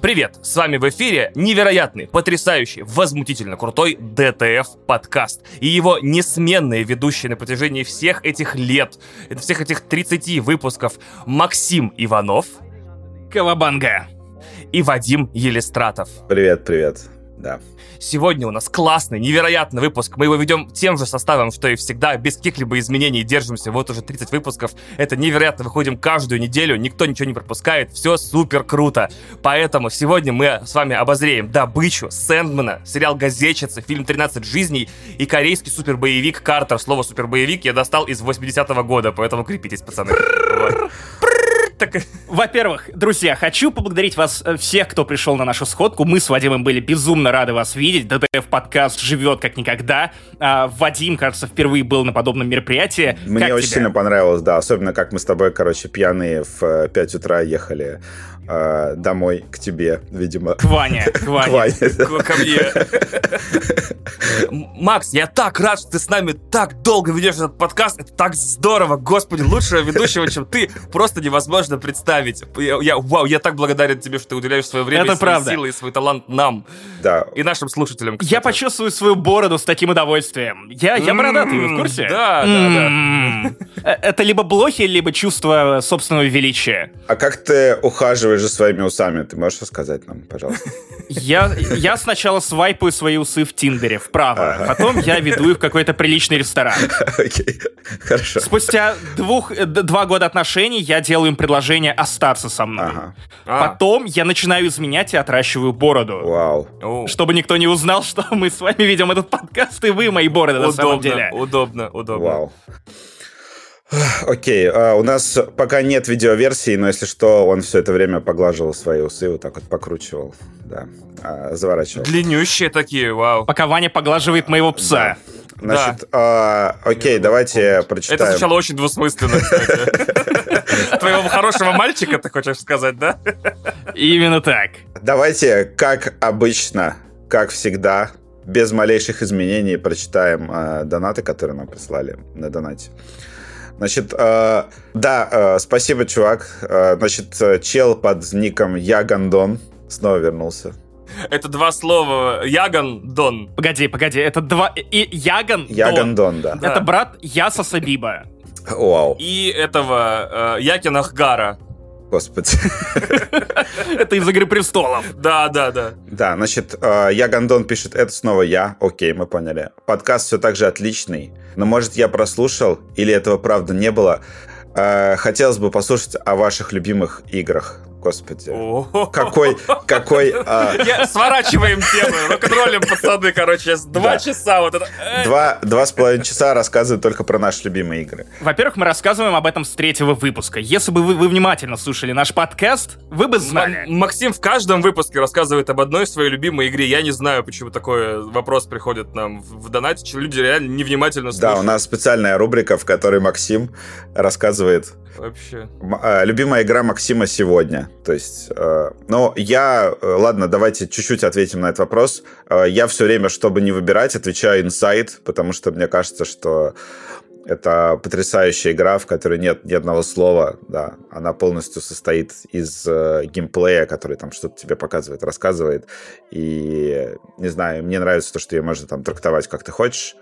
Привет, с вами в эфире невероятный, потрясающий, возмутительно крутой ДТФ подкаст. И его несменные ведущие на протяжении всех этих лет, всех этих 30 выпусков Максим Иванов. Кавабанга. И Вадим Елистратов. Привет, привет. Да. Сегодня у нас классный, невероятный выпуск. Мы его ведем тем же составом, что и всегда, без каких-либо изменений. Держимся вот уже 30 выпусков. Это невероятно. Выходим каждую неделю, никто ничего не пропускает. Все супер круто. Поэтому сегодня мы с вами обозреем «Добычу», «Сэндмена», сериал «Газетчица», фильм «13 жизней» и корейский супербоевик «Картер». Слово «супербоевик» я достал из 80-го года, поэтому крепитесь, пацаны. Вот. Так, во-первых, друзья, хочу поблагодарить вас э, всех, кто пришел на нашу сходку. Мы с Вадимом были безумно рады вас видеть. ДТФ подкаст живет как никогда. А, Вадим, кажется, впервые был на подобном мероприятии. Мне как очень тебе? сильно понравилось, да. Особенно, как мы с тобой, короче, пьяные в 5 утра ехали э, домой к тебе, видимо. К Ване, к Ване. К Ване. Ко ко мне. Макс, я так рад, что ты с нами так долго ведешь этот подкаст. Это так здорово. Господи, лучшего ведущего, чем ты, просто невозможно представить. Я, я- вау, я так благодарен тебе, что ты уделяешь свое время, Это и свои правда. силы и свой талант нам Да. и нашим слушателям. Я кстати. почувствую свою бороду с таким удовольствием. Я, я бородатый, вы в курсе? Да, да, да. М-м. Э, Это либо блохи, либо чувство собственного величия. А как ты ухаживаешь за своими усами? Ты можешь рассказать нам, пожалуйста? Я, я сначала свайпаю свои усы в Тиндере вправо, Ага. потом я веду их в какой-то приличный ресторан. Окей, хорошо. Спустя двух, э, два года отношений я делаю им предложение остаться со мной. Ага. А, Потом я начинаю изменять и отращиваю бороду. Вау. Чтобы никто не узнал, что мы с вами ведем этот подкаст, и вы мои бороды на самом Удобно, деле. удобно, удобно. Вау. Окей, а, у нас пока нет видеоверсии, но если что, он все это время поглаживал свои усы, вот так вот покручивал, да, а, заворачивал. Длиннющие такие, вау. Пока Ваня поглаживает моего пса. Значит, а, окей, давайте Это прочитаем. звучало очень двусмысленно, кстати. Твоего хорошего мальчика, ты хочешь сказать, да? Именно так. Давайте, как обычно, как всегда, без малейших изменений прочитаем донаты, которые нам прислали на донате. Значит, э, да, э, спасибо, чувак. Э, значит, э, чел под ником Ягандон снова вернулся. Это два слова. Яган, Дон. Погоди, погоди, это два... И Яган... Дон. Ягандон, да. Да. Это брат Яса Сабиба. Вау, И этого э, Якина Хгара. Господи. Это из «Игры престолов». Да, да, да. Да, значит, э, Ягандон пишет, это снова я. Окей, мы поняли. Подкаст все так же отличный, но может я прослушал, или этого правда не было. Э, Хотелось бы послушать о ваших любимых играх. Господи. О. Какой, какой... а, Я- Сворачиваем тему, рок-н-роллем, пацаны, короче, сейчас два Да. часа вот это. э, Два, два с половиной часа рассказывают только про наши любимые игры. Во-первых, мы рассказываем об этом с третьего выпуска. Если бы вы, вы внимательно слушали наш подкаст, вы бы знали. М- Максим в каждом выпуске рассказывает об одной своей любимой игре. Я не знаю, почему такой вопрос приходит нам в донате. Люди реально невнимательно Да, слушают. у нас специальная рубрика, в которой Максим рассказывает Вообще. Э, Любимая игра Максима сегодня. То есть, э, ну, я... э, Ладно, давайте чуть-чуть ответим на этот вопрос. Э, я все время, чтобы не выбирать, отвечаю Inside, потому что мне кажется, что это потрясающая игра, в которой нет ни одного слова, да. Она полностью состоит из э, геймплея, который там что-то тебе показывает, рассказывает. И, не знаю, мне нравится то, что ее можно там трактовать как ты хочешь.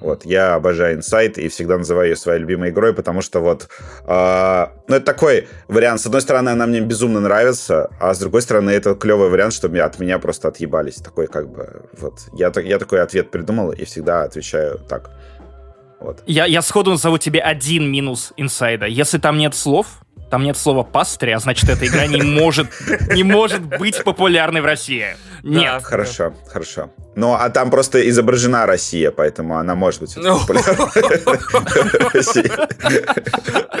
Вот, я обожаю Inside и всегда называю ее своей любимой игрой, потому что вот, э, ну, это такой вариант. С одной стороны, она мне безумно нравится, а с другой стороны, это клевый вариант, что от меня просто отъебались. Такой как бы, вот, я, так- я такой ответ придумал и всегда отвечаю так. Вот. Я, я сходу назову тебе один минус инсайда. Если там нет слов, там нет слова пастыря, а значит, эта игра не может, не может быть популярной в России. Нет. Хорошо, хорошо. Ну, а там просто изображена Россия, поэтому она может быть Ну. популярной.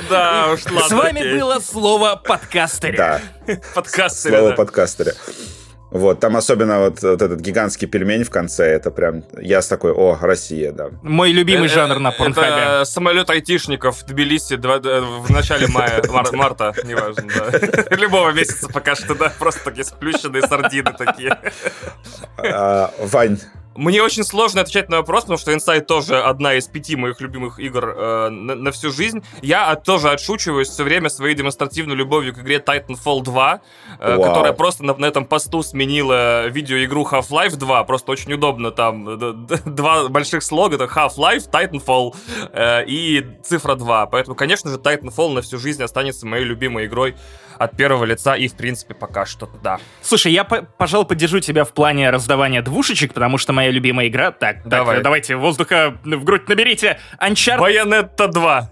Да уж, ладно. С вами было слово подкастеря. Да, подкастеры, слово да. Вот, там особенно вот, вот этот гигантский пельмень в конце, это прям, я с такой, о, Россия, да. Мой любимый Э, жанр на это порнхабе. самолет айтишников в Тбилиси э, в начале мая, мар- марта, неважно, да. Любого месяца пока что, да, просто такие сплющенные сардины такие. А, Вань, Мне очень сложно отвечать на вопрос, потому что Inside тоже одна из пяти моих любимых игр э, на, на всю жизнь. Я от, тоже отшучиваюсь все время своей демонстративной любовью к игре Titanfall 2, э, Вау. которая просто на, на этом посту сменила видеоигру Half-Life 2. Просто очень удобно там д- два больших слога, это Half-Life, Titanfall э, и цифра 2. Поэтому, конечно же, Titanfall на всю жизнь останется моей любимой игрой от первого лица и, в принципе, пока что, да. Слушай, я, по- пожалуй, поддержу тебя в плане раздавания двушечек, потому что моя любимая игра... Так, так, Давай. э, давайте воздуха в грудь наберите. Uncharted, Bayonetta 2.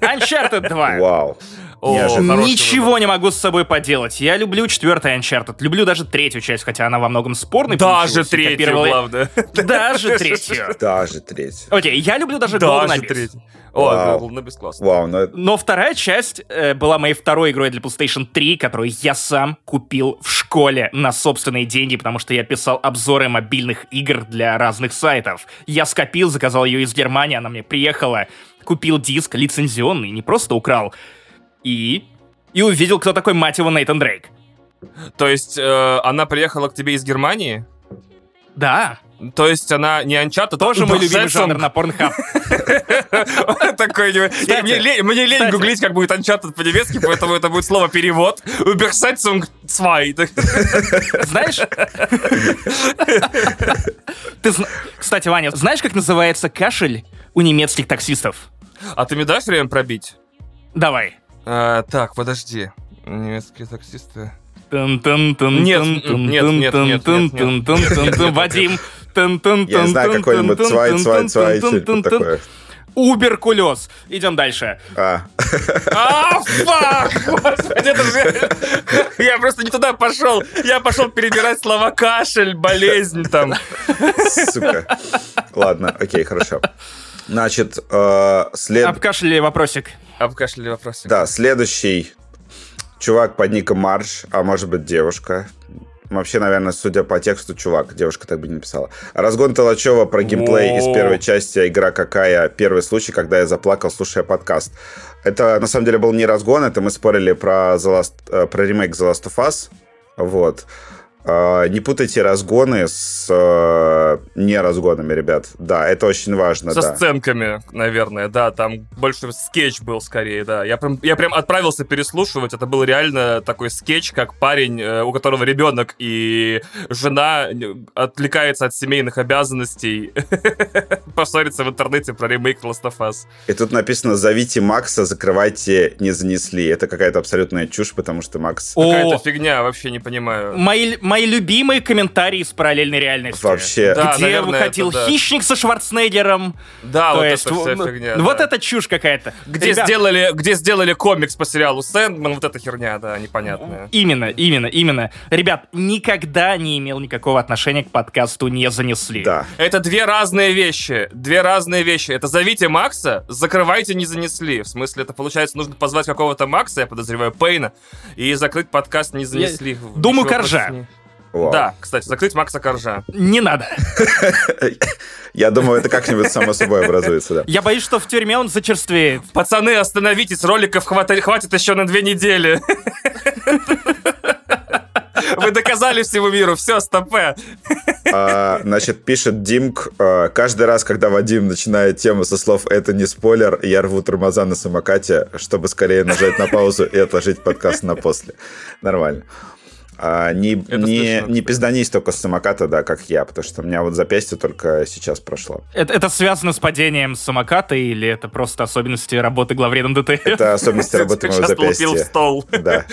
Uncharted 2. Вау. О, хороший Ничего не могу с собой поделать. Я люблю четвертый Uncharted, люблю даже третью часть, хотя она во многом спорной Даже получилась, и третью, копировала- главное. Даже третью. Даже третий. Окей, я люблю даже Golden Даже Abyss. третью. О, Вау. Golden Abyss классно. Вау, ну это- Но вторая часть э, была моей второй игрой для PlayStation 3, которую я сам купил в школе на собственные деньги, потому что я писал обзоры мобильных игр для разных сайтов. Я скопил, заказал ее из Германии, она мне приехала, купил диск лицензионный, не просто украл. И... И увидел, кто такой, мать его, Нейтан Дрейк. То есть э, она приехала к тебе из Германии? Да, То есть она не Uncharted, тоже мой любимый жанр на Pornhub. Такой, Мне лень гуглить, как будет Uncharted по-немецки, поэтому это будет слово перевод. Übersetzung 2. Знаешь? Ты Кстати, Ваня, знаешь, как называется кашель у немецких таксистов? А ты мне дашь время пробить? Давай. А, Так, подожди. Немецкие таксисты. Нет, Нет, нет, нет. Вадим. Я знаю какой-нибудь цвай, цвай, цвай, такое. Уберкулез. Идем дальше. А, А, фак! Господи, это же... Я просто не туда пошел. Я пошел перебирать слова кашель, болезнь там. сука. Ладно, окей, хорошо. Значит, э, след... Обкашляли вопросик. Обкашляли вопросы. Да, следующий чувак под ником Марш, а может быть девушка. Вообще, наверное, судя по тексту, чувак, девушка так бы не написала. Разгон Толачева про геймплей из первой части «Игра какая?» Первый случай, когда я заплакал, слушая подкаст. Это, на самом деле, был не разгон, это мы спорили про, The Last- э, про ремейк The Last of Us. Вот. Э, Не путайте разгоны с э, не разгонами, ребят. Да, это очень важно, Со да. сценками, наверное, да, там больше скетч был скорее, да. Я прям, я прям отправился переслушивать, это был реально такой скетч, как парень, э, у которого ребенок и жена отвлекается от семейных обязанностей, поссориться в интернете про ремейк Last of Us. И тут написано «Зовите Макса, закрывайте, не занесли». Это какая-то абсолютная чушь, потому что Макс Какая-то фигня, вообще не понимаю. мои, мои любимые комментарии из параллельной реальности. вообще... Да, Где наверное, выходил это да. хищник со Шварценеггером. Да, То вот есть, это вся ну, фигня. Вот да. это чушь какая-то. Где Ребят, сделали, где сделали комикс по сериалу Сэндман, вот эта херня, да, непонятная. Именно, именно, именно. Ребят, никогда не имел никакого отношения к подкасту «Не занесли». Да. Это две разные вещи. Две разные вещи. Это зовите Макса, закрывайте не занесли. В смысле, это получается, нужно позвать какого-то Макса, я подозреваю, Пейна, и закрыть подкаст не занесли. думаю, Еще Коржа. Вау. Да, кстати, закрыть Макса Коржа. Не надо. Я думаю, это как-нибудь само собой образуется, да. Я боюсь, что в тюрьме он зачерствеет. Пацаны, остановитесь, роликов хватит еще на две недели. Вы доказали всему миру, все, стопе. А, значит, пишет Димк, а, каждый раз, когда Вадим начинает тему со слов «это не спойлер», я рву тормоза на самокате, чтобы скорее нажать на паузу и отложить подкаст на после. Нормально. А, не, Это не, смешно, не пизданись только с самоката, да, как я, потому что у меня вот запястье только сейчас прошло. Это, это связано с падением самоката или это просто особенности работы главредом ДТФ? Это особенности работы моего Сейчас лупил в запястья. стол. Да.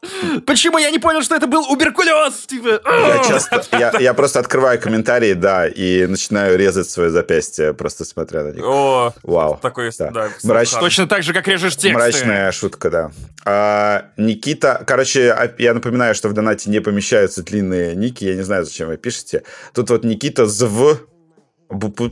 Так, «А! Почему я не понял, что это был уберкулез? Типа! Я часто, я, я просто открываю комментарии, да, и начинаю резать свое запястье, просто смотря на них. О, Вау. такой, Да. да, Мрач-. Точно так же, как режешь тексты. Мрачная шутка, да. А, Никита, короче, а- я напоминаю, что в донате не помещаются длинные ники, я не знаю, зачем вы пишете. Тут вот Никита Зв,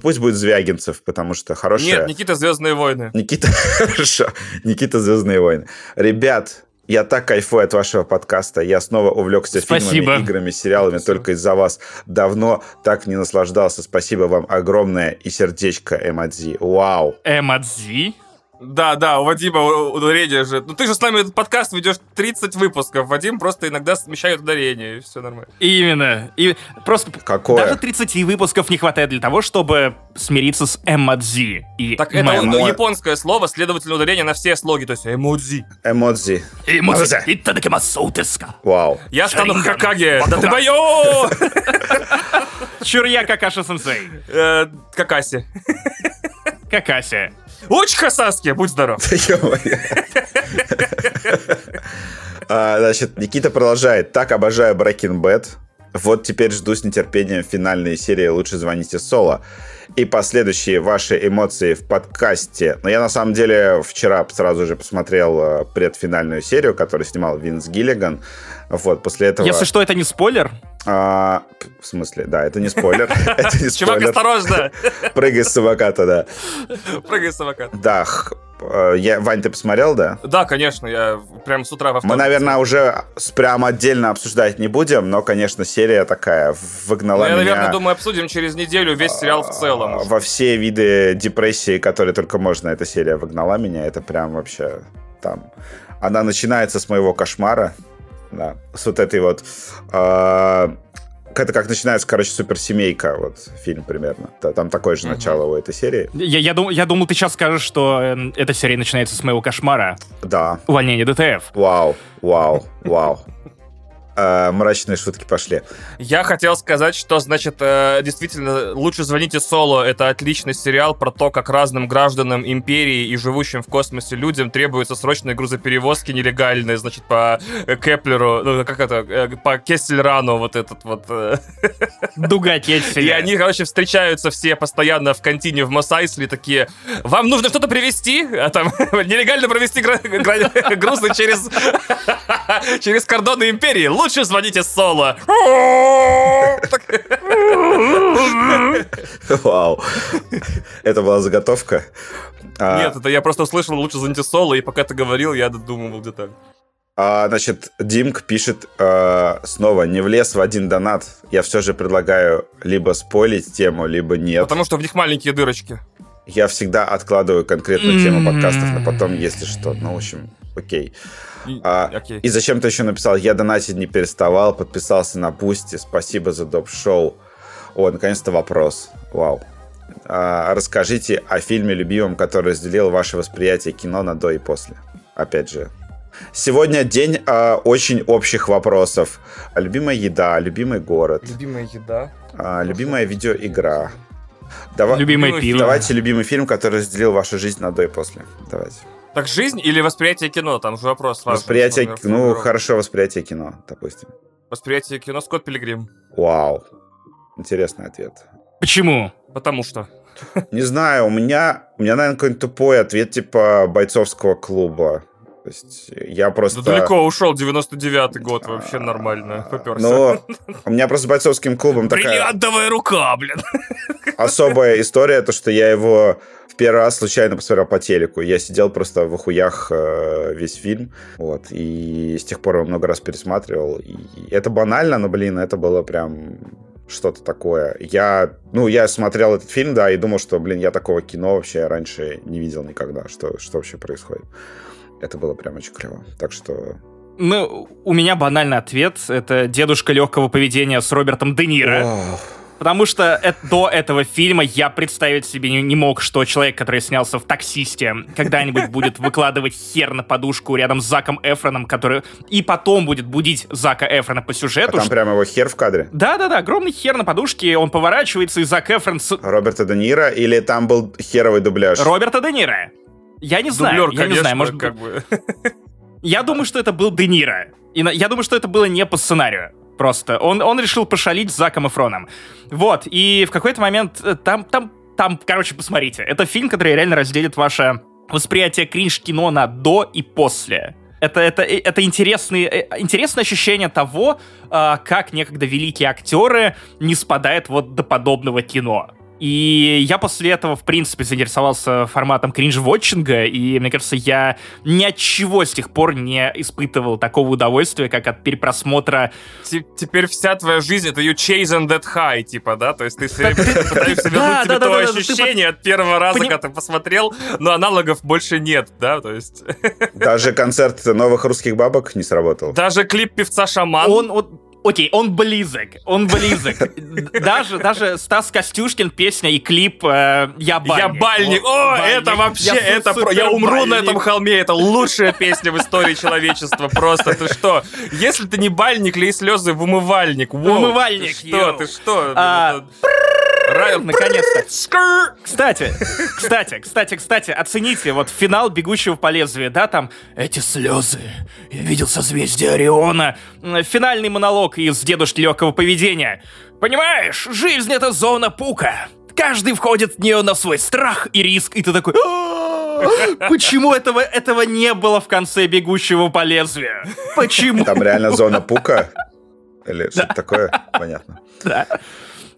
пусть будет Звягинцев, потому что хорошая... Нет, Никита Звездные войны. Никита, хорошо. Никита Звездные войны. Ребят, я так кайфую от вашего подкаста. Я снова увлекся Спасибо. фильмами, играми, сериалами только из-за вас. Давно так не наслаждался. Спасибо вам огромное и сердечко эмодзи. Вау. Эмодзи? Да, да, у Вадима ударение же. Ну ты же с нами этот подкаст ведешь 30 выпусков. Вадим просто иногда смещает ударение, и все нормально. Именно. И просто Какое? даже 30 выпусков не хватает для того, чтобы смириться с эмодзи. И Так это мем. Эмо- японское слово, следовательно, ударение на все слоги, то есть эмодзи. Эмодзи. Эмодзи. Итадакимасоу деска. Вау. Я стану. Хакаге. Да ты бою! Чурья Какаша-сенсей. Э, Какаси. Учка Саски, будь здоров. А, Значит, Никита продолжает. Так обожаю Breaking Bad. Вот теперь жду с нетерпением финальные серии «Лучше звоните Соло» и последующие ваши эмоции в подкасте. Но я на самом деле вчера сразу же посмотрел э, предфинальную серию, которую снимал Винс Гиллиган. Вот, после этого... Если что, это не спойлер. А, в смысле, да, это не спойлер. Это не Чувак, спойлер. осторожно. Прыгай с самоката, да. Прыгай с самоката. Да, э, я, Вань, ты посмотрел, да? Да, конечно, я прям с утра во Мы, наверное, уже прям отдельно обсуждать не будем, но, конечно, серия такая выгнала Ну, я, меня наверное, думаю, обсудим через неделю весь сериал в целом. а, во все виды депрессии, которые только можно. Эта серия выгнала меня. Это прям вообще там... Она начинается с моего кошмара, да, с вот этой вот... э, это как начинается, короче, суперсемейка, вот фильм примерно. Та- Там такое же начало у этой серии. Я, я, дум- я думал, ты сейчас скажешь, что э, эта серия начинается с моего кошмара. Да, Увольнение ДТФ. вау, вау, вау. Э, мрачные шутки пошли. Я хотел сказать, что, значит, э, действительно, лучше звоните Соло. Это отличный сериал про то, как разным гражданам империи и живущим в космосе людям требуются срочные грузоперевозки нелегальные, значит, по э, Кеплеру, ну, как это, э, по Кессельрану, вот этот вот. э. Дуга И они, короче, встречаются все постоянно в кантине в Мос-Айсли, такие, вам нужно что-то привезти? А там нелегально провести грузы через, через кордоны империи. Лучше звоните Соло. Вау. Это была заготовка. А, Нет, это я просто услышал лучше звоните Соло, и пока ты говорил, я додумывал деталь. а, значит, Димк пишет э, снова, не влез в один донат. Я все же предлагаю либо спойлить тему, либо нет. Потому что в них маленькие дырочки. Я всегда откладываю конкретную тему М. подкастов на потом, если что. Ну, в общем, окей. И- А, Окей. И зачем ты еще написал? Я донатить не переставал, подписался на Пусти. Спасибо за доп-шоу. О, наконец-то вопрос. Вау. А, расскажите о фильме любимом, который разделил ваше восприятие кино на до и после. Опять же. Сегодня день а, очень общих вопросов. А, Любимая еда, любимый город, Любимая еда. а, любимая видеоигра. Давай, Любимое Любимый пиво. давайте любимый фильм, который разделил вашу жизнь на до и после. Давайте. Так жизнь или восприятие кино? Там же вопрос важный. Восприятие, ну, хорошо, восприятие кино, допустим. Восприятие кино Скотт Пилигрим. Вау. Интересный ответ. Почему? Потому что. Не знаю, у меня, у меня, наверное, какой-нибудь тупой ответ типа бойцовского клуба. То есть я просто... Да далеко ушел, 99-й год, вообще нормально. Поперся. Ну, у меня просто с бойцовским клубом такая Бриллиантовая рука, блин. особая история, то, что я его первый раз случайно посмотрел по телеку. Я сидел просто в охуях э, весь фильм, вот, и с тех пор его много раз пересматривал. И это банально, но, блин, это было прям что-то такое. Я, ну, я смотрел этот фильм, да, и думал, что, блин, я такого кино вообще раньше не видел никогда, что, что вообще происходит. Это было прям очень клево. Так что... Ну, у меня банальный ответ. Это «Дедушка легкого поведения» с Робертом Де Ниро. Вау. Потому что э- до этого фильма я представить себе не, не мог, что человек, который снялся в «Таксисте», когда-нибудь будет выкладывать хер на подушку рядом с Заком Эфроном, который и потом будет будить Зака Эфрона по А сюжету. там что- прямо его хер в кадре? Да-да-да, огромный хер на подушке, он поворачивается, и Зак Эфрон с Роберта Де Ниро? Или там был херовый дубляж? Роберта Де Ниро. Я не знаю, Дублер, я конечно, не знаю, может как бы. Я думаю, что это был Де Ниро. И на- я думаю, что это было не по сценарию. Просто он, он решил пошалить с Заком Эфроном. Вот, и в какой-то момент э, там, там, там, короче, посмотрите. Это фильм, который реально разделит ваше восприятие кринж-кино на до и после. Это, это, э, это интересные, э, интересное ощущение того, а, как некогда великие актеры не спадают вот до подобного кино. И я после этого, в принципе, заинтересовался форматом кринж-вотчинга, и, мне кажется, я ни от чего с тех пор не испытывал такого удовольствия, как от перепросмотра... Теперь вся твоя жизнь — это you chasing that high, типа, да? То есть ты пытаешься вернуть себе то ощущение от первого раза, когда ты посмотрел, но аналогов больше нет, да? То есть... Даже концерт новых русских бабок не сработал. Даже клип певца Шаман. Он, Окей, он близок, он близок. Даже, даже Стас Костюшкин, песня и клип э, «Я бальник». Я бальник. О, бальник. это вообще, я это про... Я умру бальник. на этом холме, это лучшая песня в истории человечества. Просто ты что? Если ты не бальник, лей слезы в умывальник. Воу, умывальник, ты что, ты что? А... Наконец-то. Кстати, кстати, кстати, кстати, оцените вот финал «Бегущего по лезвию», да, там эти слезы, я видел созвездие Ориона, финальный монолог из «Дедушки легкого поведения». Понимаешь, жизнь — это зона пука. Каждый входит в нее на свой страх и риск, и ты такой... Почему этого, этого не было в конце «Бегущего по лезвию»? Почему? Там реально зона пука? Или что-то такое? Понятно. Да.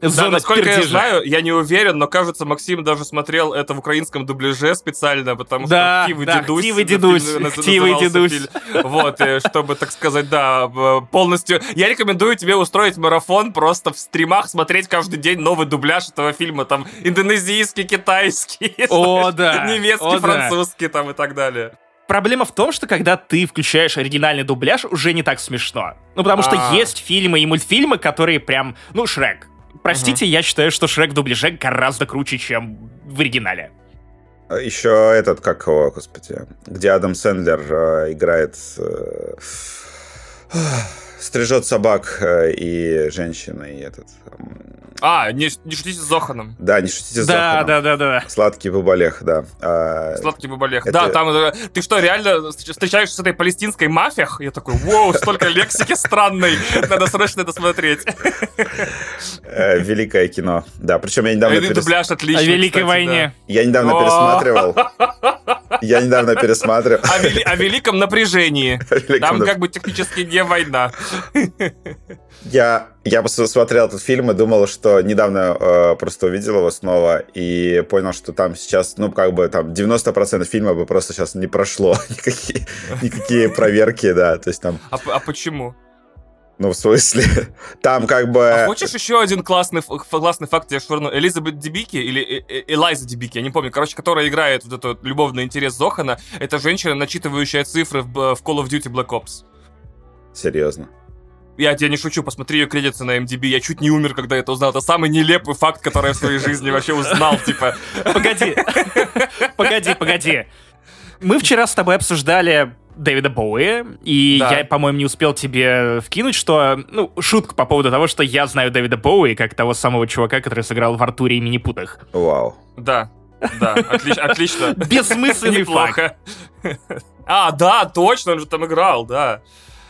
Да, насколько пердежа. я знаю, я не уверен, но кажется, Максим даже смотрел это в украинском дубляже специально, потому да, что Хтивы да, Дедусь. Хтивы Дедусь, Хтивы Дедусь. Вот, чтобы, так сказать, да, полностью... Я рекомендую тебе устроить марафон, просто в стримах смотреть каждый день новый дубляж этого фильма, там, индонезийский, китайский, О, да. немецкий, О, французский, да. там и так далее. Проблема в том, что когда ты включаешь оригинальный дубляж, уже не так смешно. Ну, потому что А-а-а. есть фильмы и мультфильмы, которые прям, ну, Шрек, Простите, угу. я считаю, что Шрек в дубляже гораздо круче, чем в оригинале. А Еще этот, как его, господи, где Адам Сэндлер э, играет... Э, стрижет собак э, и женщина, и этот... А, не, не шутите с Зоханом. Да, не шутите с да, Зоханом. Да, да, да, да. Сладкий бабалех, да. А, Сладкий бабалех. Это... Да, там... Э, ты что, реально встречаешься с этой палестинской мафией? Я такой, вау, столько лексики странной. Надо срочно это смотреть. Э, великое кино. Да, причем я недавно... перес... дубляж отличный, О Великой войне. Я недавно пересматривал. Я недавно пересматривал. О, великом напряжении. Там как бы технически не война. Я, я посмотрел этот фильм и думал, что недавно э, просто увидел его снова и понял, что там сейчас, ну, как бы там 90% фильма бы просто сейчас не прошло. никакие, никакие проверки, да. То есть там... А, а почему? Ну, в смысле, там как бы... А хочешь еще один классный, классный факт я швырну? Элизабет Дебики или э, э, Элайза Дебики, я не помню, короче, которая играет вот этот любовный интерес Зохана, это женщина, начитывающая цифры в, в Call of Duty Black Ops. Серьезно? Я тебе не шучу, посмотри ее кредиты на MDB. Я чуть не умер, когда это узнал. Это самый нелепый факт, который я в своей жизни вообще узнал, типа. Погоди. Погоди, погоди. Мы вчера с тобой обсуждали Дэвида Боуи, и да. я, по-моему, не успел тебе вкинуть, что, ну, шутка по поводу того, что я знаю Дэвида Боуи как того самого чувака, который сыграл в Артуре и Минипутах. Вау. Да, да, отлично. отлично. Бессмысленный факт. А, да, точно, он же там играл, да.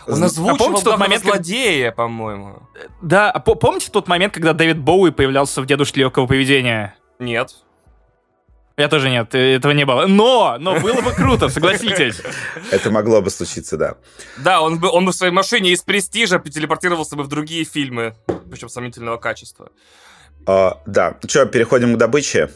Он озвучивал а помните тот момент, злодея, по-моему. Да, а помните тот момент, когда Дэвид Боуи появлялся в «Дедушке легкого поведения»? Нет. Я тоже нет, э, этого не было. Но, но было бы круто, согласитесь. Это могло бы случиться, да. Да, он бы, он бы в своей машине из престижа телепортировался бы в другие фильмы, причем сомнительного качества. А, да, что, переходим к добыче?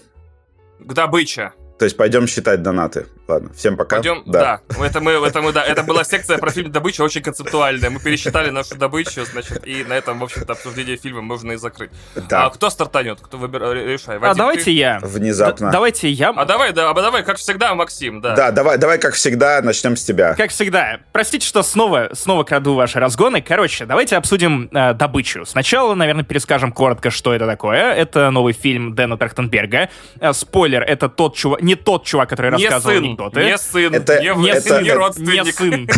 К добыче. То есть пойдем считать донаты. Ладно, всем пока. Пойдем, да. да. Это мы, это мы, да. Это была секция про фильм «Добыча» очень концептуальная. Мы пересчитали нашу добычу, значит, и на этом, в общем-то, обсуждение фильма можно и закрыть. Да. А кто стартанет? Кто выбирает? Решай. Вадим, а давайте ты? я. Внезапно. Д- давайте я. А давай, да, а давай, как всегда, Максим, да. Да, давай, давай, как всегда, начнем с тебя. Как всегда. Простите, что снова, снова краду ваши разгоны. Короче, давайте обсудим э, добычу. Сначала, наверное, перескажем коротко, что это такое. Это новый фильм Дэна Трахтенберга. Э, спойлер, это тот чувак, не тот чувак, который не рассказывал сын, анекдоты. Не сын, это, не, не, это, сын, не родственник. Не сын.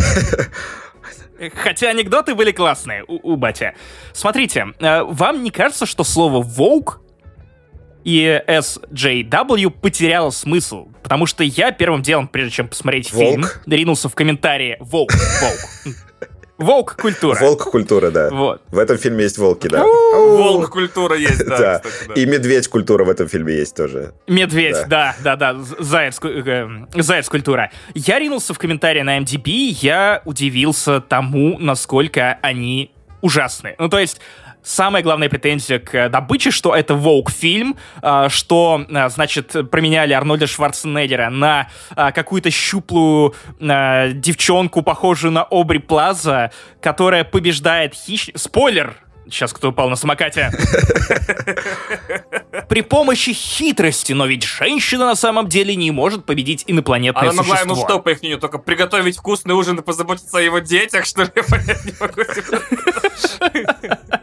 Хотя анекдоты были классные у, у батя. Смотрите, э, вам не кажется, что слово «волк» и SJW потеряло смысл? Потому что я первым делом, прежде чем посмотреть Волк. фильм, ринулся в комментарии «Волк, волк». Волк-культура. Волк-культура, да. Вот. В этом фильме есть волки, да. Волк-культура есть, да. да. Кстати, да. И медведь-культура в этом фильме есть тоже. Медведь, да, да, да. да. Заяц, э, заяц-культура. Я ринулся в комментарии на MDB, я удивился тому, насколько они ужасные. Ну, то есть, самая главная претензия к добыче, что это Воук-фильм, э, что, э, значит, променяли Арнольда Шварценеггера на э, какую-то щуплую девчонку, похожую на Обри Плаза, которая побеждает хищника. Спойлер! Сейчас кто упал на самокате. При помощи хитрости, но ведь женщина на самом деле не может победить инопланетное Она могла существо. ему что, по их мнению, только приготовить вкусный ужин и позаботиться о его детях, что ли?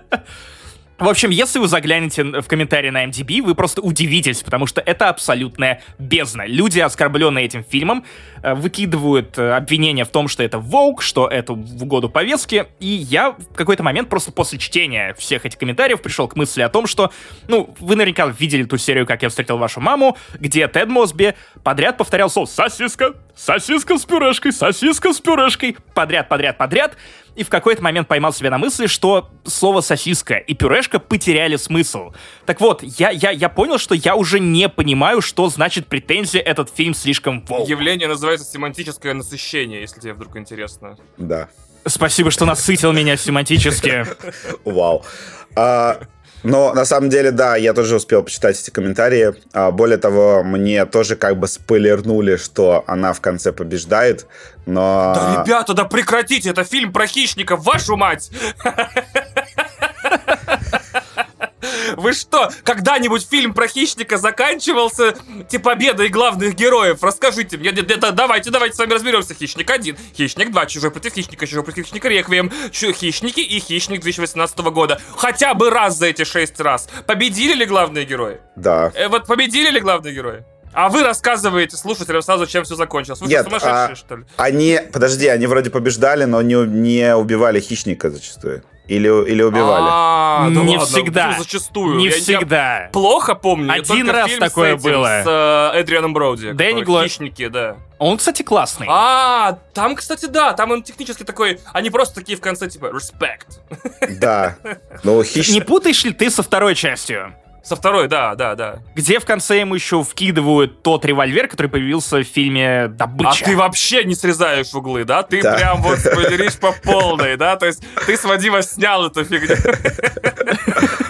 В общем, если вы заглянете в комментарии на MDB, вы просто удивитесь, потому что это абсолютная бездна. Люди, оскорбленные этим фильмом, э, выкидывают э, обвинения в том, что это Воук, что это в угоду повестки, и я в какой-то момент просто после чтения всех этих комментариев пришел к мысли о том, что, ну, вы наверняка видели ту серию «Как я встретил вашу маму», где Тед Мосби подряд повторял слово «сосиска», «сосиска с пюрешкой», «сосиска с пюрешкой», подряд, подряд, подряд, и в какой-то момент поймал себя на мысли, что слово «сосиска» и «пюрешка» потеряли смысл. Так вот, я, я, я понял, что я уже не понимаю, что значит претензия «этот фильм слишком волк». Явление называется семантическое насыщение, если тебе вдруг интересно. Да. Спасибо, что насытил меня семантически. Вау. А, но на самом деле, да, я тоже успел почитать эти комментарии. А, более того, мне тоже как бы спойлернули, что она в конце побеждает, но... Да, ребята, да прекратите, это фильм про хищников, вашу мать! Вы что, когда-нибудь фильм про хищника заканчивался типа победой главных героев? Расскажите мне, это, давайте, давайте с вами разберемся. Хищник 1, Хищник 2, Чужой против Хищника, Чужой против Хищника, Реквием, Хищники и Хищник 2018 года. Хотя бы раз за эти шесть раз. Победили ли главные герои? Да. Э, вот победили ли главные герои? А вы рассказываете слушателям сразу, чем все закончилось. Вы Нет, что, сумасшедшие, а- что ли? Они, подожди, они вроде побеждали, но не, не убивали хищника зачастую. Или, или убивали. А, да Не ладно, всегда. ну, Зачастую. Не Я- я всегда. Плохо помню. я Один раз фильм такое с этим, было. С э, Эдрианом Броуди. Дэнни который Гло- Хищники, да. Он, кстати, классный. А, там, кстати, да, там он технически такой, они просто такие в конце, типа, респект. Да. Ну, Не хищник... путаешь ли ты со второй частью? Со второй, да, да, да. Где в конце ему еще вкидывают тот револьвер, который появился в фильме А «Добыча». ты вообще не срезаешь углы, да? Ты Да. прям вот спойлеришь по полной, да? То есть ты с Вадима снял эту фигню.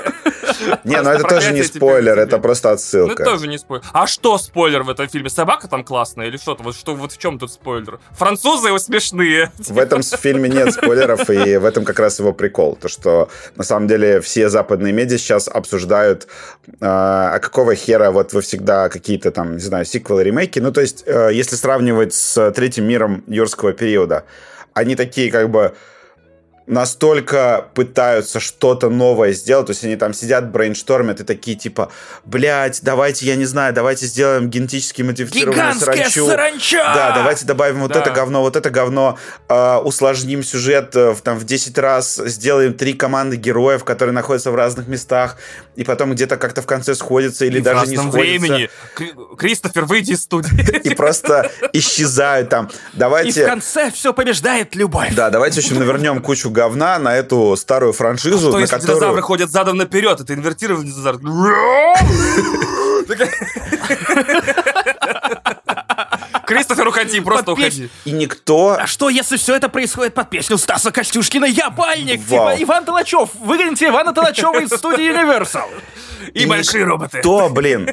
Не, ну это тоже не спойлер, это просто Ну, отсылка. это тоже не спойлер. А что спойлер в этом фильме? Собака там классная или что-то? Вот, что, вот в чем тут спойлер? Французы его смешные. В этом фильме нет спойлеров, и в этом как раз его прикол. То, что на самом деле все западные медиа сейчас обсуждают, э, а какого хера вот вы всегда какие-то там, не знаю, сиквелы, ремейки. Ну, то есть, э, если сравнивать с третьим миром юрского периода, они такие как бы настолько пытаются что-то новое сделать, то есть они там сидят, брейнштормят и такие типа, блядь, давайте, я не знаю, давайте сделаем генетически модифицированную саранчу. саранча! Да, давайте добавим вот Да. это говно, вот это говно, э, усложним сюжет э, в, там, в 10 раз, сделаем три команды героев, которые находятся в разных местах, и потом где-то как-то в конце сходятся или И даже не сходятся. времени. Кри- Кристофер, выйди из студии. И просто исчезают там. И в Давайте... конце все побеждает любовь. Да, давайте, общем, навернем кучу говна на эту старую франшизу, То на есть которую... динозавры ходят задом наперед, это инвертированный динозавр. Кристофер, уходи, просто Под уходи. И никто... А что, если все это происходит под песню Стаса Костюшкина «Я бальник»? Вау. Типа Иван Толачев. Выгоните Ивана Толачева из студии Universal. И большие роботы. Никто, блин,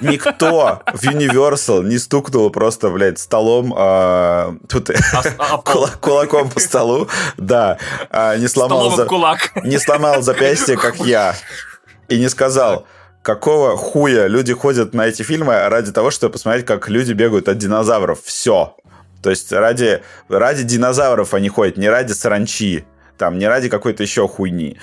никто в Universal не стукнул просто, блядь, столом, а, тут а кула- кулаком по столу, да, а, не сломал, за- кулак. не сломал запястье, как я, и не сказал, какого хуя люди ходят на эти фильмы ради того, чтобы посмотреть, как люди бегают от динозавров. Все. То есть ради, ради динозавров они ходят, не ради саранчи, там, не ради какой-то еще хуйни.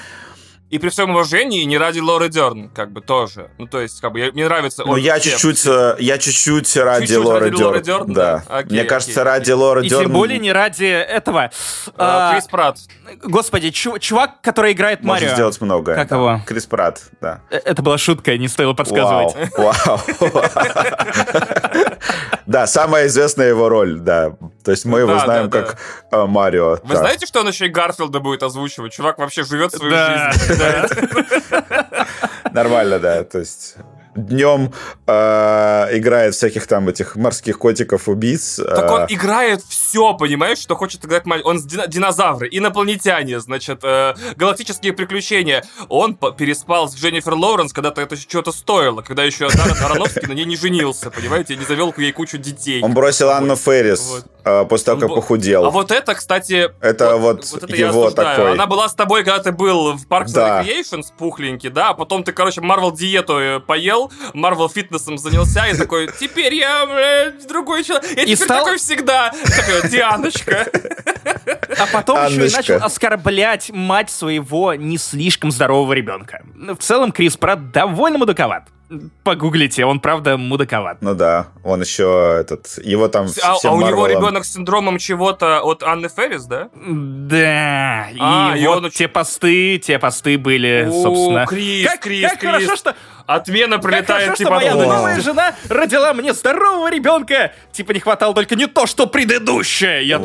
И при всем уважении, не ради Лоры Дерн, как бы тоже. Ну, то есть, как бы, я- мне нравится... Ну, я чуть-чуть, э, я чуть-чуть ради Чуть-чуть Лоры ради Лоры Дёрн. Дёрн, Да. да? Окей, Мне окей, кажется, окей. ради Лоры И Дёрн... тем более не ради этого. А, А, Крис Пратт. Господи, чу- чувак, который играет Можно Марио. сделать многое. Как да. его? Крис Пратт, да. Э, Это была шутка, не стоило подсказывать. Вау, вау. Да, самая известная его роль, да. То есть мы его знаем как э, Марио. Вы знаете, что он еще и Гарфилда будет озвучивать? Чувак вообще живет свою жизнь. Нормально, да. То есть днем э, играет всяких там этих морских котиков-убийц. Так он играет все, понимаешь, что хочет играть мальчик. Он динозавры, инопланетяне, значит, э, галактические приключения. Он переспал с Дженнифер Лоуренс, когда-то это что-то стоило, когда еще Даррен Аронофски на ней не женился, понимаете, не завел ей кучу детей. Он бросил Анну Феррис вот. Э, после того, как похудел. А вот это, кстати... Это вот, вот, вот это его такой. Она была с тобой, когда ты был в Parks да. and Recreations пухленький, да, а потом ты, короче, Marvel диету э, поел, Marvel фитнесом занялся и такой, теперь я, блядь, другой человек. Я и теперь стал... такой всегда. Такой, Дианочка. А потом Анночка. еще и начал оскорблять мать своего не слишком здорового ребенка. В целом, Крис Пратт довольно мудаковат. Погуглите, он правда мудаковат. Ну да, он еще этот, его там А, а у него ребенок с синдромом чего-то от Анны Феррис, да? Да, а, и, и вот он... те посты, те посты были, О, собственно. Крис, как, Крис, как Крис. хорошо, что Отмена прилетает как хорошо, типа... что моя новая жена родила мне здорового ребенка. Типа не хватало только не то, что предыдущее. Я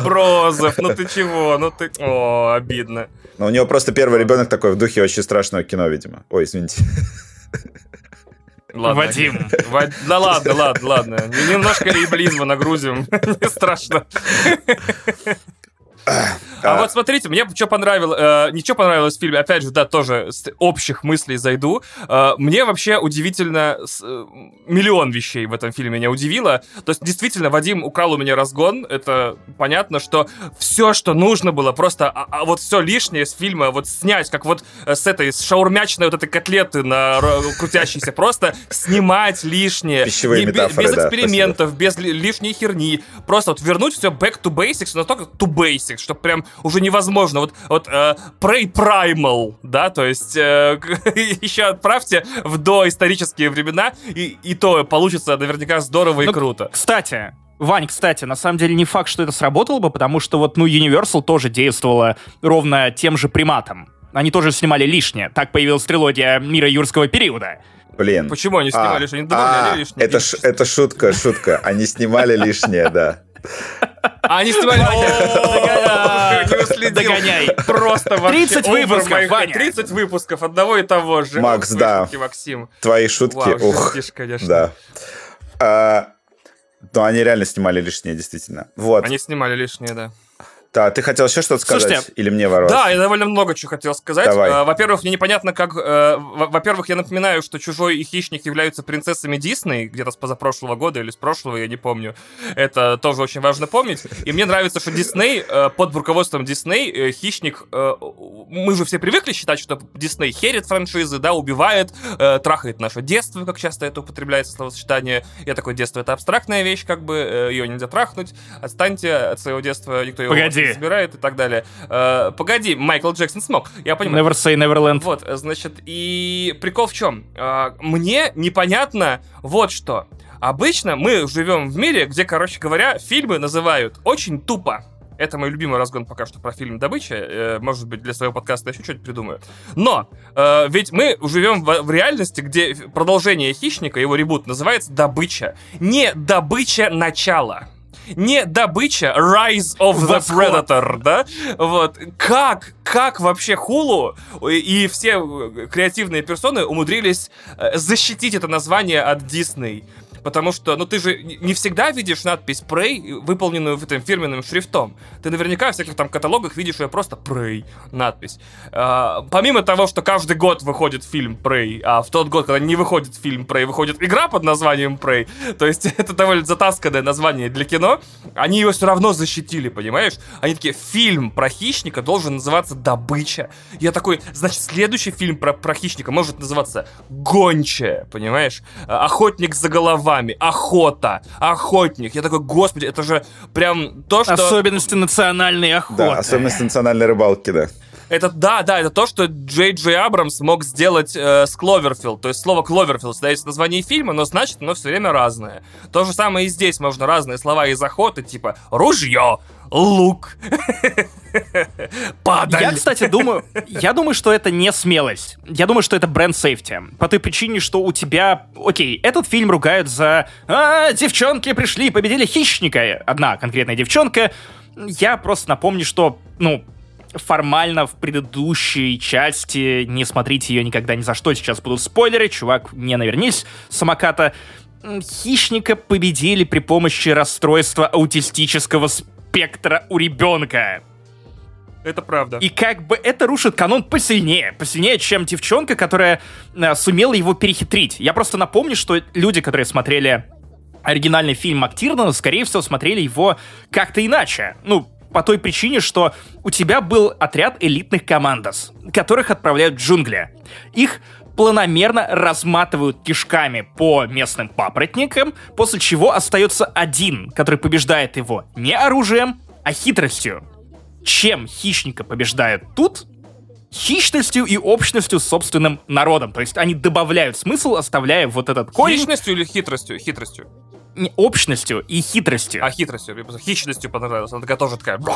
Брозов, ну ты чего? Ну ты... О, обидно. Но у него просто первый ребенок такой в духе очень страшного кино, видимо. Ой, извините. Ладно. Вадим. Вад... Да ладно, ладно, ладно. Немножко рейблизма нагрузим. Не страшно. А вот смотрите, мне что понравилось, э, ничего понравилось в фильме, опять же, да, тоже с общих мыслей зайду. Э, мне вообще удивительно, с, э, миллион вещей в этом фильме меня удивило. То есть, действительно, Вадим украл у меня разгон, это понятно, что все, что нужно было, просто, а, а вот все лишнее с фильма вот снять, как вот э, с этой, с шаурмячной вот этой котлеты на крутящейся, просто снимать лишнее. Пищевые не, метафоры, Без экспериментов, да, без лишней херни. Просто вот вернуть все back to basics, но только to basics что прям уже невозможно. Вот, вот э, Prey Primal, да, то есть э, еще отправьте в доисторические времена, и, и то получится наверняка здорово и ну, круто. Кстати, Вань, кстати, на самом деле не факт, что это сработало бы, потому что вот, ну, Universal тоже действовала ровно тем же приматом. Они тоже снимали лишнее. Так появилась трилогия мира юрского периода. Блин. Почему они снимали а, лишнее? Они добавляли а, лишнее. Это, ш, это шутка, шутка. Они снимали лишнее, да. А они снимали... Догоняй. Просто вообще 30 выпусков, Ваня. 30 выпусков одного и того же. Макс, да. Максим. Твои шутки, ух. Да. А, но они реально снимали лишнее, действительно. Вот. Они снимали лишнее, да. Да, ты хотел еще что-то сказать? Слушайте, Или мне ворваться? Да, я довольно много чего хотел сказать. Давай. А, во-первых, мне непонятно, как... Э, во-первых, я напоминаю, что Чужой и Хищник являются принцессами Дисней, где-то с позапрошлого года или с прошлого, я не помню. Это тоже очень важно помнить. И мне нравится, что Дисней, э, под руководством Дисней, э, Хищник... Мы же все привыкли считать, что Дисней херит франшизы, да, убивает, трахает наше детство, как часто это употребляется словосочетание. Я такой, детство — это абстрактная вещь, как бы, ее нельзя трахнуть. Отстаньте от своего детства, никто его... Погоди, собирает и так далее. Э, погоди, Майкл Джексон смог, я понимаю. Never say Neverland. Вот, значит, и прикол в чем? Э, мне непонятно вот что. Обычно мы живем в мире, где, короче говоря, фильмы называют очень тупо. Это мой любимый разгон пока что про фильм «Добыча». Э, может быть, для своего подкаста еще что-нибудь придумаю. Но э, ведь мы живем в, в реальности, где продолжение «Хищника», его ребут, называется «Добыча». Не «Добыча начала» не добыча Rise of the Predator, да? Вот. Как, как вообще Хулу и все креативные персоны умудрились э, защитить это название от Disney? Потому что, ну, ты же не всегда видишь надпись Prey, выполненную в этом фирменным шрифтом. Ты наверняка в всяких там каталогах видишь ее просто Prey надпись. А, помимо того, что каждый год выходит фильм Prey, а в тот год, когда не выходит фильм Prey, выходит игра под названием Prey, то есть это довольно затасканное название для кино, они ее все равно защитили, понимаешь? Они такие, фильм про хищника должен называться «Добыча». Я такой, значит, следующий фильм про, про хищника может называться «Гончая», понимаешь? «Охотник за головой словами. Охота, охотник. Я такой, господи, это же прям то, что... Особенности национальной охоты. Да, особенности национальной рыбалки, да. Это да, да, это то, что Джей Джей Абрамс мог сделать э, с Кловерфилд. То есть слово Кловерфилд стоит в названии фильма, но значит оно все время разное. То же самое и здесь можно разные слова из охоты, типа ружье, лук, падаль. Я, кстати, думаю, я думаю, что это не смелость. Я думаю, что это бренд сейфти. По той причине, что у тебя... Окей, этот фильм ругают за... А, девчонки пришли, победили хищника. Одна конкретная девчонка. Я просто напомню, что, ну, формально в предыдущей части, не смотрите ее никогда ни за что, сейчас будут спойлеры, чувак, не навернись, самоката, хищника победили при помощи расстройства аутистического спектра у ребенка. Это правда. И как бы это рушит канон посильнее. Посильнее, чем девчонка, которая э, сумела его перехитрить. Я просто напомню, что люди, которые смотрели оригинальный фильм Мактирнана, скорее всего, смотрели его как-то иначе. Ну, по той причине, что у тебя был отряд элитных командос, которых отправляют в джунгли. Их планомерно разматывают кишками по местным папоротникам, после чего остается один, который побеждает его не оружием, а хитростью. Чем хищника побеждают тут? Хищностью и общностью с собственным народом. То есть они добавляют смысл, оставляя вот этот корень. Хищностью или хитростью? Хитростью. Не, общностью и хитростью. А хитростью. Хищностью понравилось. Она такая тоже такая...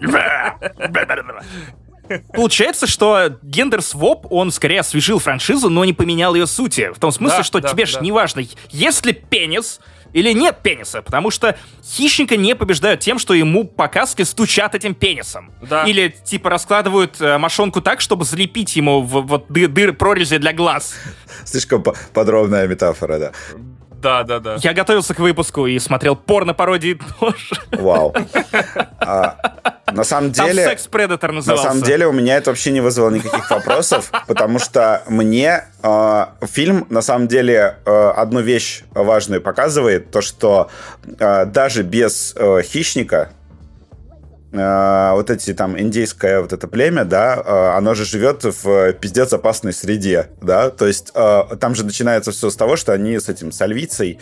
Получается, что гендер своп, он скорее освежил франшизу, но не поменял ее сути. В том смысле, Да, что да, тебе ж да. не важно, есть ли пенис или нет пениса, потому что хищника не побеждают тем, что ему по каске стучат этим пенисом. Да. Или типа раскладывают э, мошонку так, чтобы залепить ему в, вот ды- дыр, прорези для глаз. Слишком по- подробная метафора, да. Да, да, да. Я готовился к выпуску и смотрел порно-пародии тоже. Вау. А, на самом Там деле... секс Predator На назывался. самом деле у меня это вообще не вызвало никаких вопросов, потому что мне э, фильм на самом деле э, одну вещь важную показывает, то что э, даже без э, хищника э, вот эти там индейское вот это племя, да, э, оно же живет в пиздец опасной среде, да, то есть э, там же начинается все с того, что они с этим сальвицей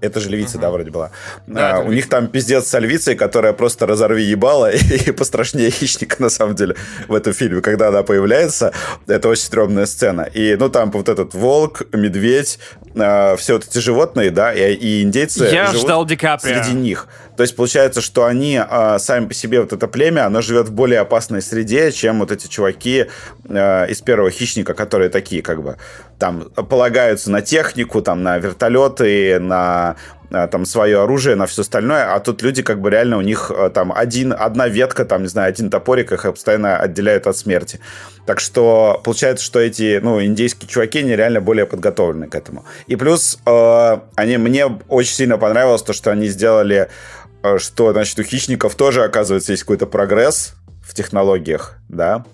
это же львица, да, вроде была. Да, А, у них там пиздец с альвицей, которая просто разорви ебало и пострашнее хищника, на самом деле, в этом фильме. Когда она появляется, это очень стрёмная сцена. И, ну, там вот этот волк, медведь, а, все вот эти животные, да, и, и индейцы Я живут ждал Ди Каприо. среди них. То есть получается, что они а, сами по себе, вот это племя, оно живет в более опасной среде, чем вот эти чуваки а, из первого хищника, которые такие, как бы, там, полагаются на технику, там, на вертолеты, на а, там свое оружие, на все остальное, а тут люди как бы реально у них там один, одна ветка, там, не знаю, один топорик их постоянно отделяют от смерти. Так что получается, что эти, ну, индейские чуваки, они реально более подготовлены к этому. И плюс э, они, мне очень сильно понравилось то, что они сделали, что, значит, у хищников тоже, оказывается, есть какой-то прогресс в технологиях, да,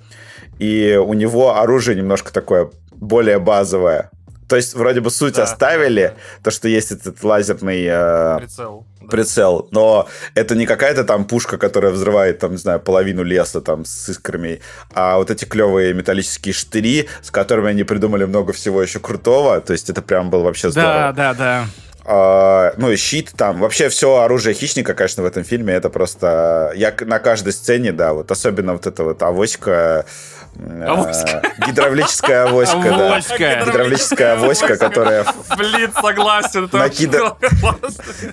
и у него оружие немножко такое более базовое. То есть, вроде бы суть Да, оставили, то, что есть этот лазерный э, Прицел. Да. прицел, но это не какая-то там пушка, которая взрывает, там, не знаю, половину леса там с искрами, а вот эти клевые металлические штыри, с которыми они придумали много всего еще крутого, то есть это прям было вообще здорово. Да, да, да. А, ну и щит там. Вообще все оружие хищника, конечно, в этом фильме это просто... Я к- на каждой сцене, да, вот особенно вот эта вот авоська... э, Авоська. Гидравлическая авоська, да. Гидравлическая авоська, которая Блин, согласен. Накида-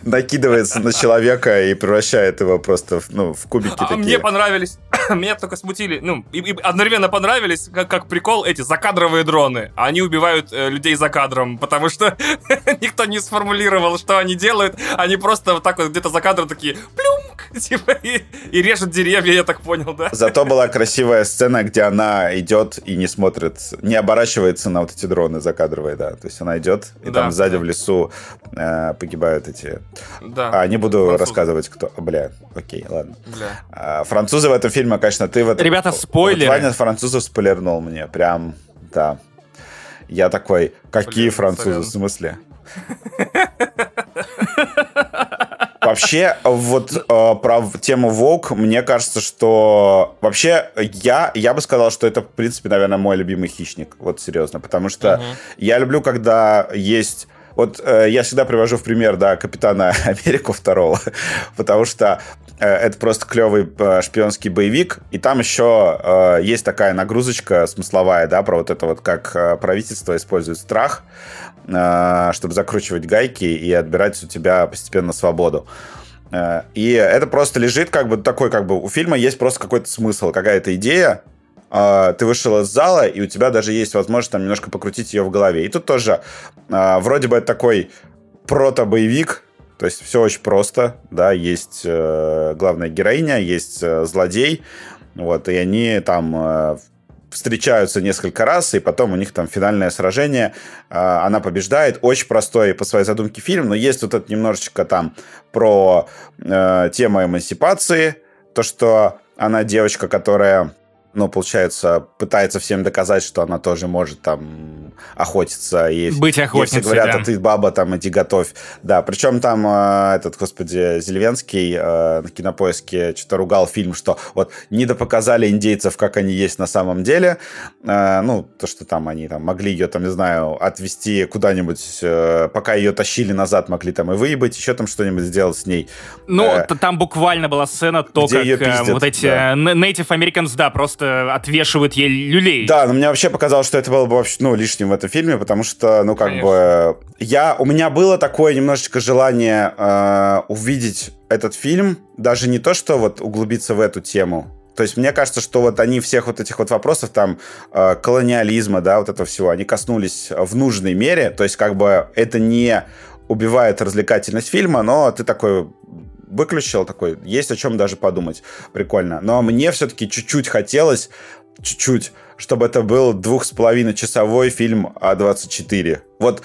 накидывается на человека и превращает его просто в, ну, в кубики А такие. мне понравились, меня только смутили, ну, и, и одновременно понравились, как, как прикол, эти закадровые дроны. Они убивают э, людей за кадром, потому что никто не сформулировал, что они делают. Они просто вот так вот где-то за кадром такие плюмк, типа, и, и режут деревья, я так понял, да? Зато была красивая сцена, где она идет и не смотрит, не оборачивается на вот эти дроны закадровые, да. То есть она идет, и Да, там сзади да. в лесу э, погибают эти... Да. А, не буду Французы. рассказывать, кто... Бля, окей, ладно. Бля. А, французы в этом фильме, конечно, ты в этом... Ребята, Вот спойлеры. Ваня французов спойлернул мне, прям, да. Я такой, какие Блин, французы, сорян. в смысле? Вообще, вот э, про тему Волк, мне кажется, что вообще я, я бы сказал, что это, в принципе, наверное, мой любимый хищник. Вот серьезно. Потому что Мгм. я люблю, когда есть... Вот э, я всегда привожу в пример, да, Капитана Америку второго, потому что это просто клевый э, шпионский боевик, и там еще э, есть такая нагрузочка смысловая, да, про вот это вот, как э, правительство использует страх, э, чтобы закручивать гайки и отбирать у тебя постепенно свободу. Э, И это просто лежит как бы такой, как бы у фильма есть просто какой-то смысл, какая-то идея, ты вышел из зала, и у тебя даже есть возможность там немножко покрутить ее в голове. И тут тоже вроде бы такой прото-боевик, то есть все очень просто, да, есть э, главная героиня, есть э, злодей, Вот, и они там э, встречаются несколько раз, и потом у них там финальное сражение, э, она побеждает. Очень простой по своей задумке фильм, но есть вот это немножечко там про э, тему эмансипации, то, что она девочка, которая ну, получается, пытается всем доказать, что она тоже может там охотиться. И Быть охотницей, все говорят, да. а ты баба, там, иди готовь. Да, причем там э, этот, господи, Зеленский э, на Кинопоиске что-то ругал фильм, что вот не допоказали индейцев, как они есть на самом деле. Э, ну, то, что там они там могли ее, там, не знаю, отвезти куда-нибудь, э, пока ее тащили назад, могли там и выебать, еще там что-нибудь сделать с ней. Ну, Э, там буквально была сцена, то, где как э, пиздят, вот эти да. э, Native Americans, да, просто отвешивают ей люлей. Да, но мне вообще показалось, что это было бы вообще, ну, лишним в этом фильме, потому что, ну, как Конечно. бы, я, у меня было такое немножечко желание э, увидеть этот фильм, даже не то, что вот углубиться в эту тему, то есть мне кажется, что вот они всех вот этих вот вопросов там э, колониализма, да, вот этого всего, они коснулись в нужной мере, то есть как бы это не убивает развлекательность фильма, но ты такой выключил, такой, есть о чем даже подумать. Прикольно. Но мне все-таки чуть-чуть хотелось, чуть-чуть, чтобы это был двух с половиной часовой фильм А24. Вот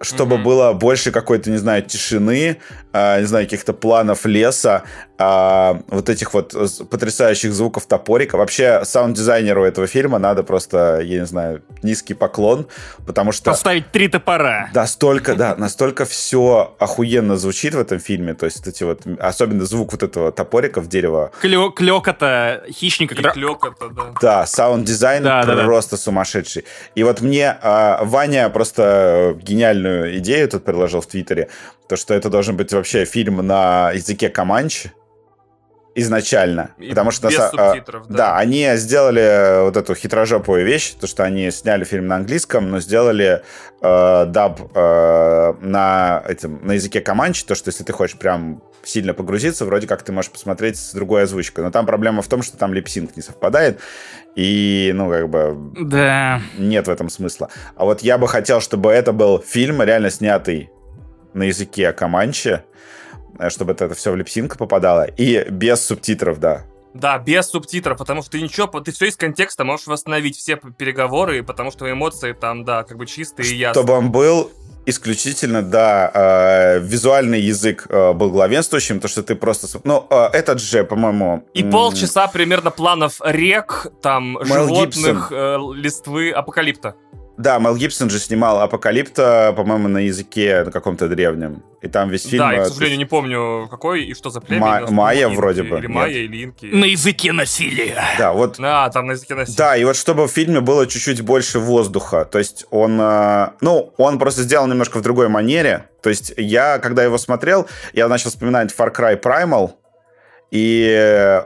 чтобы Мгм. было больше какой-то, не знаю, тишины, а, не знаю, каких-то планов леса, а, вот этих вот с- потрясающих звуков топорика. Вообще, саунд-дизайнеру этого фильма надо просто, я не знаю, низкий поклон, потому что... Поставить три топора. Настолько, да, настолько все охуенно звучит в этом фильме. То есть эти вот, особенно звук вот этого топорика в дерево. Клё- клёкота хищника, И который... клёкота, да. Да, саунд-дизайн Да, да, да. просто сумасшедший. И вот мне а, Ваня просто гениальную идею тут предложил в Твиттере, то, что это должен быть вообще фильм на языке команчи изначально. И потому что... без а, субтитров, да. да, они сделали вот эту хитрожопую вещь, то, что они сняли фильм на английском, но сделали э, dub э, на, этим, на языке команчи, то, что если ты хочешь прям сильно погрузиться, вроде как ты можешь посмотреть с другой озвучкой. Но там проблема в том, что там lip sync не совпадает, и, ну, как бы, Да. нет в этом смысла. А вот я бы хотел, чтобы это был фильм, реально снятый на языке команчи, э, чтобы это, все в lip sync попадало, и без субтитров, да. Да, без субтитров, потому что ты ничего, ты все из контекста можешь восстановить все переговоры, потому что эмоции там, да, как бы чистые и ясные. Чтобы он был исключительно, да, э, визуальный язык э, был главенствующим, то, что ты просто... Ну, э, этот же, по-моему... И полчаса примерно планов рек, там, Мэл животных, э, листвы, апокалипта. Да, Мел Гибсон же снимал «Апокалипта», по-моему, на языке на каком-то древнем. И там весь фильм... да, я, э, к сожалению, не помню, какой и что за племя. Ма- майя инки вроде бы, Или майя, или инки. На языке насилия. Да, вот А, там на языке насилия. Да, и вот чтобы в фильме было чуть-чуть больше воздуха. То есть он, э, ну, он просто сделал немножко в другой манере. То есть я, когда его смотрел, я начал вспоминать Far Cry Primal. И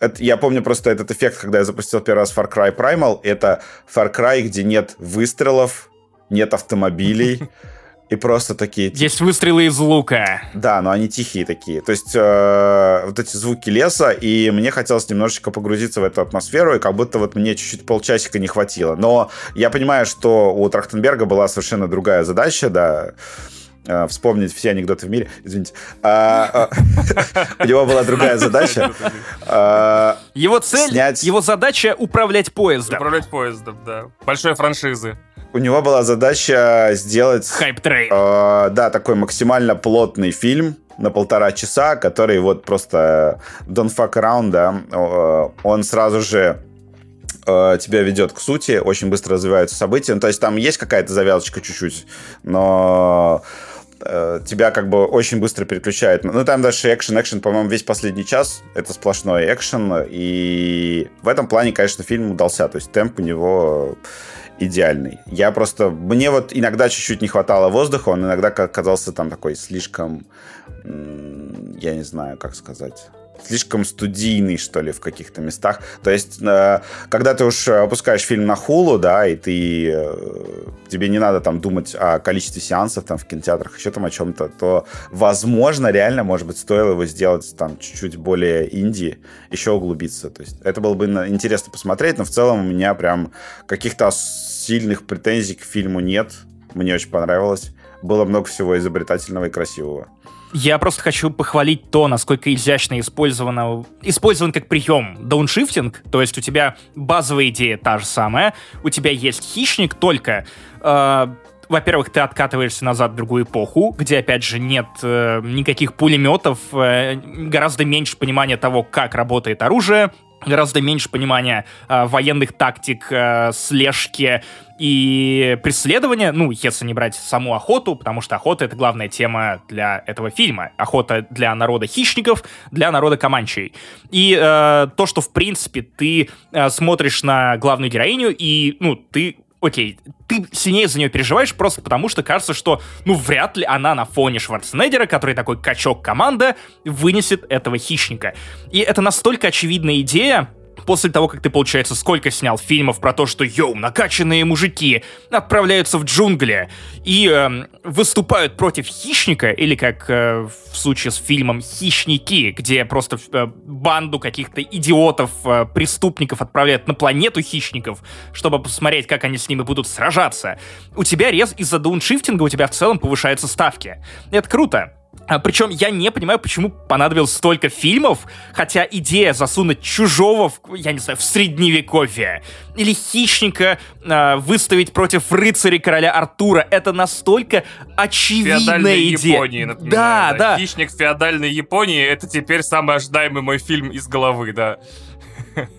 это, я помню просто этот эффект, когда я запустил первый раз Far Cry Primal. Это Far Cry, где нет выстрелов, нет автомобилей. И просто такие... Есть выстрелы из лука. да, но они тихие такие. То есть э, вот эти звуки леса, и мне хотелось немножечко погрузиться в эту атмосферу, и как будто вот мне чуть-чуть полчасика не хватило. Но я понимаю, что у Трахтенберга была совершенно другая задача, да, э, вспомнить все анекдоты в мире. Извините. А, а, У него была другая задача. А, Его цель, Снять- его задача управлять поездом. Управлять поездом, да. Большой франшизы. У него была задача сделать... Хайп трейн. Э, да, такой максимально плотный фильм на полтора часа, который вот просто don't fuck around, да, э, он сразу же э, тебя ведет к сути, очень быстро развиваются события. Ну, то есть там есть какая-то завязочка чуть-чуть, но э, тебя как бы очень быстро переключает. Ну, там дальше экшен, экшен, по-моему, весь последний час это сплошной экшен, и в этом плане, конечно, фильм удался. То есть темп у него идеальный. Я просто... Мне вот иногда чуть-чуть не хватало воздуха, он иногда ка- казался там такой слишком... Я не знаю, как сказать слишком студийный, что ли, в каких-то местах. То есть, э, когда ты уж опускаешь фильм на хулу, да, и ты, э, тебе не надо там думать о количестве сеансов там в кинотеатрах, еще там о чем-то, то, возможно, реально, может быть, стоило его сделать там чуть-чуть более инди, еще углубиться. То есть, это было бы интересно посмотреть, но в целом у меня прям каких-то сильных претензий к фильму нет. Мне очень понравилось. Было много всего изобретательного и красивого. Я просто хочу похвалить то, насколько изящно использовано, использован как прием дауншифтинг, то есть у тебя базовая идея та же самая, у тебя есть хищник, только э, во-первых, ты откатываешься назад в другую эпоху, где, опять же, нет э, никаких пулеметов, э, гораздо меньше понимания того, как работает оружие, гораздо меньше понимания э, военных тактик, э, слежки и преследования, ну, если не брать саму охоту, потому что охота — это главная тема для этого фильма. Охота для народа хищников, для народа команчей. И э, то, что, в принципе, ты э, смотришь на главную героиню, и, ну, ты окей, ты сильнее за нее переживаешь просто потому, что кажется, что, ну, вряд ли она на фоне Шварценеггера, который такой качок команда, вынесет этого хищника. И это настолько очевидная идея, после того, как ты, получается, сколько снял фильмов про то, что, йоу, накачанные мужики отправляются в джунгли и э, выступают против хищника, или как э, в случае с фильмом «Хищники», где просто э, банду каких-то идиотов, э, преступников отправляют на планету хищников, чтобы посмотреть, как они с ними будут сражаться. У тебя рез из-за дауншифтинга у тебя в целом повышаются ставки. Это круто. А, причем я не понимаю, почему понадобилось столько фильмов, хотя идея засунуть чужого, в, я не знаю, в средневековье или хищника э, выставить против рыцаря короля Артура, это настолько очевидная Феодальной идея. Японии, например. да, да. Хищник феодальной Японии это теперь самый ожидаемый мой фильм из головы, да.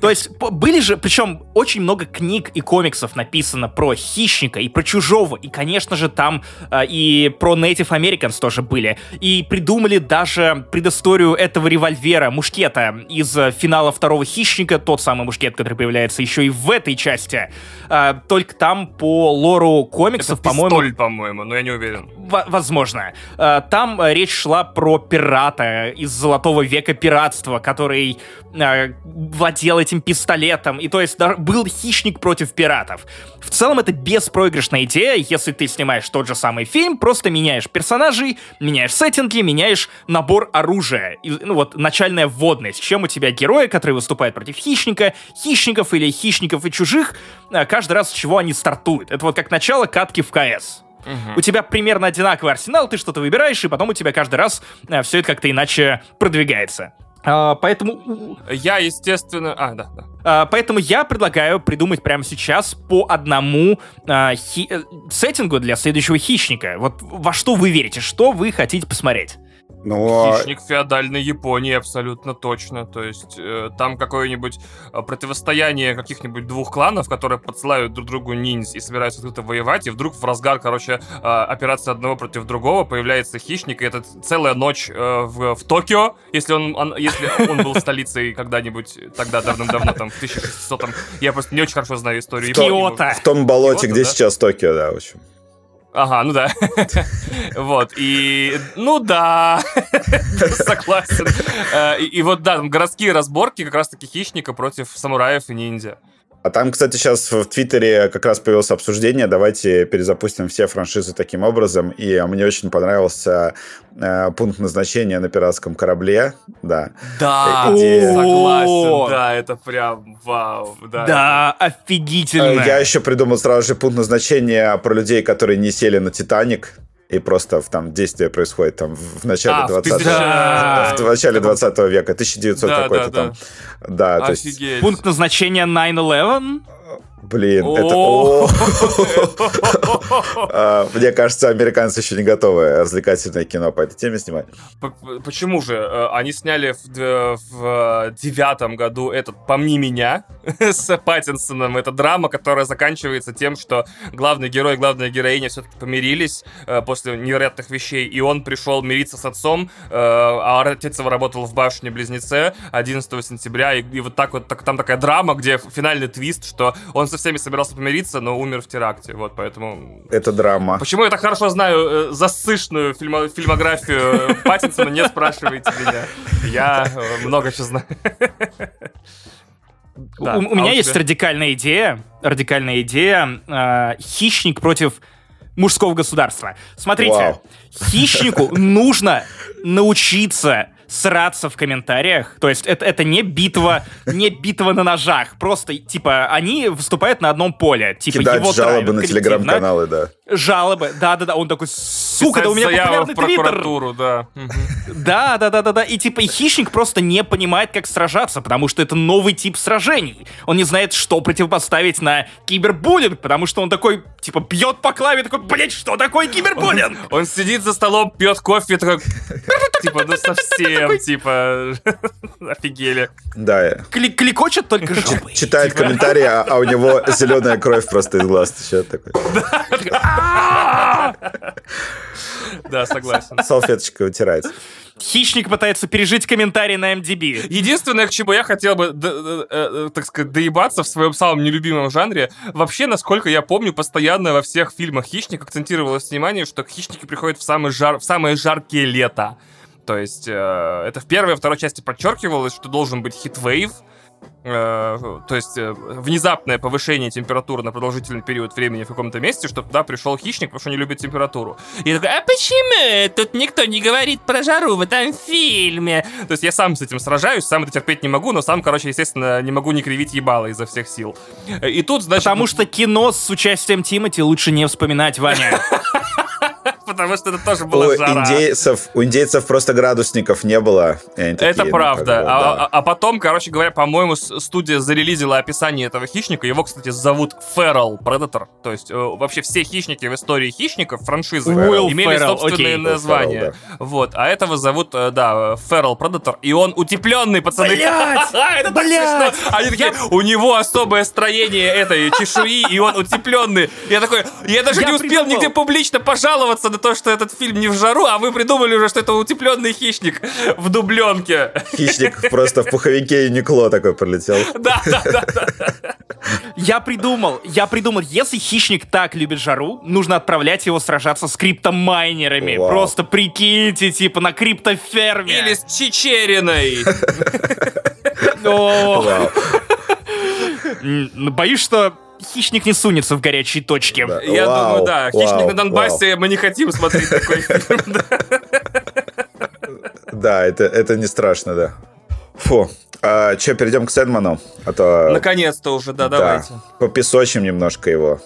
То есть были же, причем очень много книг и комиксов написано про хищника и про чужого, и, конечно же, там э, и про Native Americans тоже были. И придумали даже предысторию этого револьвера, мушкета из э, финала второго хищника, тот самый мушкет, который появляется еще и в этой части. Э, только там по лору комиксов, Это по-моему, пистоль, по-моему, но я не уверен. Во- возможно. Э, Там речь шла про пирата из Золотого века пиратства, который э, владел этим пистолетом. И то есть был хищник против пиратов. В целом это беспроигрышная идея, если ты снимаешь тот же самый фильм, просто меняешь персонажей, меняешь сеттинги, меняешь набор оружия. И, ну вот, начальная вводная, с чем у тебя герои, которые выступают против хищника, хищников или хищников и чужих, э, каждый раз с чего они стартуют. Это вот как начало катки в КС. У тебя примерно одинаковый арсенал, ты что-то выбираешь, и потом у тебя каждый раз все это как-то иначе продвигается. А, поэтому, Я, естественно... А, да, да. а, поэтому я предлагаю придумать прямо сейчас по одному а, хи- э, сеттингу для следующего хищника. Вот во что вы верите, что вы хотите посмотреть? Но Хищник феодальной Японии, абсолютно точно. То есть э, там какое-нибудь э, противостояние каких-нибудь двух кланов, которые подсылают друг другу ниндзь и собираются открыто воевать, и вдруг в разгар, короче, э, операции одного против другого появляется хищник, и это целая ночь э, в, в Токио, если он, он- если он был столицей когда-нибудь тогда давным-давно, там, в 1600-м. Я просто не очень хорошо знаю историю. Японии. Киото. в том болоте, где сейчас Токио, да, в общем. Ага, ну да. Вот, и... Ну да, согласен. Э, И вот, да, городские разборки как раз-таки хищника против самураев и ниндзя. А там, кстати, сейчас в Твиттере как раз появилось обсуждение. Давайте перезапустим все франшизы таким образом. И мне очень понравился э, пункт назначения на пиратском корабле. Да. Да, Идея. согласен, да, это прям вау. Да, Да, Э, офигительно. Я еще придумал сразу же пункт назначения про людей, которые не сели на Титаник. И просто в- там действие происходит там в начале А, в 20 тысяча- Да. в начале 20 века, 1900 Да, какой-то да, там. Да, то есть. Пункт назначения 9-11. Блин, это... А, Мне кажется, американцы еще не готовы развлекательное кино по этой теме снимать. Почему же? Э, Они сняли в, в девятом году этот «Помни меня» с Паттинсоном. Это драма, которая заканчивается тем, что главный герой и главная героиня все-таки помирились э, после невероятных вещей, и он пришел мириться с отцом, э, а отец его работал в башне-близнеце 11 сентября, и, вот так вот там такая драма, где финальный твист, что он со всеми собирался помириться, но умер в теракте. Вот поэтому Это драма. Почему я так хорошо знаю э, засышную фильмо- фильмографию э, Паттинсона, не спрашивайте меня. Я э, много чего знаю. Да, у, у а меня у есть радикальная идея. Радикальная идея. э, хищник против мужского государства. Смотрите, Вау. хищнику нужно научиться сраться в комментариях. То есть это, это не битва, не битва на ножах. Просто, типа, они выступают на одном поле. Типа, Кидать его жалобы травят на телеграм-каналы, да. Жалобы, да-да-да. Он такой, сука, Писать да у меня заяву в популярный твиттер. прокуратуру, да. Да, да, да, да, да. И типа и хищник просто не понимает, как сражаться, потому что это новый тип сражений. Он не знает, что противопоставить на кибербуллинг, потому что он такой, типа, бьет по клаве, такой, блять, что такое кибербуллинг? Он сидит за столом, пьет кофе, такой... Типа, ну совсем, типа... Офигели. Да, Кли- кликочет только жопой. читает комментарии, а, а у него зеленая кровь просто из глаз течет такой. Да, согласен. Салфеточкой утирает. Хищник пытается пережить комментарий на MDB. Единственное, к чему я хотел бы, э, так сказать, доебаться в своем самом нелюбимом жанре, вообще, насколько я помню, постоянно во всех фильмах «Хищник» акцентировалось внимание, что хищники приходят в, самый жар, в самые жаркие лета. То есть э, это в первой и второй части подчеркивалось, что должен быть хитвейв, э, то есть э, внезапное повышение температуры на продолжительный период времени в каком-то месте, чтобы туда пришел хищник, потому что не любит температуру. И я такой, а почему тут никто не говорит про жару в этом фильме? То есть я сам с этим сражаюсь, сам это терпеть не могу, но сам, короче, естественно, не могу не кривить ебало изо всех сил. И тут, значит... Потому что кино с участием Тимати лучше не вспоминать, Ваня. Потому что это тоже У была жара. индейцев, у индейцев просто градусников не было. такие, Это ну, правда. как бы, а, да. а- а потом, короче говоря, по-моему, студия зарелизила описание этого хищника. Его, кстати, зовут Feral Predator. То есть э, вообще все хищники в истории хищников, франшизы, Уилл имели Феррелл, собственные окей. Названия. Феррелл, Вот. А этого зовут, э, да, Feral Predator. И он утепленный, пацаны. Блядь! Это Блядь! Они такие, у него особое строение этой чешуи, и он утепленный. Я такой, я даже не успел нигде публично пожаловаться на то, что этот фильм не в жару, а вы придумали уже, что это утепленный хищник в дубленке. Хищник просто в пуховике и Никло такой пролетел. Да, да, да, да. Я придумал, я придумал, если хищник так любит жару, нужно отправлять его сражаться с криптомайнерами. Вау. Просто прикиньте, типа, на криптоферме. Или с Чечериной. Ну, Боюсь, что хищник не сунется в горячие точки. Да. Я Вау, думаю, да. Хищник вау, на Донбассе, мы не хотим смотреть такой фильм. да. Да, это, это не страшно, да. Фу. А, че, перейдем к Сэндману? А то... Наконец-то уже, да, да, давайте. попесочим немножко его.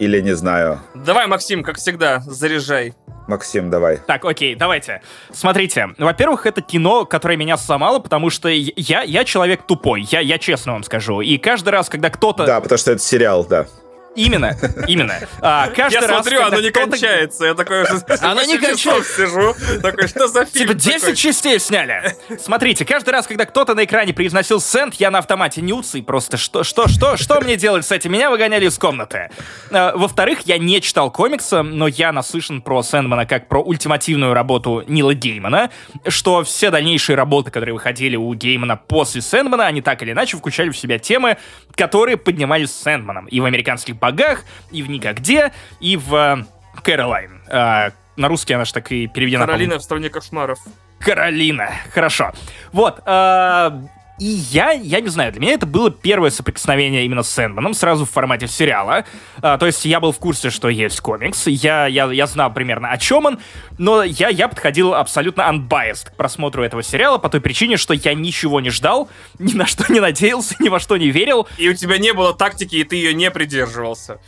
Или не знаю. Давай, Максим, как всегда, заряжай. Максим, давай. Так, окей, давайте. Смотрите, во-первых, это кино, которое меня сломало, потому что я, я человек тупой, я, я честно вам скажу. И каждый раз, когда кто-то... Да, потому что это сериал, да. Именно, именно. А, каждый Я раз, смотрю, оно не кончается. Я такой уже Оно не 8 часов сижу. Такой, что за фильм? Типа 10 такой? частей сняли. Смотрите, каждый раз, когда кто-то на экране произносил сент, я на автомате нюц и просто что, что, что, что мне делать с этим? Меня выгоняли из комнаты. А, Во-вторых, я не читал комикса, но я наслышан про Сэндмана как про ультимативную работу Нила Геймана, что все дальнейшие работы, которые выходили у Геймана после Сэндмана, они так или иначе включали в себя темы, которые поднимались с Сэндманом. И в «Американских богах», и в «Никогде», и в э, «Кэролайн». А, на русский она же так и переведена. Каролина в стране кошмаров. Каролина. Хорошо. Вот. а, и я, я не знаю, для меня это было первое соприкосновение именно с Сэндманом, сразу в формате сериала. А, то есть я был в курсе, что есть комикс, я, я, я знал примерно о чем он, но я, я подходил абсолютно unbiased к просмотру этого сериала по той причине, что я ничего не ждал, ни на что не надеялся, ни во что не верил. И у тебя не было тактики, и ты ее не придерживался.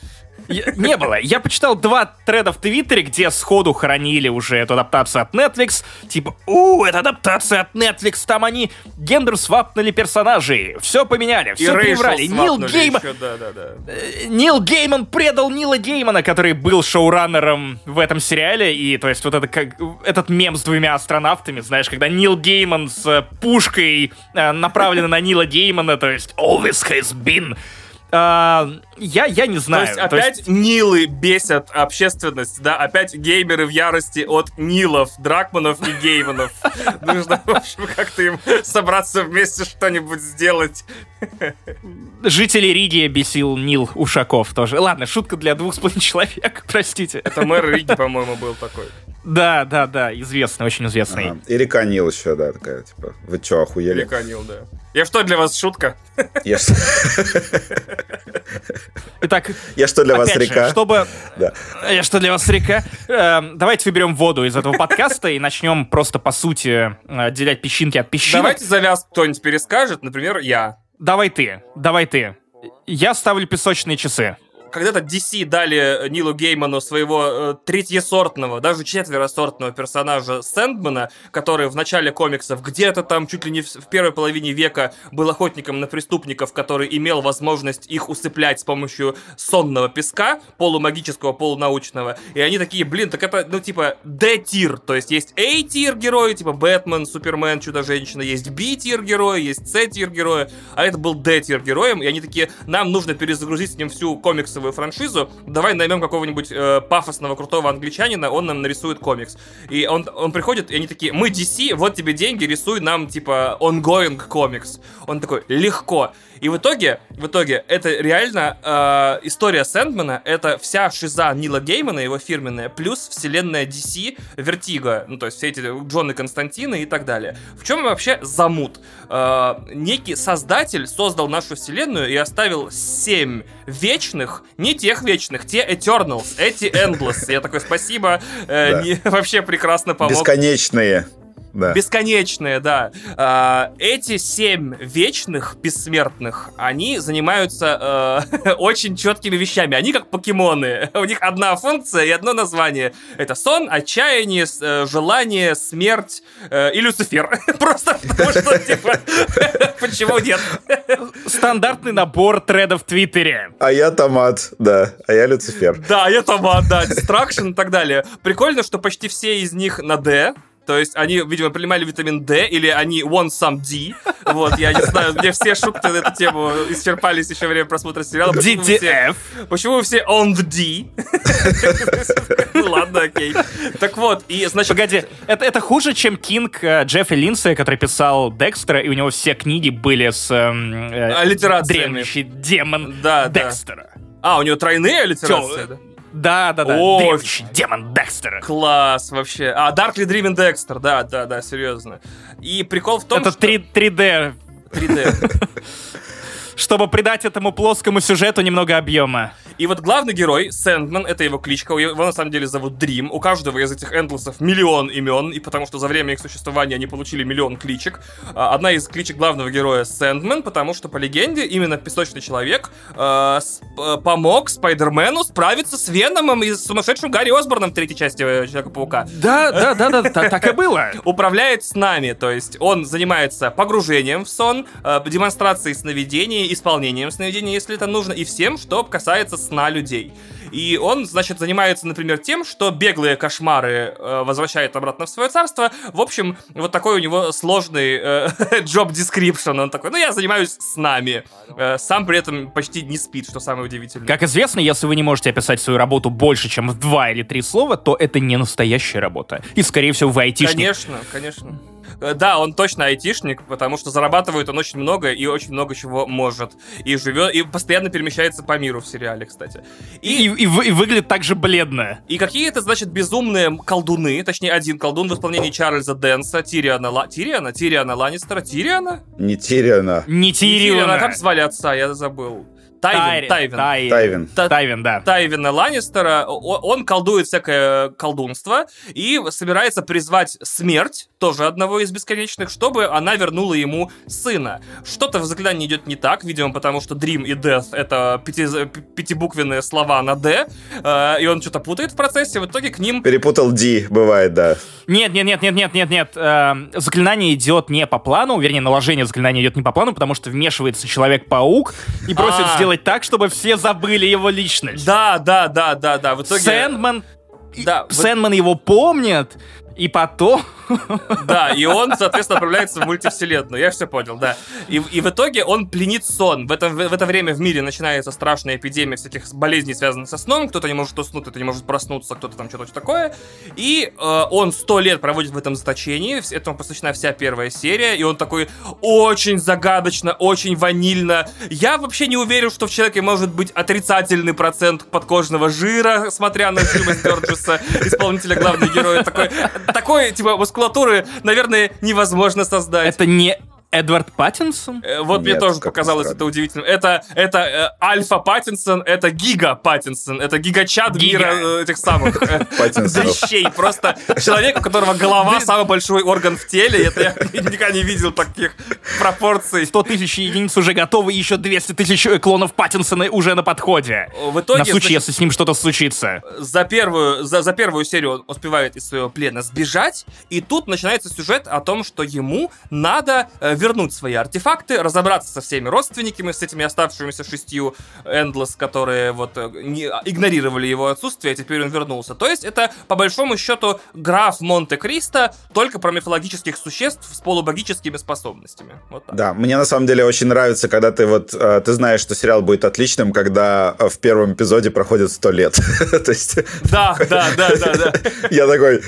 Я- Не было. Я почитал два треда в Твиттере, где сходу хоронили уже эту адаптацию от Netflix. Типа, у, это адаптация от Netflix, там они гендер свапнули персонажей, все поменяли, все переврали. Нил Гейман, да, да, да. Нил Гейман предал Нила Геймана, который был шоураннером в этом сериале, и то есть вот это как этот мем с двумя астронавтами, знаешь, когда Нил Гейман с э, пушкой э, направлена на Нила Геймана, то есть always has been. А, я, я не То знаю. есть опять Нилы бесят общественность, да? Опять геймеры в ярости от Нилов, Дракманов и Гейманов. Нужно, в общем, как-то им собраться вместе что-нибудь сделать. Жителей Риги бесил Нил Ушаков тоже. Ладно, шутка для двух с половиной человек, простите. Это мэр Риги, по-моему, был такой. Да, да, да, известный, очень известный. Ага. И река Нил еще, да, такая, типа, вы что, охуели? Река Нил, да. Я что, для вас шутка? Я, Итак, я что для вас же, река? чтобы... Да. Я что для вас река? Эм, давайте выберем воду из этого подкаста и начнем просто, по сути, отделять песчинки от песчинок. Давайте завяз кто-нибудь перескажет, например, я. Давай ты, давай ты. Я ставлю песочные часы. Когда-то DC дали Нилу Гейману своего э, третьесортного, даже четверосортного персонажа Сэндмана, который в начале комиксов где-то там чуть ли не в, в первой половине века был охотником на преступников, который имел возможность их усыплять с помощью сонного песка, полумагического, полунаучного. И они такие, блин, так это, ну, типа, D-тир, то есть есть A-тир герои, типа Бэтмен, Супермен, Чудо-женщина, есть B-тир герои, есть C-тир герои, а это был D-тир героем, и они такие, нам нужно перезагрузить с ним всю комиксовую франшизу, давай наймем какого-нибудь э, пафосного крутого англичанина, он нам нарисует комикс. И он, он приходит, и они такие, мы DC, вот тебе деньги, рисуй нам, типа, ongoing комикс. Он такой, легко. И в итоге, в итоге, это реально э, история Сэндмана, это вся шиза Нила Геймана, его фирменная, плюс вселенная DC, Vertigo, ну, то есть все эти Джоны Константина и так далее. В чем вообще замут? Э, некий создатель создал нашу вселенную и оставил семь вечных, не тех вечных, те Eternals, эти Endless. Я такой, спасибо, э, Да. не- вообще прекрасно помог. Бесконечные. Да. Бесконечные, да. А, эти семь вечных бессмертных, они занимаются э, очень четкими вещами. Они как покемоны. У них одна функция и одно название. Это сон, отчаяние, э, желание, смерть э, и Люцифер. Просто потому что, типа, почему нет? Стандартный набор тредов в Твиттере. А я томат, да. А я Люцифер. Да, я там, а, да, Destruction и так далее. Прикольно, что почти все из них на D. То есть они, видимо, принимали витамин D, или они want some D. Вот, я не знаю, мне все шутки на эту тему исчерпались еще время просмотра сериала. Почему вы все- DTF. Почему вы все on the D? Ну ладно, окей. Так вот, и значит... Погоди, это, это хуже, чем Кинг э, Джеффри Линдсей, который писал Декстера, и у него все книги были с эм, э, дремлющий демон Да, да. Декстера. А, у него тройные аллитерации, да? Да, да, да. О, Дремлющий демон Декстера. Класс вообще. А, Darkly Driven Dexter, да, да, да, серьезно. И прикол в том, Это что... 3, 3D. 3D. Чтобы придать этому плоскому сюжету немного объема. И вот главный герой, Сэндман, это его кличка, его на самом деле зовут Дрим. У каждого из этих эндлсов миллион имен, и потому что за время их существования они получили миллион кличек. А, Одна из кличек главного героя Сэндман, потому что, по легенде, именно Песочный Человек э, э, помог Спайдермену справиться с Веномом и с сумасшедшим Гарри Осборном в третьей части э, Человека-паука Да, да, да, да, та- так и было. управляет с нами, то есть он занимается погружением в сон, э, демонстрацией сновидений, исполнением сновидений, если это нужно, и всем, что касается сна людей. И он, значит, занимается, например, тем, что беглые кошмары э, возвращает обратно в свое царство. В общем, вот такой у него сложный э, job description. Он такой, ну, я занимаюсь снами. Э, сам при этом почти не спит, что самое удивительное. Как известно, если вы не можете описать свою работу больше, чем в два или три слова, то это не настоящая работа. И, скорее всего, вы айтишник. Конечно, конечно. Э, Да, он точно айтишник, потому что зарабатывает он очень много и очень много чего может. И живет, и постоянно перемещается по миру в сериале, кстати. И, И, и вы- и выглядит так же бледно. и какие-то, значит, безумные колдуны, точнее, один колдун в исполнении Чарльза Дэнса, Тириана Ла... Тириана? Тириана Ланнистера? Тириана? Не Тириана. Не Тириона. а как звали отца? Я забыл. Тайвин, Тайвин. Тай- Тайвин. Та- Тайвин, да. Тайвина Ланнистера, он колдует всякое колдунство и собирается призвать смерть, тоже одного из бесконечных, чтобы она вернула ему сына. Что-то в заклинании идет не так, видимо, потому что Dream и Death — это пяти- пятибуквенные слова на D, э, и он что-то путает в процессе, в итоге к ним... Перепутал Ди, бывает, да. Нет, нет, нет, нет, нет, нет, нет. Эм, заклинание идет не по плану, вернее, наложение заклинания идет не по плану, потому что вмешивается Человек-паук и просит А. сделать так, чтобы все забыли его личность. Да, да, да, да, да, в итоге... Сэндман, Да, Сэндман его помнит, и потом Да, и он, соответственно, отправляется в мультивселенную. Я все понял, да. И, и в итоге он пленит сон. В это, в это время в мире начинается страшная эпидемия всяких болезней, связанных со сном. Кто-то не может уснуть, кто-то не может проснуться, кто-то там что-то такое. И э, он сто лет проводит в этом заточении. Этому посвящена вся первая серия. И он такой очень загадочно, очень ванильно. Я вообще не уверен, что в человеке может быть отрицательный процент подкожного жира, смотря на Джима Стерджеса, исполнителя главного героя. Такой, такой, типа, мускулатуры, наверное, невозможно создать. Это не Эдвард Паттинсон? Э, вот мне тоже показалось это удивительным. Это, это э, Альфа Паттинсон, это Гига Паттинсон, это гигачат Гига. мира э, этих самых э, Паттинсонов. дрищей. Просто человек, у которого голова самый большой орган в теле. Это я никогда не видел таких пропорций. 100 тысяч единиц уже готовы, и еще 200 тысяч клонов Паттинсона уже на подходе. В итоге, на случай, если с ним что-то случится. за первую, за, за первую серию он успевает из своего плена сбежать, и тут начинается сюжет о том, что ему надо э, вернуть свои артефакты, разобраться со всеми родственниками, с этими оставшимися шестью Эндлес, которые вот э, не- игнорировали его отсутствие, а теперь он вернулся. То есть это, по большому счету, граф Монте-Кристо, только про мифологических существ с полубогическими способностями. Вот так. Да, мне на самом деле очень нравится, когда ты вот, э, ты знаешь, что сериал будет отличным, когда э, в первом эпизоде проходит сто лет. То есть Да, да, да, да, да. я такой,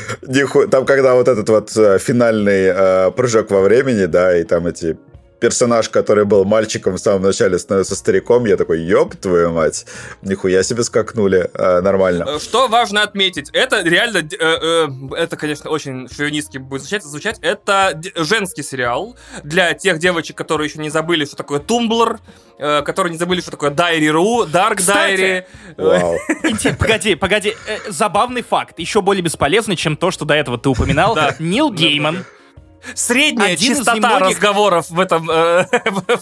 там когда вот этот вот финальный прыжок во времени, да, и там эти персонаж, который был мальчиком в самом начале, становится стариком, я такой, ёб твою мать, нихуя себе скакнули, э, нормально. Э, Что важно отметить, это реально, э, э, это, конечно, очень шовинистски будет звучать, звучать, это женский сериал для тех девочек, которые еще не забыли, что такое Тумблр, э, которые не забыли, что такое Diary.ru, Dark Кстати, Diary. Погоди, погоди. э, Забавный факт, еще более бесполезный, чем то, что до этого ты упоминал. Нил Гейман. Средняя Один частота немногих- разговоров в этом э,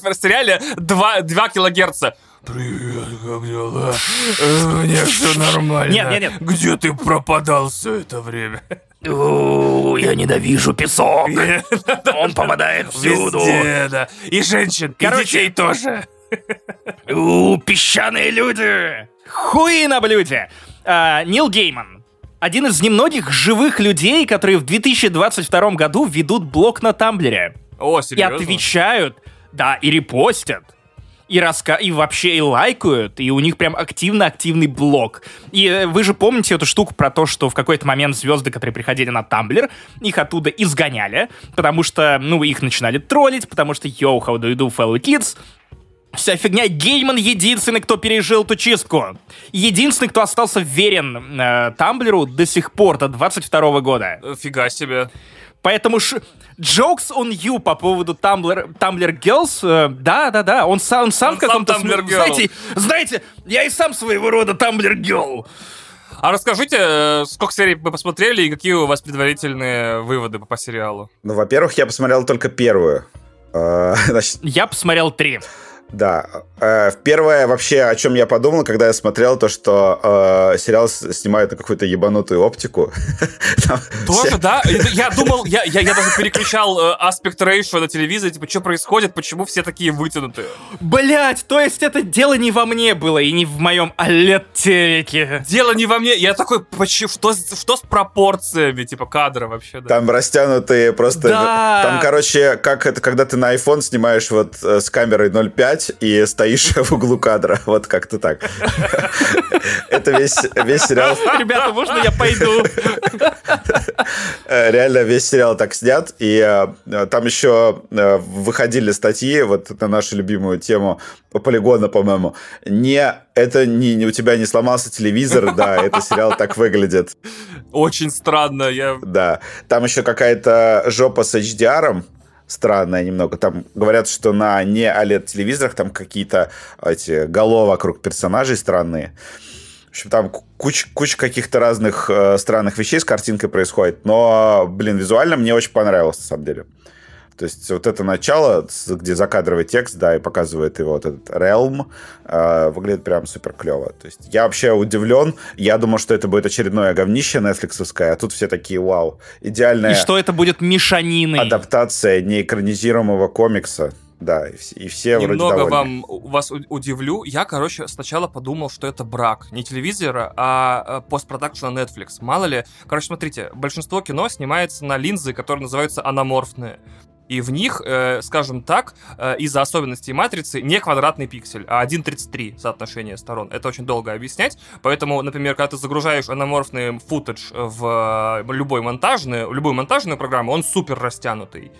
в сериале 2, 2 килогерца. Привет, как дела? У меня все нормально. Нет, нет, нет. Где ты пропадал все это время? я ненавижу песок. Он попадает Везде, да. И женщин, Короче, и детей тоже. У, песчаные люди! Хуи на блюде! А, Нил Гейман. Один из немногих живых людей, которые в 2022 году ведут блог на Тамблере. О, И серьезно? отвечают, да, и репостят. И, раска... и вообще и лайкают, и у них прям активно-активный блог. И э, вы же помните эту штуку про то, что в какой-то момент звезды, которые приходили на Тамблер, их оттуда изгоняли, потому что, ну, их начинали троллить, потому что, йоу, how do you do, fellow kids? Вся фигня. Гейман единственный, кто пережил эту чистку. Единственный, кто остался верен э, Тамблеру до сих пор, до 22 года. Э, Фига себе. Поэтому ш... jokes on you по поводу Tumblr, Tumblr Girls, э, да-да-да, он сам, он сам Он в каком-то girl. Знаете, знаете, я и сам своего рода Tumblr Girl. А расскажите, э, сколько серий вы посмотрели и какие у вас предварительные выводы по сериалу? Ну, во-первых, я посмотрел только первую. Э, Значит, Я посмотрел три. Да. Э, Первое вообще, о чем я подумал, когда я смотрел то, что э, сериал снимают на какую-то ебанутую оптику. Тоже, все- да? Я, думал, я, я, я даже переключал э, аспект рейшо на телевизоре, типа, что происходит, почему все такие вытянутые? Блять, то есть это дело не во мне было и не в моем OLED-телеке. Дело не во мне, я такой, почему, что, с- что с пропорциями, типа, кадра вообще, да? Там растянутые просто... Да. Там, короче, как это, когда ты на iPhone снимаешь вот э, с камерой 0.5 и стоишь в углу кадра. Вот как-то так. Это весь, весь сериал Ребята, можно я пойду? Э, Реально весь сериал так снят, и э, там еще э, выходили статьи вот на нашу любимую тему по полигона, по-моему. Не, это не, не у тебя не сломался телевизор, да, это сериал так выглядит, Очень странно, я... да. Там еще какая-то жопа с HDR, странная немного. Там говорят, что на не OLED-телевизорах там какие-то эти головы вокруг персонажей странные. В общем, там куча, куча каких-то разных э, странных вещей с картинкой происходит. Но, блин, визуально мне очень понравилось, на самом деле. То есть вот это начало, где закадровый текст, да, и показывает его вот этот Realm, э, выглядит прям супер клево. То есть я вообще удивлен. Я думал, что это будет очередное говнище нетфликсовское, а тут все такие, вау, идеальная И что это будет мешаниной? адаптация неэкранизируемого комикса. Да, и, все- и все вроде Немного довольны. вам вас удивлю. Я, короче, сначала подумал, что это брак. Не телевизора, а э, постпродакшена Netflix. Мало ли. Короче, смотрите, большинство кино снимается на линзы, которые называются аноморфные. И в них, э, скажем так, э, из-за особенностей матрицы не квадратный пиксель, а 1.33 соотношение сторон. Это очень долго объяснять. Поэтому, например, когда ты загружаешь аноморфный футаж в э, любой монтажный, любую монтажную программу, он супер растянутый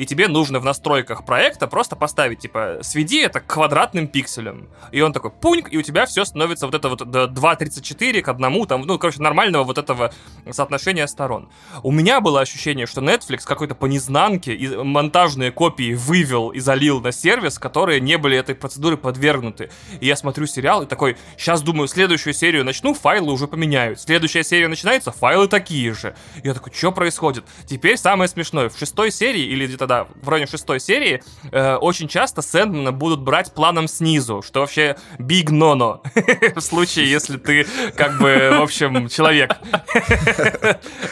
и тебе нужно в настройках проекта просто поставить, типа, сведи это к квадратным пикселям. И он такой, пуньк, и у тебя все становится вот это вот до 2.34 к одному, там, ну, короче, нормального вот этого соотношения сторон. У меня было ощущение, что Netflix какой-то по незнанке монтажные копии вывел и залил на сервис, которые не были этой процедуры подвергнуты. И я смотрю сериал и такой, сейчас думаю, следующую серию начну, файлы уже поменяют. Следующая серия начинается, файлы такие же. Я такой, что происходит? Теперь самое смешное. В шестой серии, или где-то, да, в районе шестой серии, э, очень часто Сэндмана будут брать планом снизу, что вообще big no-no. В случае, если ты, как бы, в общем, человек.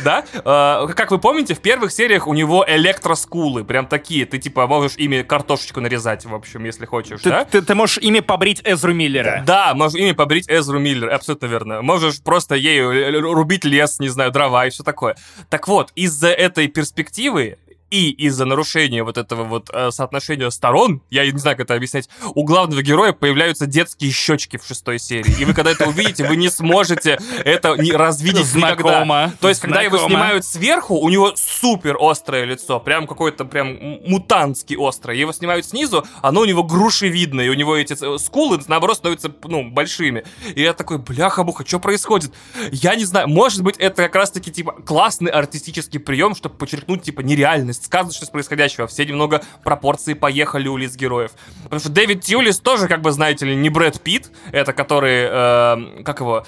Да? Э, Как вы помните, в первых сериях у него электроскулы, прям такие. Ты, типа, можешь ими картошечку нарезать, в общем, если хочешь, Ты, да? ты- ты можешь ими побрить Эзру Миллера. Да, можешь ими побрить Эзру Миллер, абсолютно верно. Можешь просто ею рубить лес, не знаю, дрова и все такое. Так вот, из-за этой перспективы и из-за нарушения вот этого вот э, соотношения сторон, я не знаю, как это объяснять, у главного героя появляются детские щечки в шестой серии. И вы когда это увидите, вы не сможете это не развидеть никогда. Знакомо. То есть, когда его снимают сверху, у него супер острое лицо, прям какое-то прям мутантски острое. Его снимают снизу, оно у него грушевидное, и у него эти э, скулы, наоборот, становятся, ну, большими. И я такой, бляха-муха, что происходит? Я не знаю, может быть, это как раз-таки, типа, классный артистический прием, чтобы подчеркнуть, типа, нереальность, сказочность происходящего. Все немного пропорции поехали у лиц героев. Потому что Дэвид Тьюлис тоже, как бы, знаете ли, не Брэд Питт, это который, э, как его,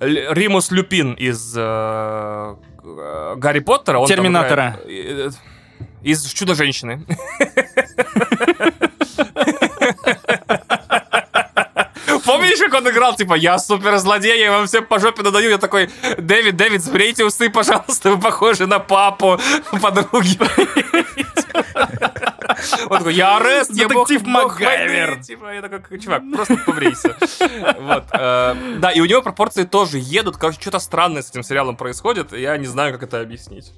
Римус Люпин из э, э, Гарри Поттера. он там Терминатора. играет, э, Из Чудо-женщины. Помнишь, как он играл, типа, я суперзлодей, я вам всем по жопе надаю. Я такой, Дэвид, Дэвид, сбрейте усы, пожалуйста, вы похожи на папу подруги. Он такой, я арест, я бог, Детектив бог Макгайвер. войны». Типа, я такой, чувак, просто побрейся. Вот. э, Да, и у него пропорции тоже едут. Короче, что-то странное с этим сериалом происходит. Я не знаю, как это объяснить.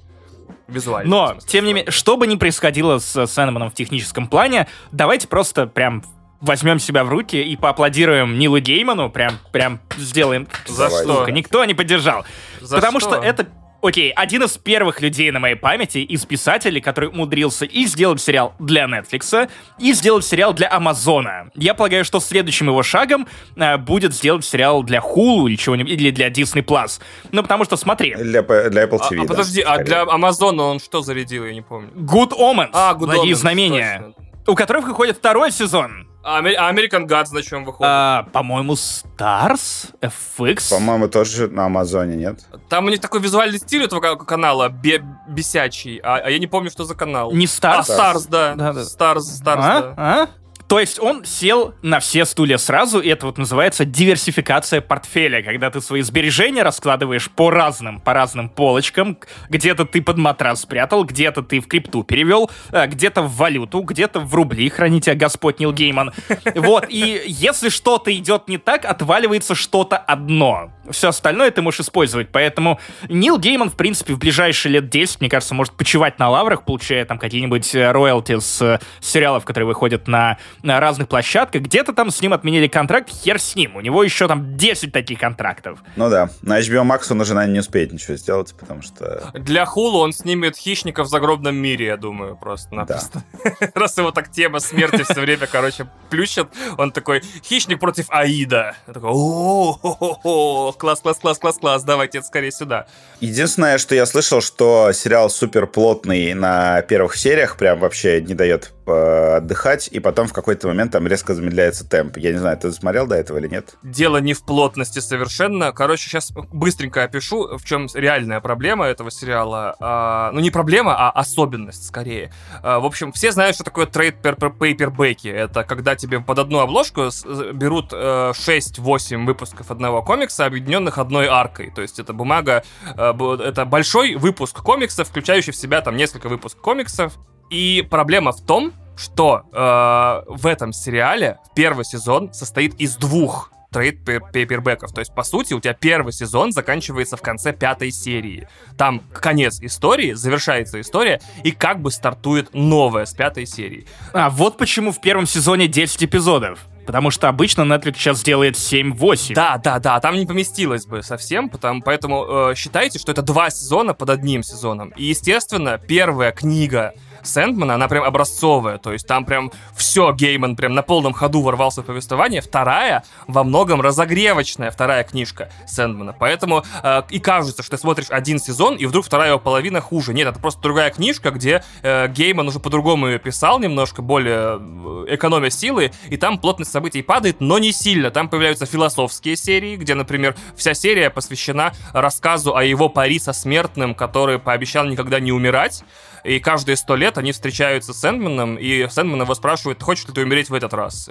Визуально. Но, тем не менее, что бы ни происходило с Сэндманом в техническом плане, давайте просто прям возьмем себя в руки и поаплодируем Нилу Гейману, прям, прям сделаем. За Давай. что? Никто не поддержал. За Потому что? что это Окей, один из первых людей на моей памяти из писателей, который умудрился и сделать сериал для Netflix, и сделать сериал для Амазона. Я полагаю, что следующим его шагом э, будет сделать сериал для Hulu или чего-нибудь, или для Disney Plus. Ну, потому что, смотри, Для, для Apple А, TV, а да, подожди, а скорее. для Амазона он что зарядил, я не помню. Good Omens, А, Good благие Omens, знамения, точно. у которых выходит второй сезон. А а American Gods на чем выходит? А, по-моему, Stars, FX. По-моему, тоже на Амазоне, нет? Там у них такой визуальный стиль этого ка- канала, бе- бесячий, а, а я не помню, что за канал. Не Stars? А, Stars, да. Да-да. Stars, Stars, А? да. А? То есть он сел на все стулья сразу, и это вот называется диверсификация портфеля, когда ты свои сбережения раскладываешь по разным, по разным полочкам. Где-то ты под матрас спрятал, где-то ты в крипту перевел, э, где-то в валюту, где-то в рубли, храни тебя Господь Нил Гейман. Вот, и если что-то идет не так, отваливается что-то одно. Все остальное ты можешь использовать, поэтому Нил Гейман, в принципе, в ближайшие лет 10, мне кажется, может почивать на лаврах, получая там какие-нибудь э, роялти с э, сериалов, которые выходят на, на разных площадках. Где-то там с ним отменили контракт, хер с ним. У него еще там 10 таких контрактов. Ну да. На HBO Max он уже, наверное, не успеет ничего сделать, потому что... Для Хулу он снимет хищников в загробном мире, я думаю, просто-напросто. Раз его так тема смерти все время, короче, плющит, он такой, хищник против Аида. Я такой, о класс, класс, класс, класс, класс, давайте это скорее сюда. Единственное, что я слышал, что сериал супер плотный на первых сериях, прям вообще не дает э, отдыхать, и потом в какой-то момент там резко замедляется темп. Я не знаю, ты смотрел до этого или нет? Дело не в плотности совершенно. Короче, сейчас быстренько опишу, в чем реальная проблема этого сериала. А, ну, не проблема, а особенность, скорее. А, в общем, все знают, что такое trade paperback и. Это когда тебе под одну обложку с- берут э, 6-8 выпусков одного комикса, объединенных одной аркой. То есть это бумага, э, это большой выпуск комиксов, включающий в себя там несколько выпусков комиксов. И проблема в том, что э, в этом сериале первый сезон состоит из двух trade paperback ов. То есть, по сути, у тебя первый сезон заканчивается в конце пятой серии. Там конец истории, завершается история, и как бы стартует новая с пятой серии. А, вот почему в первом сезоне 10 эпизодов. Потому что обычно Netflix сейчас делает 7-8. Да, да, да, там не поместилось бы совсем, потому, поэтому э, считайте, что это два сезона под одним сезоном. И, естественно, первая книга Сэндмана, она прям образцовая, то есть там прям все Гейман прям на полном ходу ворвался в повествование. Вторая во многом разогревочная вторая книжка Сэндмана, поэтому э, и кажется, что ты смотришь один сезон, и вдруг вторая его половина хуже. Нет, это просто другая книжка, где э, Гейман уже по-другому ее писал немножко, более э, экономя силы, и там плотность событий падает, но не сильно. Там появляются философские серии, где, например, вся серия посвящена рассказу о его пари со смертным, который пообещал никогда не умирать и каждые сто лет они встречаются с Сэндманом, и Сэндман его спрашивает, хочешь ли ты умереть в этот раз?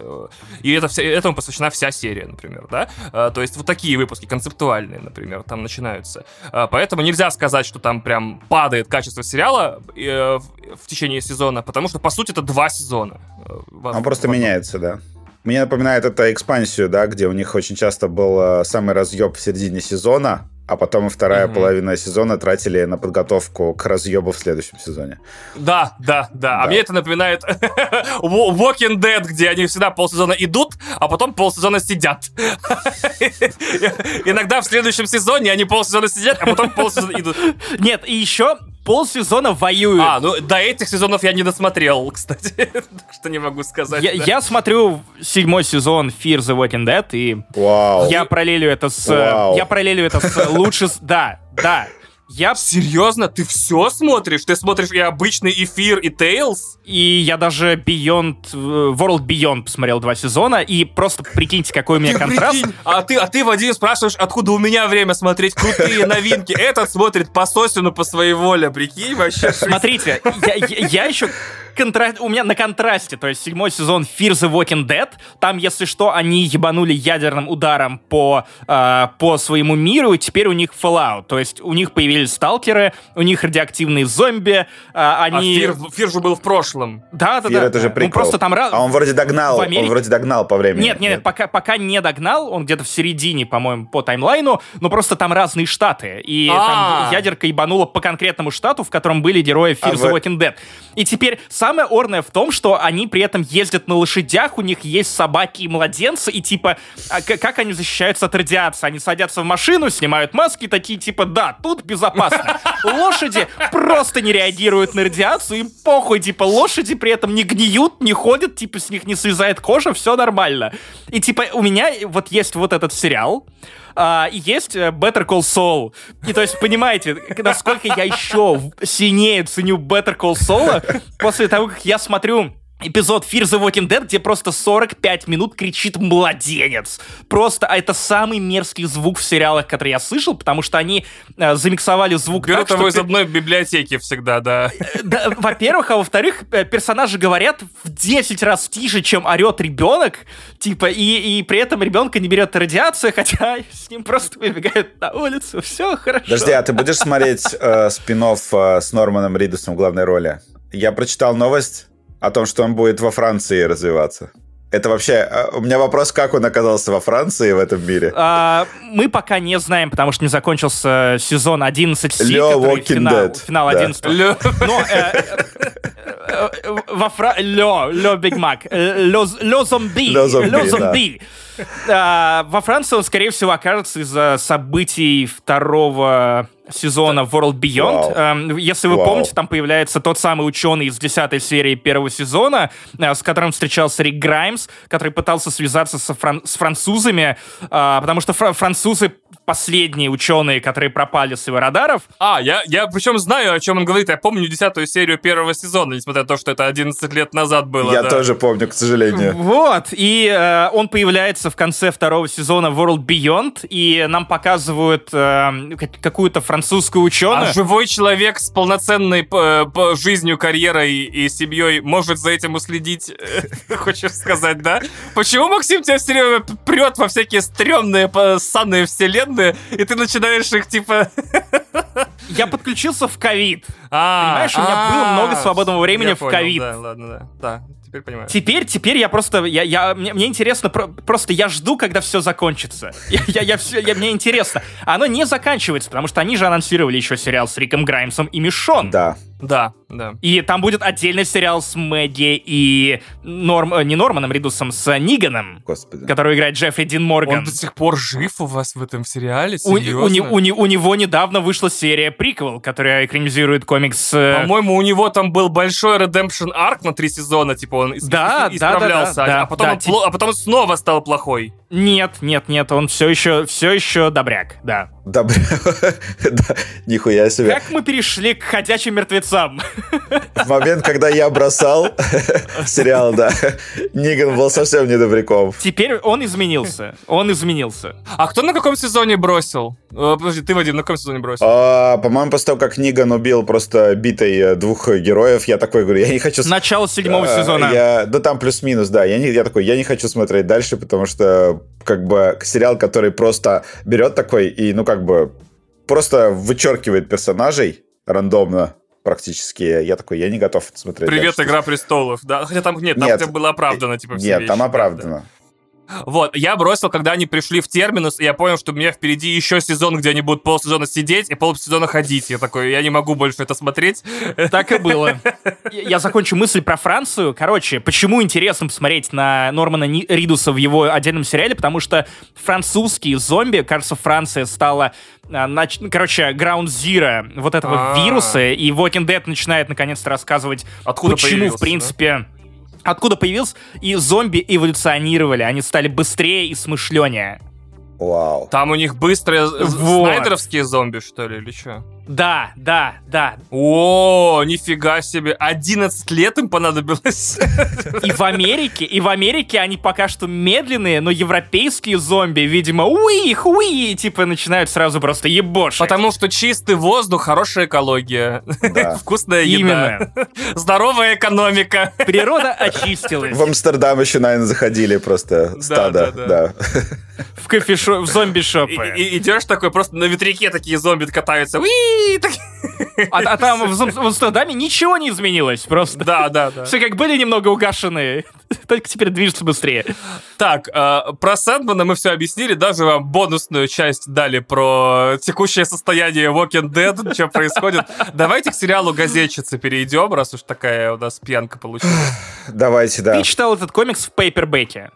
И это, вся, этому посвящена вся серия, например, да? А, то есть вот такие выпуски, концептуальные, например, там начинаются. А, поэтому нельзя сказать, что там прям падает качество сериала э, в течение сезона, потому что, по сути, это два сезона. Э, Он просто меняется, да. Мне напоминает это экспансию, да, где у них очень часто был э, самый разъеб в середине сезона, а потом и вторая угу. половина сезона тратили на подготовку к разъебу в следующем сезоне. Да, да, да. да. А мне это напоминает Walking Dead, где они всегда полсезона идут, а потом полсезона сидят. Иногда в следующем сезоне они полсезона сидят, а потом полсезона идут. Нет, и еще полсезона воюют. А, ну до этих сезонов я не досмотрел, кстати. так что не могу сказать. Я, да. я смотрю седьмой сезон Fear the Walking Dead, и Вау. я параллелю это с... Вау. Я параллелю это с лучше... Да, да. Я... Серьезно? Ты все смотришь? Ты смотришь и обычный эфир, и Tales? И я даже Beyond, э, World Beyond посмотрел два сезона, и просто прикиньте, какой у меня ты контраст. Прикинь. А ты, а ты, Вадим, спрашиваешь, откуда у меня время смотреть крутые новинки. Этот смотрит по Сосину по своей воле, прикинь, вообще. Смотрите, я, я, я еще контра... у меня на контрасте, то есть седьмой сезон Fear the Walking Dead, там, если что, они ебанули ядерным ударом по, э, по своему миру, и теперь у них Fallout, то есть у них появились сталкеры, у них радиоактивные зомби, э, они... А Fear, Fear же был в прошлом. Да, да, Fear да. это же прикол. Ну, просто там... А он вроде догнал, Америке... он вроде догнал по времени. Нет, нет, нет, пока, пока не догнал, он где-то в середине, по-моему, по таймлайну, но просто там разные штаты, и там а. ядерка ебанула по конкретному штату, в котором были герои Fear а the Walking Dead. И теперь самое орное в том, что они при этом ездят на лошадях, у них есть собаки и младенцы, и типа, а как они защищаются от радиации? Они садятся в машину, снимают маски, такие типа, да, тут безопасно. Лошади просто не реагируют на радиацию, им похуй, типа, лошади при этом не гниют, не ходят, типа, с них не слезает кожа, все нормально. И типа, у меня вот есть вот этот сериал, а, и есть э, Better Call Saul. И то есть, понимаете, насколько я еще сильнее ценю Better Call Saul после того, как я смотрю эпизод Fear the Walking Dead, где просто 45 минут кричит младенец. Просто а это самый мерзкий звук в сериалах, который я слышал, потому что они э, замиксовали звук Берут так, его что... из одной библиотеки всегда, да. Э, да во-первых, а во-вторых, э, персонажи говорят в 10 раз тише, чем орет ребенок, типа, и, и при этом ребенка не берет радиация, хотя с ним просто выбегают на улицу, все хорошо. Подожди, а ты будешь смотреть э, спин э, с Норманом Ридусом в главной роли? Я прочитал новость, о том, что он будет во Франции развиваться. Это вообще... А, у меня вопрос, как он оказался во Франции в этом мире? А, мы пока не знаем, потому что не закончился сезон 11 Си, Лё, который финал, Dead. финал 11. Да. Но, э, э, э, во Фра... Лё, Лё Биг Мак. Лё, Лё Зомби. Лё Зомби, Лё Зомби. Да. А, во Франции он, скорее всего, окажется из-за событий второго сезона World Beyond. Wow. Эм, если вы wow. помните, там появляется тот самый ученый из десятой серии первого сезона, э, с которым встречался Рик Граймс, который пытался связаться со фран- с французами, э, потому что фр- французы последние ученые, которые пропали с его радаров. А, я, я причем знаю, о чем он говорит. Я помню десятую серию первого сезона, несмотря на то, что это 11 лет назад было. Я да. тоже помню, к сожалению. Вот, и э, он появляется в конце второго сезона World Beyond, и нам показывают э, какую-то французскую ученую. А живой человек с полноценной по, по жизнью, карьерой и семьей может за этим уследить, хочешь сказать, да? Почему Максим тебя все время прет во всякие стрёмные, санные вселенные, длинные, и ты начинаешь их типа... Я подключился в ковид. А, Понимаешь, у меня было а, много свободного времени в ковид. Да, ладно, да. теперь понимаю. Теперь, теперь я просто, я, я, мне, мне интересно, про, просто я жду, когда все закончится. Я, я, я все, я, мне интересно. Оно не заканчивается, потому что они же анонсировали еще сериал с Риком Граймсом и Мишон. Да. Да, да. И там будет отдельный сериал с Мэгги и Норм, э, не Норманом Ридусом, с Ниганом, Господи. который играет Джеффри Дин Морган. Он до сих пор жив у вас в этом сериале? У, Серьезно? у, не- у не- у него недавно вышла серия приквел, которая экранизирует комикс... э, По-моему, у него там был большой redemption арк на три сезона, типа он Да, ис- да, да, исправлялся, да, а- да, а, потом да, он пло- а потом снова стал плохой. Нет, нет, нет, он все еще, все еще добряк, да. Да, бля, да, нихуя себе. Как мы перешли к ходячим мертвецам? В момент, когда я бросал сериал, да, Ниган был совсем не добряком. Теперь он изменился. Он изменился. А кто на каком сезоне бросил? Э, Подожди, ты, Вадим, на каком сезоне бросил? А, по-моему, после того, как Ниган убил просто битой э, двух героев, я такой говорю, я не хочу... Начало седьмого А, сезона. Я, да там плюс-минус, да. Я, не, я такой, я не хочу смотреть дальше, потому что как бы сериал, который просто берет такой и, ну, как бы просто вычеркивает персонажей рандомно практически. Я такой, я не готов смотреть Привет, дальше. Игра престолов. Да, хотя там нет, там Нет. хотя бы было оправдано, типа, все Нет, вещи. там Да, оправдано. да. Вот, я бросил, когда они пришли в терминус, и я понял, что у меня впереди еще сезон, где они будут полсезона сидеть и полсезона ходить. Я такой, я не могу больше это смотреть. Так и было. Я закончу мысль про Францию. Короче, почему интересно посмотреть на Нормана Ридуса в его отдельном сериале? Потому что французские зомби, кажется, Франция стала, а, короче, Ground Zero вот этого А. вируса, и Walking Dead начинает наконец-то рассказывать, Откуда почему, в принципе, откуда появился, и зомби эволюционировали, они стали быстрее и смышленнее. Вау. Там у них быстрые Вот. снайдеровские зомби, что ли, или что? Да, да, да. О, нифига себе. 11 лет им понадобилось. И в Америке, и в Америке они пока что медленные, но европейские зомби, видимо, уи, хуи, типа начинают сразу просто ебошить. Потому что чистый воздух, хорошая экология, Да. вкусная еда, Именно. здоровая экономика. Природа очистилась. В Амстердам еще, наверное, заходили просто стадо. да, Да, В кофешоп, в И, зомби-шопы. и- идешь такой, просто на ветряке такие зомби катаются. Уи! Так- А, а там в, в Амстердаме ничего не изменилось, просто. Да, да, да. Все как были немного угашенные, только теперь движутся быстрее. Так, э, про Сэндмана мы все объяснили, даже вам бонусную часть дали про текущее состояние Walking Dead, что происходит. Давайте к сериалу «Газетчицы» перейдем, раз уж такая у нас пьянка получилась. Давайте, да. Ты читал этот комикс в пейпербеке.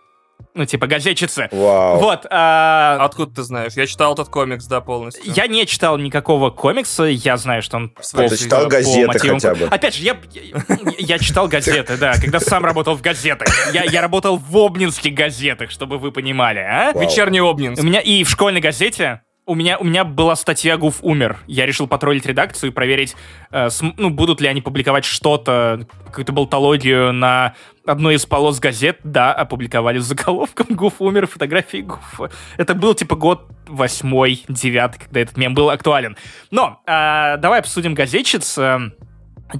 Ну, типа, газетчицы. Вау. Вот, а, Откуда ты знаешь? Я читал этот комикс, да, полностью. Я не читал никакого комикса, я знаю, что он по- жизни. Читал по газеты мотивам- хотя бы. Опять же, я, я, я читал газеты, да, когда сам работал в газетах. Я, я работал в обнинских газетах, чтобы вы понимали, а? Вау. Вечерний Обнинск. У меня и в школьной газете у меня, у меня была статья «Гуф умер». Я решил потроллить редакцию и проверить, э, см- ну, будут ли они публиковать что-то, какую-то болтологию на одной из полос газет. Да, опубликовали с заголовком «Гуф умер», фотографии Гуфа. Это был, типа, год восьмой, девятый, когда этот мем был актуален. Но, э, давай обсудим газетчиц. Э,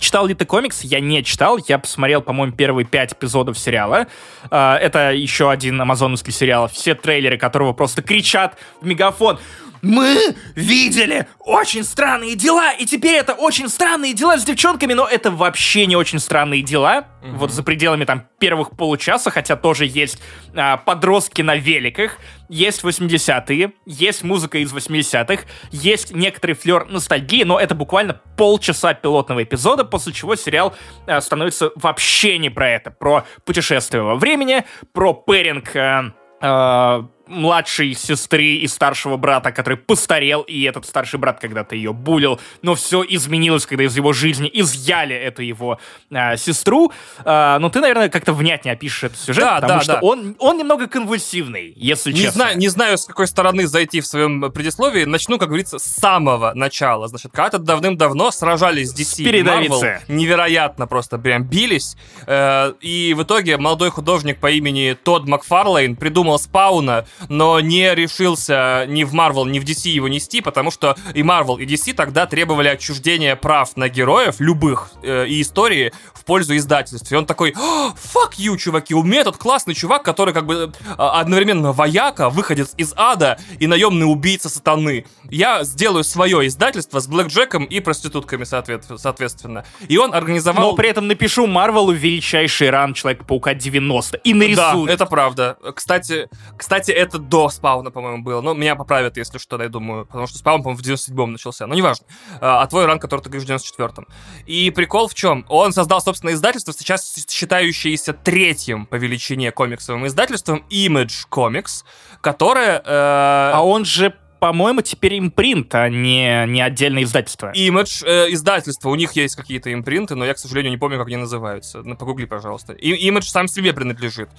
Читал ли ты комикс? Я не читал. Я посмотрел, по-моему, первые пять эпизодов сериала. А, Это еще один амазоновский сериал, все трейлеры которого просто кричат в мегафон. Мы видели очень странные дела, и теперь это очень странные дела с девчонками, но это вообще не очень странные дела. Вот за пределами там первых получаса, хотя тоже есть а, подростки на великах, есть 80-е, есть музыка из 80-х, есть некоторый флер ностальгии, но это буквально полчаса пилотного эпизода, после чего сериал а, становится вообще не про это, про путешествие во времени, про пэринг а, а, младшей сестры и старшего брата, который постарел, и этот старший брат когда-то ее булил, но все изменилось, когда из его жизни изъяли эту его а, сестру. А, но ты, наверное, как-то внятнее опишешь этот сюжет, Да, потому да, что да. Он, он немного конвульсивный, если Не честно. знаю, не знаю, с какой стороны зайти в своем предисловии. Начну, как говорится, с самого начала. Значит, когда-то давным-давно сражались с DC и. Marvel. Невероятно просто прям бились. Э, и в итоге молодой художник по имени Тодд Макфарлейн придумал Спауна, но не решился ни в Marvel, ни в DC его нести, потому что и Marvel, и DC тогда требовали отчуждения прав на героев, любых, э, и истории в пользу издательств. И он такой, fuck you, чуваки, у меня этот классный чувак, который как бы э, одновременно вояка, выходец из ада и наемный убийца сатаны. Я сделаю свое издательство с Блэк Джеком и проститутками, соответственно. И он организовал... Но при этом напишу Марвелу величайший ран Человека-паука 90 и нарисую. Да, это правда. Кстати, кстати, это до спауна, по-моему, было. Но меня поправят, если что, я думаю. Потому что спаун, по-моему, в 97-м начался. Но неважно. А, а твой ран, который ты говоришь, в 94-м. И прикол в чем? Он создал, собственно, издательство, сейчас считающееся третьим по величине комиксовым издательством Image Comics, которое... Э... А он же по-моему, теперь импринт, а не, не отдельное издательство. Image э, издательство, у них есть какие-то импринты, но я, к сожалению, не помню, как они называются. Ну, погугли, пожалуйста. И, Image сам себе принадлежит.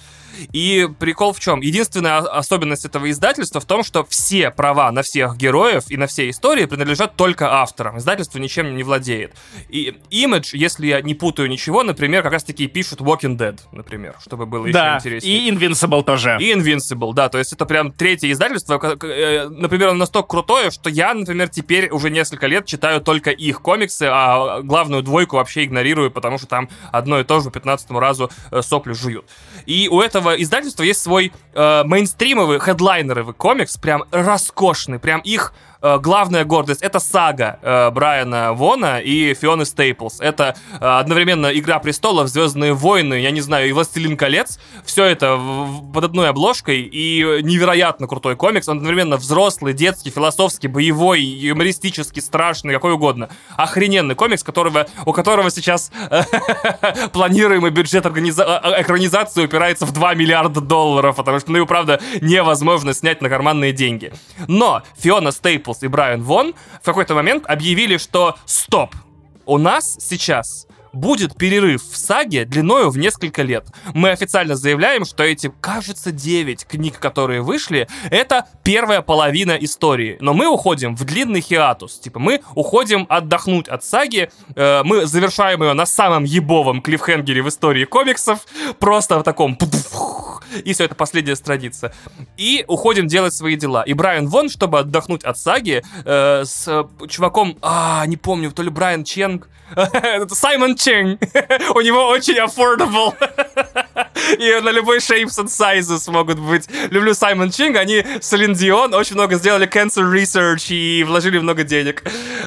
И прикол в чем? Единственная особенность этого издательства в том, что все права на всех героев и на все истории принадлежат только авторам. Издательство ничем не владеет. И Image, если я не путаю ничего, например, как раз-таки пишут Walking Dead, например, чтобы было да, еще интереснее. и Invincible тоже. И Invincible, да, то есть это прям третье издательство, э, например, настолько крутое, что я, например, теперь уже несколько лет читаю только их комиксы, а главную двойку вообще игнорирую, потому что там одно и то же по 15 разу э, сопли жуют. И у этого издательства есть свой э, мейнстримовый, хедлайнеровый комикс, прям роскошный, прям их главная гордость — это сага э, Брайана Вона и Фионы Стейплс. Это э, одновременно «Игра престолов», «Звездные войны», я не знаю, и «Властелин колец». Все это под одной обложкой, и невероятно крутой комикс. Он одновременно взрослый, детский, философский, боевой, юмористический, страшный, какой угодно. Охрененный комикс, которого, у которого сейчас планируемый бюджет экранизации упирается в 2 миллиарда долларов, потому что, ну и правда, невозможно снять на карманные деньги. Но Фиона Стейплс Майклс и Брайан Вон в какой-то момент объявили, что стоп, у нас сейчас будет перерыв в саге длиною в несколько лет. Мы официально заявляем, что эти, кажется, 9 книг, которые вышли, это первая половина истории. Но мы уходим в длинный хиатус. Типа, мы уходим отдохнуть от саги, э, мы завершаем ее на самом ебовом клиффхенгере в истории комиксов, просто в таком и все, это последняя страница. И уходим делать свои дела. И Брайан Вон, чтобы отдохнуть от саги, э, с э, чуваком, а, не помню, то ли Брайан Ченг, Саймон Ченг, у него очень affordable. И на любой shapes and sizes могут быть. Люблю Саймон Чинг, они с Линдион очень много сделали cancer research и вложили много денег.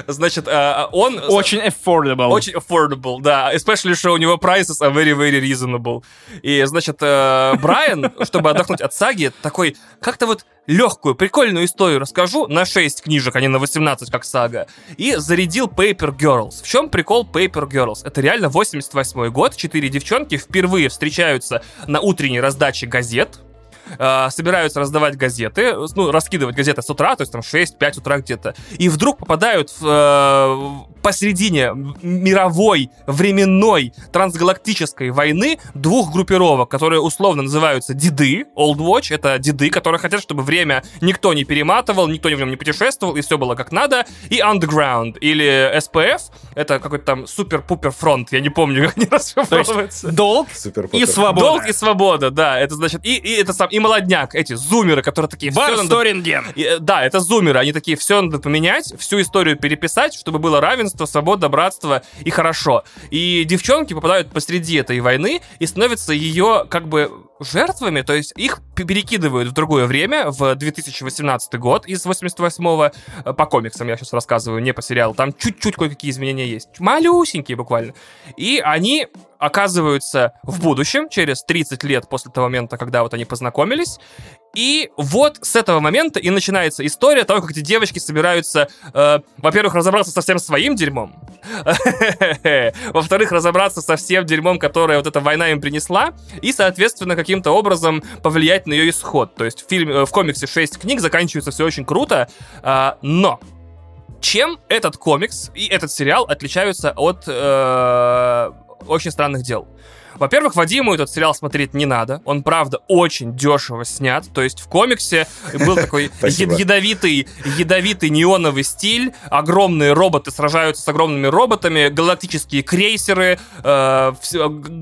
Значит, э, он... Очень affordable. Очень affordable, да. Especially, что у него prices are very, very reasonable. И, значит, Брайан, чтобы отдохнуть от саги, такой, как-то вот легкую, прикольную историю расскажу на 6 книжек, а не на 18, как сага. И зарядил Paper Girls. В чем прикол Paper Girls? Это реально 88 год, четыре девчонки впервые встречаются на утренней раздаче газет, э, собираются раздавать газеты, ну, раскидывать газеты с утра, то есть там 6-5 утра где-то, и вдруг попадают в, э, посередине мировой, временной, трансгалактической войны двух группировок, которые условно называются деды, Old Watch, это деды, которые хотят, чтобы время никто не перематывал, никто в нем не путешествовал, и все было как надо, и Underground, или SPF, это какой-то там супер-пупер фронт, я не помню, как они расшифровываются. Долг и свобода. Долг и свобода, да, это значит, и, и это сам, и молодняк, эти зумеры, которые такие... Бар. Надо... Да, это зумеры, они такие, все надо поменять, всю историю переписать, чтобы было равенство равенство, свобода, братство и хорошо. И девчонки попадают посреди этой войны и становятся ее как бы жертвами, то есть их перекидывают в другое время, в 2018 год из 88-го, э, по комиксам я сейчас рассказываю, не по сериалу, там чуть-чуть кое-какие изменения есть, малюсенькие буквально. И они оказываются в будущем, через 30 лет после того момента, когда вот они познакомились. И вот с этого момента и начинается история того, как эти девочки собираются, э, во-первых, разобраться со всем своим дерьмом, во-вторых, разобраться со всем дерьмом, которое вот эта война им принесла, и, соответственно, каким-то образом повлиять на ее исход. То есть в, фильме, э, в комиксе 6 книг заканчивается все очень круто, э, но чем этот комикс и этот сериал отличаются от э, очень странных дел. Во-первых, Вадиму этот сериал смотреть не надо. Он, правда, очень дешево снят. То есть в комиксе был такой ядовитый, ядовитый неоновый стиль. Огромные роботы сражаются с огромными роботами. Галактические крейсеры. Э,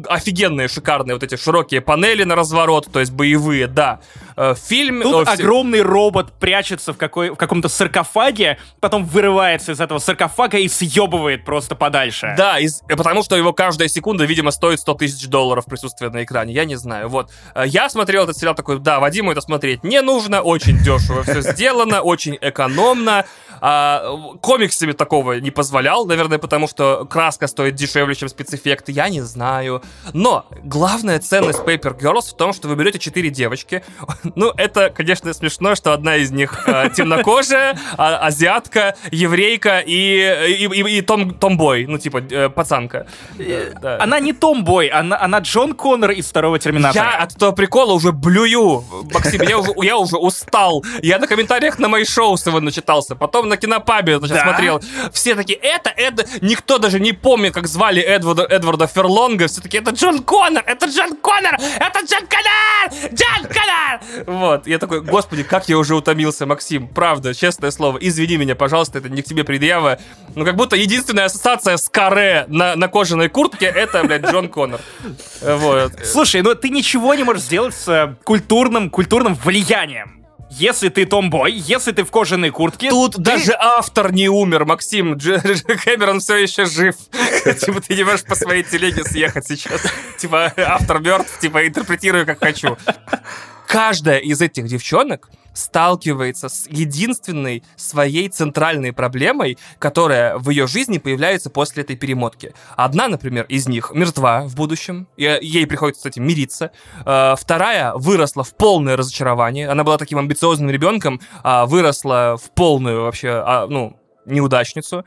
офигенные, шикарные вот эти широкие панели на разворот. То есть боевые, да. Э, фильм... Тут э, огромный робот прячется в, какой, в каком-то саркофаге, потом вырывается из этого саркофага и съебывает просто подальше. Да, из, э, потому что его каждая секунда, видимо, стоит 100 тысяч долларов присутствия на экране. Я не знаю. Вот. Э, я смотрел этот сериал такой, да, Вадиму это смотреть не нужно, очень дешево все сделано, очень экономно. А, комиксами такого не позволял, наверное, потому что краска стоит дешевле, чем спецэффекты, я не знаю. Но главная ценность Paper Girls в том, что вы берете четыре девочки. Ну, это, конечно, смешно, что одна из них э, темнокожая, а, азиатка, еврейка и, и, и, и том, томбой, ну, типа, э, пацанка. Э, да. Она не томбой, она, она Джон Коннор из второго Терминатора. Я от этого прикола уже блюю, Максим, я уже, я уже устал. Я на комментариях на мои шоу сегодня начитался, потом на кинопабе значит, Да? смотрел. Все такие, это, это, никто даже не помнит, как звали Эдварда, Эдварда Ферлонга. Все таки это Джон Коннор, это Джон Коннор, это Джон Коннор, Джон Коннор. Вот, я такой, господи, как я уже утомился, Максим, правда, честное слово. Извини меня, пожалуйста, это не к тебе предъява. Ну, как будто единственная ассоциация с каре на, на кожаной куртке, это, блядь, Джон Коннор. Вот. Слушай, ну ты ничего не можешь сделать с э, культурным, культурным влиянием. Если ты томбой, если ты в кожаной куртке... Тут ты- даже автор не умер, Максим. Дж- Дж- Кэмерон все еще жив. Типа ты не можешь по своей телеге съехать сейчас. Типа автор мертв, типа интерпретирую как хочу. Каждая из этих девчонок сталкивается с единственной своей центральной проблемой, которая в ее жизни появляется после этой перемотки. Одна, например, из них мертва в будущем, и ей приходится с этим мириться. Э, Вторая выросла в полное разочарование. Она была таким амбициозным ребенком, а выросла в полную вообще, а, ну, неудачницу.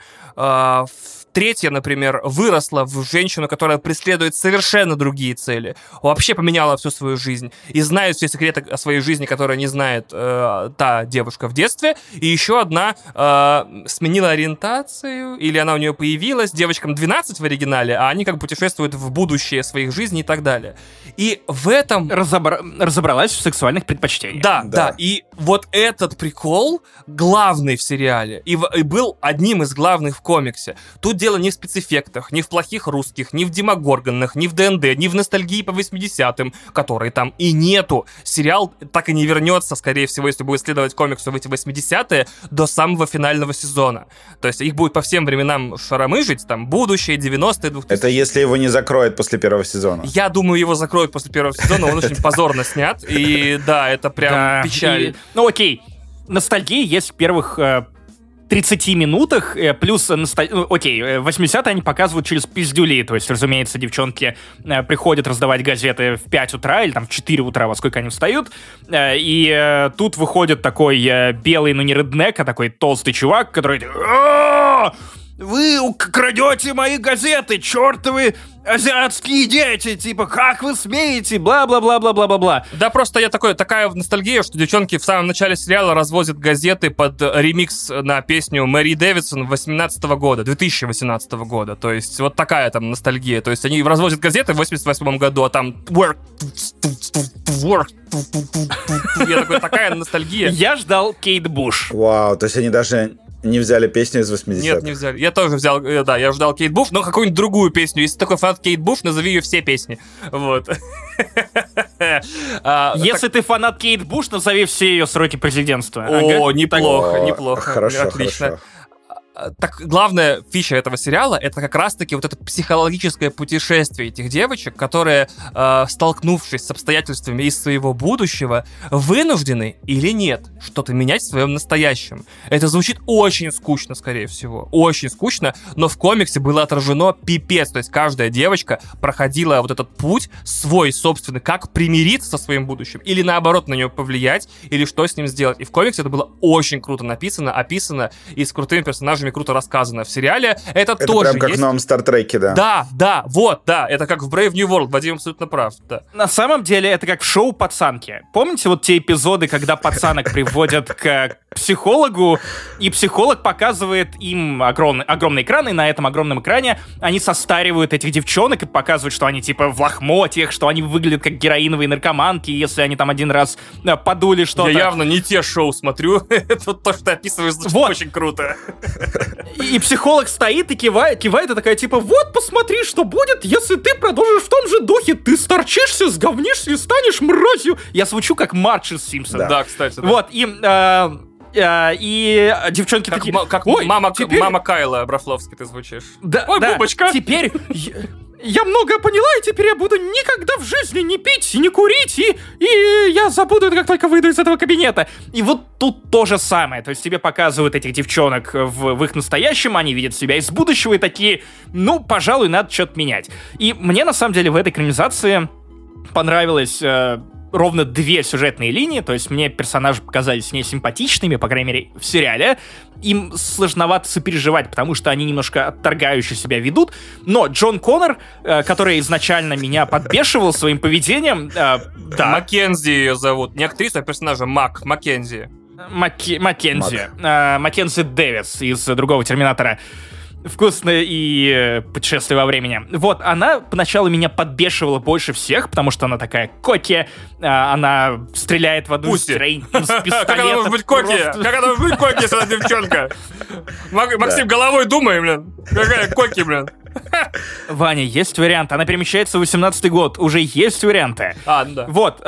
Третья, например, выросла в женщину, которая преследует совершенно другие цели. Вообще поменяла всю свою жизнь. И знает все секреты о своей жизни, которые не знает э, та девушка в детстве. И еще одна э, сменила ориентацию, или она у нее появилась. Девочкам 12 в оригинале, а они как бы путешествуют в будущее своих жизней и так далее. И в этом разобра- разобралась в сексуальных предпочтениях. да, Да. да, И вот этот прикол главный в сериале и, в- и был одним из главных в комиксе. Тут дело не в спецэффектах, не в плохих русских, не в демогорганах, не в ДНД, не в ностальгии по 80-м, которой там и нету. Сериал так и не вернется, скорее всего, если будет следовать комиксу в эти 80-е, до самого финального сезона. То есть их будет по всем временам шаромыжить, там, будущее, 90-е, 2000 Это если его не закроют после первого сезона. Я думаю, его закроют после первого сезона, он очень позорно снят, и да, это прям печаль. ну окей, ностальгия есть в первых э, 30 минутах, э, плюс, ну, окей, э, 80-е они показывают через пиздюли, то есть, разумеется, девчонки э, приходят раздавать газеты в 5 утра или там в 4 утра, во сколько они встают, э, и э, тут выходит такой э, белый, ну не реднек, а такой толстый чувак, который... «А, Вы крадете мои газеты, чертовы азиатские дети, типа, как вы смеете, бла-бла-бла-бла-бла-бла-бла. Да просто я такой, такая ностальгия, что девчонки в самом начале сериала развозят газеты под э, ремикс на песню Мэри Дэвидсон 18 года, 2018 года. То есть вот такая там ностальгия. То есть они развозят газеты в 88 году, а там work, work. Я такой, такая ностальгия. Я ждал Кейт Буш. Вау, то есть они даже не взяли песню из 80-х. Нет, не взяли. Я тоже взял, э, да, я ждал Кейт Буш, но какую-нибудь другую песню. Если такой фанат Кейт Буш, назови ее все песни. Вот. А, Если ты фанат Кейт Буш, назови все ее сроки президентства. О, неплохо, неплохо. Хорошо, Отлично. Так, главная фича этого сериала это как раз-таки вот это психологическое путешествие этих девочек, которые, э, столкнувшись с обстоятельствами из своего будущего, вынуждены или нет что-то менять в своем настоящем. Это звучит очень скучно, скорее всего. Очень скучно, но в комиксе было отражено пипец. То есть каждая девочка проходила вот этот путь свой собственный, как примириться со своим будущим, или наоборот на него повлиять, или что с ним сделать. И в комиксе это было очень круто написано, описано, и с крутыми персонажами круто рассказано. В сериале это, Это тоже прям как есть. в новом Стартреке, да. Да, да, вот, да, это как в Brave New World, Вадим абсолютно прав, да. На самом деле это как в шоу «Пацанки». Помните вот те эпизоды, когда пацанок приводят к психологу, и психолог показывает им огромный, огромный экран, и на этом огромном экране они состаривают этих девчонок и показывают, что они типа в лохмотьях, что они выглядят как героиновые наркоманки, если они там один раз э, подули что-то. Я явно не те шоу смотрю, это то, что ты описываешь, звучит Вот. очень круто. И, и психолог стоит и кивает, кивает, и такая, типа, вот, посмотри, что будет, если ты продолжишь в том же духе. Ты сторчишься, сговнишься и станешь мразью. Я звучу как Марч из Симпсона. Да, кстати. да. Вот, и... э, э, и девчонки Как, такие, как «Ой, мама, теперь- мама Кайла Брафловский ты звучишь. Да, Ой, да, бубочка. Теперь я, многое поняла, и теперь я буду никогда в жизни не пить, не курить, и, и я забуду это, как только выйду из этого кабинета. И вот тут то же самое. То есть тебе показывают этих девчонок в, в их настоящем, они видят себя из будущего и такие, ну, пожалуй, надо что-то менять. И мне, на самом деле, в этой экранизации понравилось э, ровно две сюжетные линии, то есть мне персонажи показались не симпатичными, по крайней мере, в сериале. Им сложновато сопереживать, потому что они немножко отторгающе себя ведут. Но Джон Коннор, э, который изначально меня подбешивал своим поведением, э, да, Маккензи ее зовут. Не актриса, а персонажа Мак. Маккензи. Маки- Маккензи. Э, Маккензи Дэвис из другого Терминатора. Вкусное и э, путешествие во времени. Вот, она поначалу меня подбешивала больше всех, потому что она такая коки, э, она стреляет в одну из Пусти. строений с пистолета. Как она может быть коки? Как она может быть коки, если она девчонка? Мак- Максим, головой думай, блин. Какая коки, блин. Ваня, есть вариант. Она перемещается в 18 год. Уже есть варианты. А, да. Вот.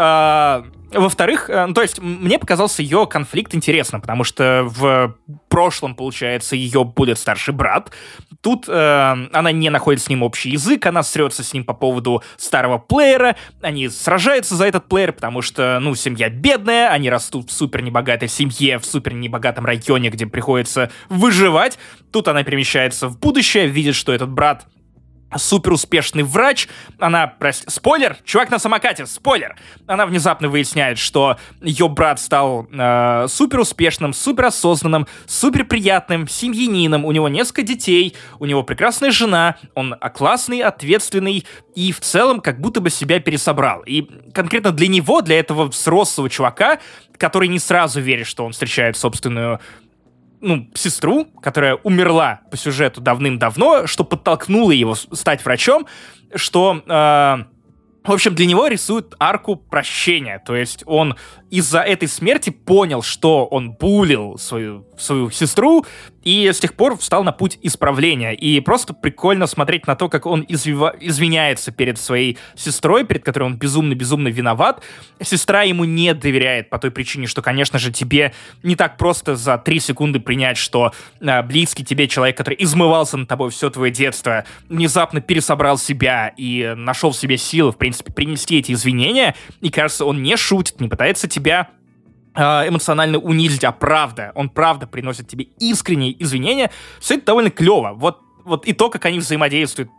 Во-вторых, э, ну, то есть мне показался ее конфликт интересным, потому что в прошлом, получается, ее будет старший брат. Тут э, она не находит с ним общий язык, она срется с ним по поводу старого плеера, они сражаются за этот плеер, потому что, ну, семья бедная, они растут в супер небогатой семье, в супер небогатом районе, где приходится выживать. Тут она перемещается в будущее, видит, что этот брат супер успешный врач. Она, прости, спойлер, чувак на самокате, спойлер. Она внезапно выясняет, что ее брат стал э, супер успешным, супер осознанным, супер приятным семьянином. У него несколько детей, у него прекрасная жена, он классный, ответственный и в целом как будто бы себя пересобрал. И конкретно для него, для этого взрослого чувака, который не сразу верит, что он встречает собственную ну, сестру, которая умерла по сюжету давным-давно, что подтолкнуло его стать врачом, что, э, в общем, для него рисуют арку прощения. То есть он из-за этой смерти понял, что он булил свою, свою сестру, и с тех пор встал на путь исправления. И просто прикольно смотреть на то, как он извива- извиняется перед своей сестрой, перед которой он безумно-безумно виноват. Сестра ему не доверяет по той причине, что, конечно же, тебе не так просто за три секунды принять, что э, близкий тебе человек, который измывался над тобой все твое детство, внезапно пересобрал себя и нашел в себе силы, в принципе, принести эти извинения. И, кажется, он не шутит, не пытается тебя э, эмоционально унизить, а правда, он правда приносит тебе искренние извинения, все это довольно клево. Вот вот и то, как они взаимодействуют,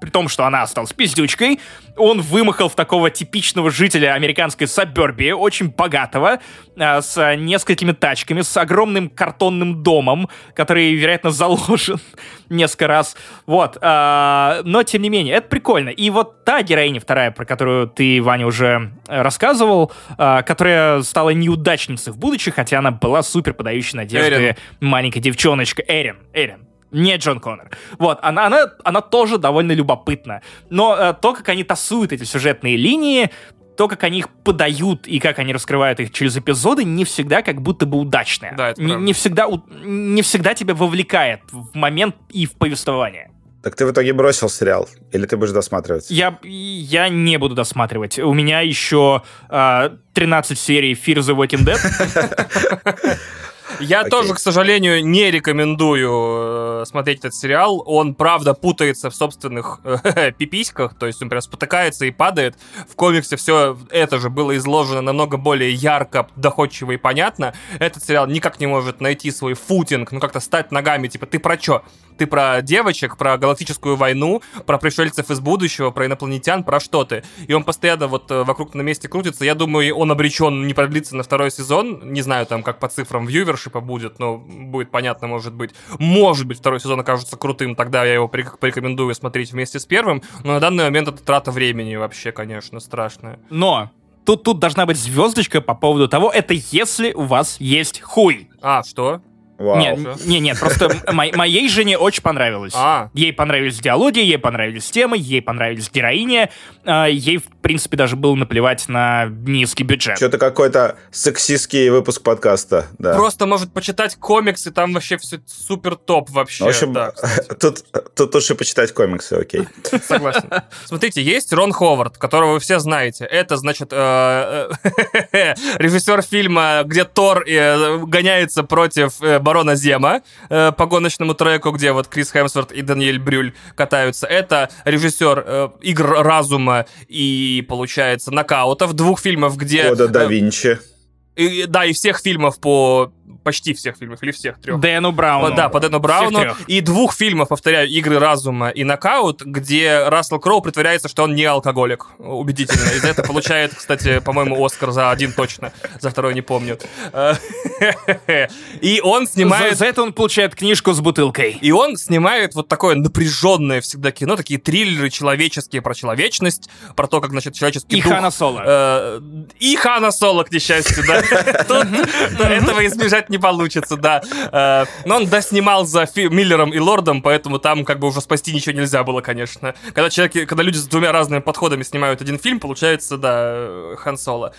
при том, что она осталась пиздючкой, он вымахал в такого типичного жителя американской сабербии, очень богатого, а, с несколькими тачками, с огромным картонным домом, который, вероятно, заложен несколько раз. Вот. а, но, тем не менее, это прикольно. И вот та героиня вторая, про которую ты, Ваня, уже рассказывал, а, которая стала неудачницей в будущем, хотя она была супер подающей надежды Эрин. маленькая девчоночка. Эрин. Эрин. Не Джон Коннор. Вот, она, она, она тоже довольно любопытна. Но э, то, как они тасуют эти сюжетные линии, то, как они их подают и как они раскрывают их через эпизоды, не всегда как будто бы удачное. Да, это не, правда. не всегда, у- не всегда тебя вовлекает в момент и в повествование. Так ты в итоге бросил сериал? Или ты будешь досматривать? Я, я не буду досматривать. У меня еще э, 13 серий Fear the Walking Dead. Я Окей. тоже, к сожалению, не рекомендую э, смотреть этот сериал. Он, правда, путается в собственных э, пиписьках, то есть он прям спотыкается и падает. В комиксе все это же было изложено намного более ярко, доходчиво и понятно. Этот сериал никак не может найти свой футинг, ну как-то стать ногами, типа, ты про чё? Ты про девочек, про галактическую войну, про пришельцев из будущего, про инопланетян, про что ты? И он постоянно вот э, вокруг на месте крутится. Я думаю, он обречен не продлиться на второй сезон. Не знаю, там, как по цифрам вьювершипа будет, но будет понятно, может быть. Может быть, второй сезон окажется крутым, тогда я его порек- порекомендую смотреть вместе с первым. Но на данный момент это трата времени вообще, конечно, страшная. Но тут, тут должна быть звездочка по поводу того, это если у вас есть хуй. А, что? Вау. Не, не, нет, просто мо- моей жене очень понравилось. А. Ей понравились диалоги, ей понравились темы, ей понравились героини. а, Ей, в принципе, даже было наплевать на низкий бюджет. Что-то какой-то сексистский выпуск подкаста, да. Просто может почитать комиксы, там вообще все супер топ вообще. В общем, да, тут, тут лучше почитать комиксы, окей. Согласен. Смотрите, есть Рон Ховард, которого вы все знаете. Это, значит, э, э, режиссер фильма, где Тор э, гоняется против Барона Зема э, по гоночному треку, где вот Крис Хемсворт и Даниэль Брюль катаются. Это режиссер э, Игр разума и, получается, нокаутов. Двух фильмов, где... Кода да э, Винчи. и- да, и всех фильмов по... Почти всех фильмов, или всех трех. Дэну Брауну. Да, по Дэну Брауну. И двух фильмов, повторяю, «Игры разума» и «Нокаут», где Рассел Кроу притворяется, что он не алкоголик. Убедительно. И за это получает, кстати, по-моему, Оскар за один точно. За второй не помню. И он За, снимает... за это он получает книжку с бутылкой. И он снимает вот такое напряженное всегда кино, такие триллеры человеческие про человечность, про то, как, значит, человеческий И дух... Хана Соло. Э, И Хана Соло, к несчастью, да. Тут да, этого избежать не получится, да. Э, Но он доснимал за Миллером и Лордом, поэтому там как бы уже спасти ничего нельзя было, конечно. Когда человек, когда люди с двумя разными подходами снимают один фильм, получается, да, э, Хан Соло.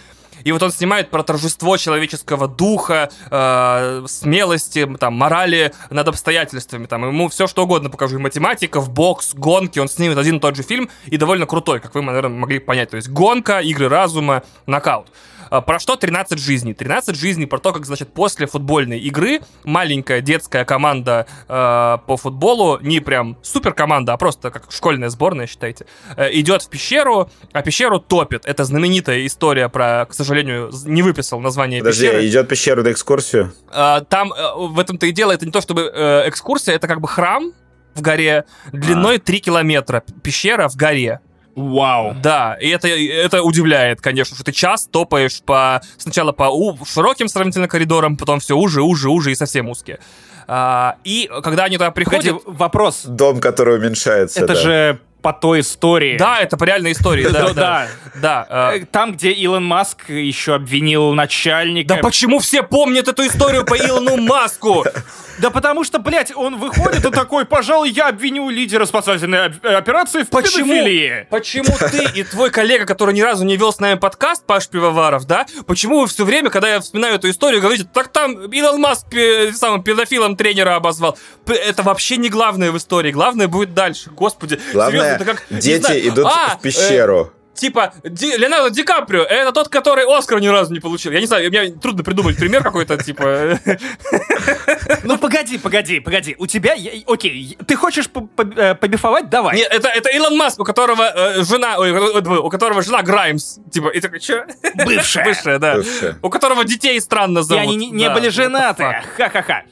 И вот он снимает про торжество человеческого духа, э, смелости, там, морали над обстоятельствами. Там, ему все что угодно покажу. И математиков, бокс, гонки. Он снимет один и тот же фильм и довольно крутой, как вы, наверное, могли понять. То есть гонка, игры разума, нокаут. А, Про что 13 жизней? 13 жизней про то, как, значит, после футбольной игры маленькая детская команда э, по футболу, не прям супер команда, а просто как школьная сборная, считайте, э, идет в пещеру, а пещеру топит. Это знаменитая история про, к сожалению, не выписал название Подожди, пещеры. идет в пещеру на экскурсию? А, Там э, в этом-то и дело, это не то чтобы э, экскурсия, это как бы храм в горе длиной 3 километра. Пещера в горе. Вау. Да, и это, это удивляет, конечно, что ты час топаешь по сначала по у- широким сравнительно коридорам, потом все уже, уже, уже и совсем узкие. А, и когда они туда Погоди, приходят... вопрос. Дом, который уменьшается. Это да. же по той истории. Да, это по реальной истории, да, Да, да. Да, а, Э, Там, где Илон Маск еще обвинил начальника. да почему все помнят эту историю по Илону Маску? Да потому что, блядь, он выходит и такой, пожалуй, я обвиню лидера спасательной оп- операции в Почему? педофилии. Почему ты и твой коллега, который ни разу не вел с нами подкаст, Паш Пивоваров, да? Почему вы все время, когда я вспоминаю эту историю, говорите, так там Илон Маск пе- самым педофилом тренера обозвал. П- Это вообще не главное в истории. Главное будет дальше. Господи. Главное, серьезно, это как, дети знаю, идут а, в пещеру. э, Типа, Ди- Леонардо Ди Каприо, это тот, который Оскар ни разу не получил. Я не знаю, мне трудно придумать пример какой-то, типа... Ну погоди, погоди, погоди. У тебя, окей, ты хочешь э, побифовать? Давай. Нет, это, это Илон Маск, у которого э, жена, ой, э, у которого жена Граймс. Типа, и такой, чё? Бывшая. Бывшая, да. Бывшая. У которого детей странно И зовут. они не, не Да, были женаты. Ха-ха-ха.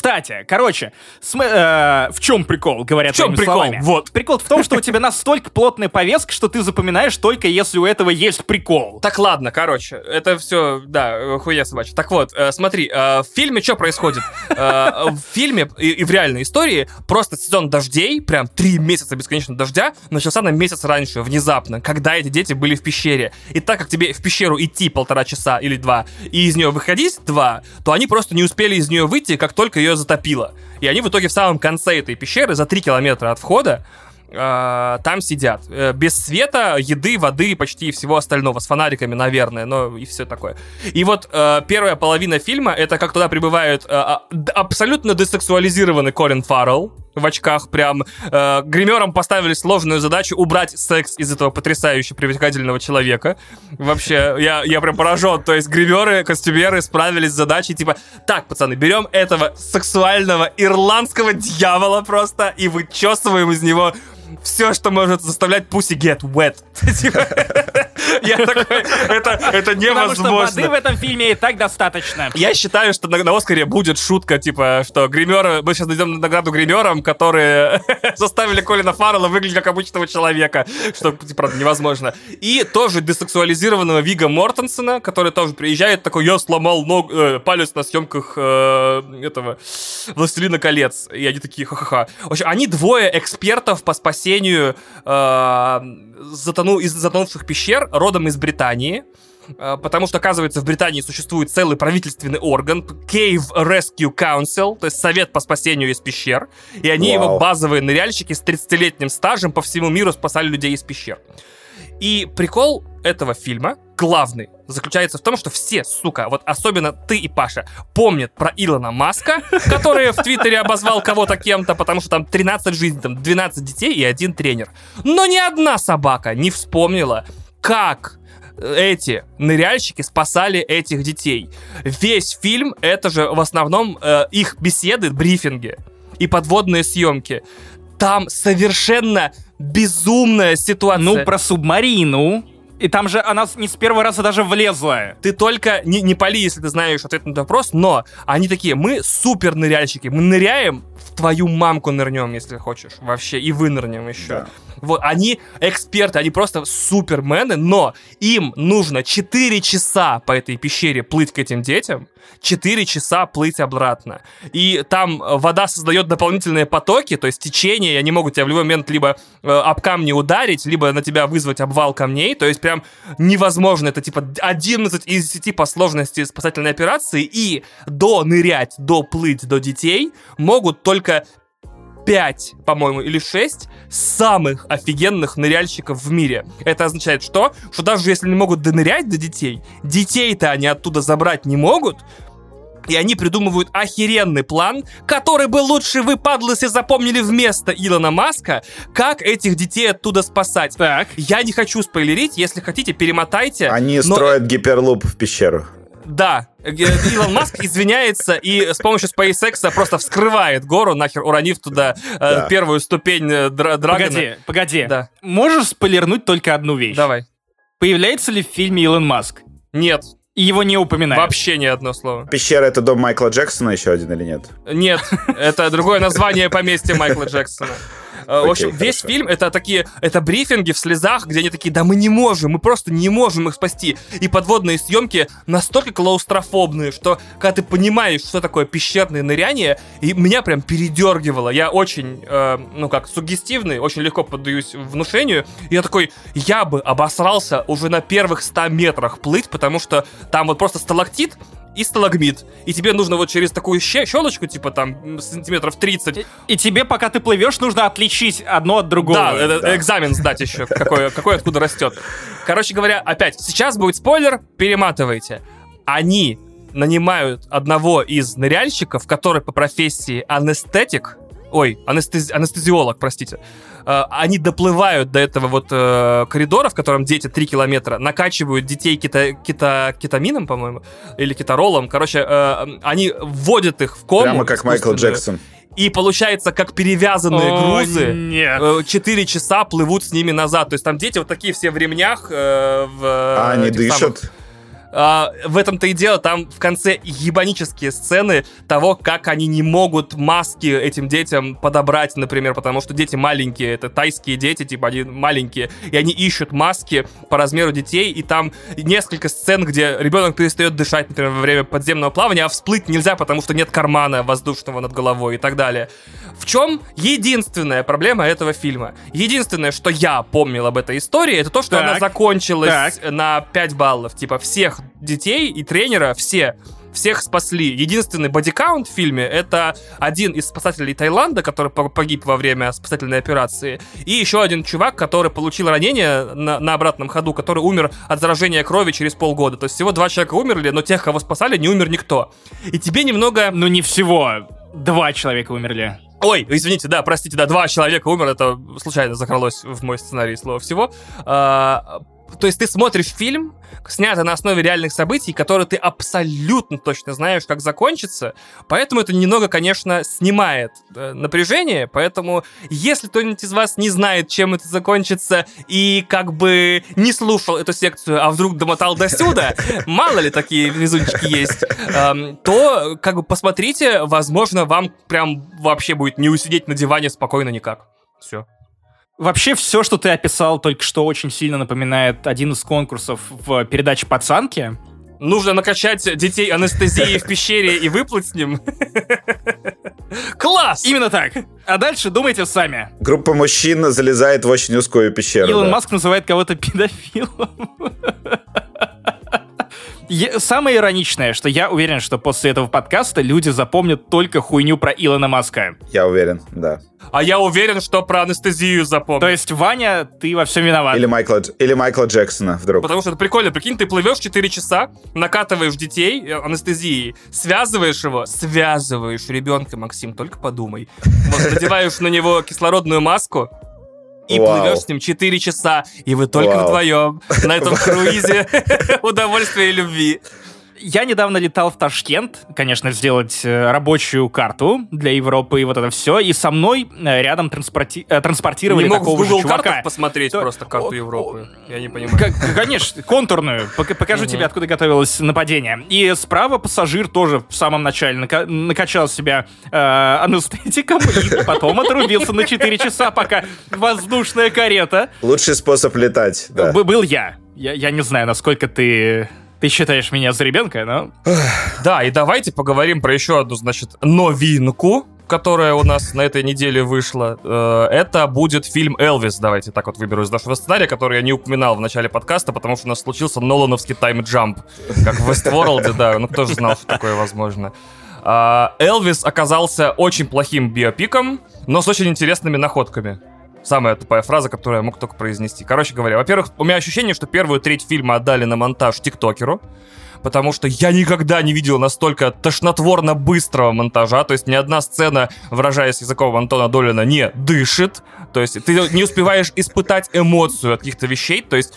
Кстати, короче, см- э, в чем прикол, говорят В чем прикол? словами? Вот. Прикол в том, что у тебя настолько плотная повестка, что ты запоминаешь только если у этого есть прикол. Так ладно, короче, это все, да, хуя собачья. Так вот, э, смотри, э, в фильме что происходит? Э, В фильме и, и в реальной истории просто сезон дождей, прям три месяца бесконечно дождя, начался на месяц раньше, внезапно, когда эти дети были в пещере. И так как тебе в пещеру идти полтора часа или два, и из нее выходить два, то они просто не успели из нее выйти, как только ее затопило. И они в итоге в самом конце этой пещеры, за три километра от входа, э, там сидят. Э, без света, еды, воды, почти всего остального. С фонариками, наверное, но и все такое. И вот э, первая половина фильма, это как туда прибывает э, а, абсолютно десексуализированный Колин Фаррелл в очках прям. Э, гримерам поставили сложную задачу убрать секс из этого потрясающе привлекательного человека. Вообще, я, я прям поражен. То есть гримеры, костюмеры справились с задачей, типа, так, пацаны, берем этого сексуального ирландского дьявола просто и вычесываем из него все, что может заставлять pussy get wet. Я такой, это, это Потому что воды в невозможно. этом фильме и так достаточно. Я считаю, что на, на Оскаре будет шутка, типа, что гримеры, мы сейчас дадим награду гримерам, которые заставили Колина Фаррелла выглядеть как обычного человека, что, типа, правда, невозможно. И тоже десексуализированного Вига Мортенсона, который тоже приезжает, такой, я сломал ног, э, палец на съемках э, этого «Властелина колец». И они такие, ха-ха-ха. В общем, они двое экспертов по спасению э, затону, из затонувших пещер, родом из Британии. э, потому что, оказывается, в Британии существует целый правительственный орган Cave Rescue Council, то есть совет по спасению из пещер, и они Вау. его базовые ныряльщики с 30-летним стажем по всему миру спасали людей из пещер. И прикол этого фильма, главный, заключается в том, что все, сука, вот особенно ты и Паша, помнят про Илона Маска, который в Твиттере обозвал кого-то кем-то, потому что там 13 жизней, там 12 детей и один тренер. Но ни одна собака не вспомнила, как эти ныряльщики спасали этих детей. Весь фильм это же в основном э, их беседы, брифинги и подводные съемки. Там совершенно безумная ситуация. Ну, про субмарину. И там же она не с первого раза даже влезла. Ты только не, не пали, если ты знаешь ответ на этот вопрос, но они такие, мы супер ныряльщики, мы ныряем, в твою мамку нырнем, если хочешь, вообще, и вынырнем еще. Да. Вот, они эксперты, они просто супермены, но им нужно 4 часа по этой пещере плыть к этим детям, 4 часа плыть обратно. И там э, вода создает дополнительные потоки, то есть течение, и они могут тебя в любой момент либо э, об камни ударить, либо на тебя вызвать обвал камней, то есть прям невозможно, это типа 11 из 10 по сложности спасательной операции, и до нырять, до плыть до детей могут только 5, по-моему, или 6 самых офигенных ныряльщиков в мире. Это означает что? Что даже если не могут донырять до детей, детей-то они оттуда забрать не могут, и они придумывают охеренный план, который бы лучше вы, падлысы, запомнили вместо Илона Маска, как этих детей оттуда спасать. Так. Я не хочу спойлерить, если хотите, перемотайте. Они но- строят гиперлуп в пещеру. Да, Илон Маск извиняется и с помощью SpaceX просто вскрывает гору, нахер уронив туда э, Да. первую ступень э, дра- Драгона. Погоди, погоди. Да. Можешь спойлернуть только одну вещь? Давай. Появляется ли в фильме Илон Маск? Нет, И его не упоминают. вообще ни одно слово. Пещера — это дом Майкла Джексона еще один или нет? Нет, это другое название поместья Майкла Джексона. Э, В общем, Окей, весь хорошо. фильм это такие, это брифинги в слезах, где они такие, да мы не можем, мы просто не можем их спасти. И подводные съемки настолько клаустрофобные, что когда ты понимаешь, что такое пещерное ныряние, и меня прям передергивало. Я очень, э, ну как, сугестивный, очень легко поддаюсь внушению. И я такой, я бы обосрался уже на первых 100 метрах плыть, потому что там вот просто сталактит, и сталагмит. И тебе нужно вот через такую ще- щелочку, типа там сантиметров 30, И, и тебе, пока ты плывешь, нужно отличить одно от другого. да, это да. экзамен сдать еще, какой, какой откуда растет. Короче говоря, опять, сейчас будет спойлер, перематывайте. Они нанимают одного из ныряльщиков, который по профессии анестетик, ой, анестези- анестезиолог, простите, Э, они доплывают до этого вот э, коридора, в котором дети 3 километра, накачивают детей кита, кита, кетамином, по-моему, или кетаролом. Короче, э, они вводят их в кому. Прямо как Майкл. Джексон. И получается, как перевязанные О, грузы. Нет. Э, 4 часа плывут с ними назад. То есть там дети вот такие все в ремнях. э, в, А они этих самых- дышат? А, в этом-то и дело, там в конце ебанические сцены того, как они не могут маски этим детям подобрать, например, потому что дети маленькие, это тайские дети, типа они маленькие, и они ищут маски по размеру детей, и там несколько сцен, где ребенок перестает дышать, например, во время подземного плавания, а всплыть нельзя, потому что нет кармана воздушного над головой и так далее. В чем единственная проблема этого фильма? Единственное, что я помнил об этой истории, это то, что Так. она закончилась Так. на 5 баллов. Типа всех детей и тренера, все всех спасли. Единственный бодикаунт в фильме — это один из спасателей Таиланда, который по- погиб во время спасательной операции, и еще один чувак, который получил ранение на, на обратном ходу, который умер от заражения крови через полгода. То есть всего два человека умерли, но тех, кого спасали, не умер никто. И тебе немного... Ну не всего. Два человека умерли. Ой, извините, да, простите, да, два человека умер, это случайно закралось в мой сценарий слова всего. А, то есть ты смотришь фильм, снятый на основе реальных событий, который ты абсолютно точно знаешь, как закончится, поэтому это немного, конечно, снимает э, напряжение, поэтому если кто-нибудь из вас не знает, чем это закончится, и как бы не слушал эту секцию, а вдруг домотал до сюда, мало ли такие везунчики есть, эм, то как бы посмотрите, возможно, вам прям вообще будет не усидеть на диване спокойно никак. Все. Вообще все, что ты описал, только что очень сильно напоминает один из конкурсов в передаче «Пацанки». Нужно накачать детей анестезией в пещере и выплыть с ним. Класс! Именно так. А дальше думайте сами. Группа мужчин залезает в очень узкую пещеру. Илон да. Маск называет кого-то педофилом. Самое ироничное, что я уверен, что после этого подкаста люди запомнят только хуйню про Илона Маска. Я уверен, да. А я уверен, что про анестезию запомню. То есть, Ваня, ты во всем виноват. Или Майкла, или Майкла Джексона вдруг. Потому что это прикольно, прикинь, ты плывешь 4 часа, накатываешь детей э, анестезией, связываешь его, связываешь ребенка, Максим, только подумай. Вот, надеваешь на него кислородную маску, и Вау. плывешь с ним 4 часа, и вы только Вау. вдвоем на этом круизе удовольствия и любви. Я недавно летал в Ташкент, конечно, сделать э, рабочую карту для Европы и вот это все, и со мной э, рядом транспорти- э, транспортировали Не мог такого же чувака. посмотреть То- просто карту Европы. Я не понимаю. Как- конечно, контурную. Пока- Покажу тебе, откуда готовилось нападение. И справа пассажир тоже в самом начале нака- накачал себя э, анестетиком и потом отрубился на 4 часа, пока воздушная карета. Лучший способ летать, да. Был я. я. Я не знаю, насколько ты... Ты считаешь меня за ребенка, но... Да, и давайте поговорим про еще одну, значит, новинку, которая у нас на этой неделе вышла. Э, Это будет фильм «Элвис». Давайте так вот выберу из нашего сценария, который я не упоминал в начале подкаста, потому что у нас случился Нолановский тайм-джамп, как в Westworld, да, ну кто же знал, что такое возможно. А, Элвис оказался очень плохим биопиком, но с очень интересными находками. Самая тупая фраза, которую я мог только произнести. Короче говоря, во-первых, у меня ощущение, что первую треть фильма отдали на монтаж тиктокеру, потому что я никогда не видел настолько тошнотворно быстрого монтажа, то есть ни одна сцена, выражаясь языком Антона Долина, не дышит, то есть ты не успеваешь испытать эмоцию от каких-то вещей, то есть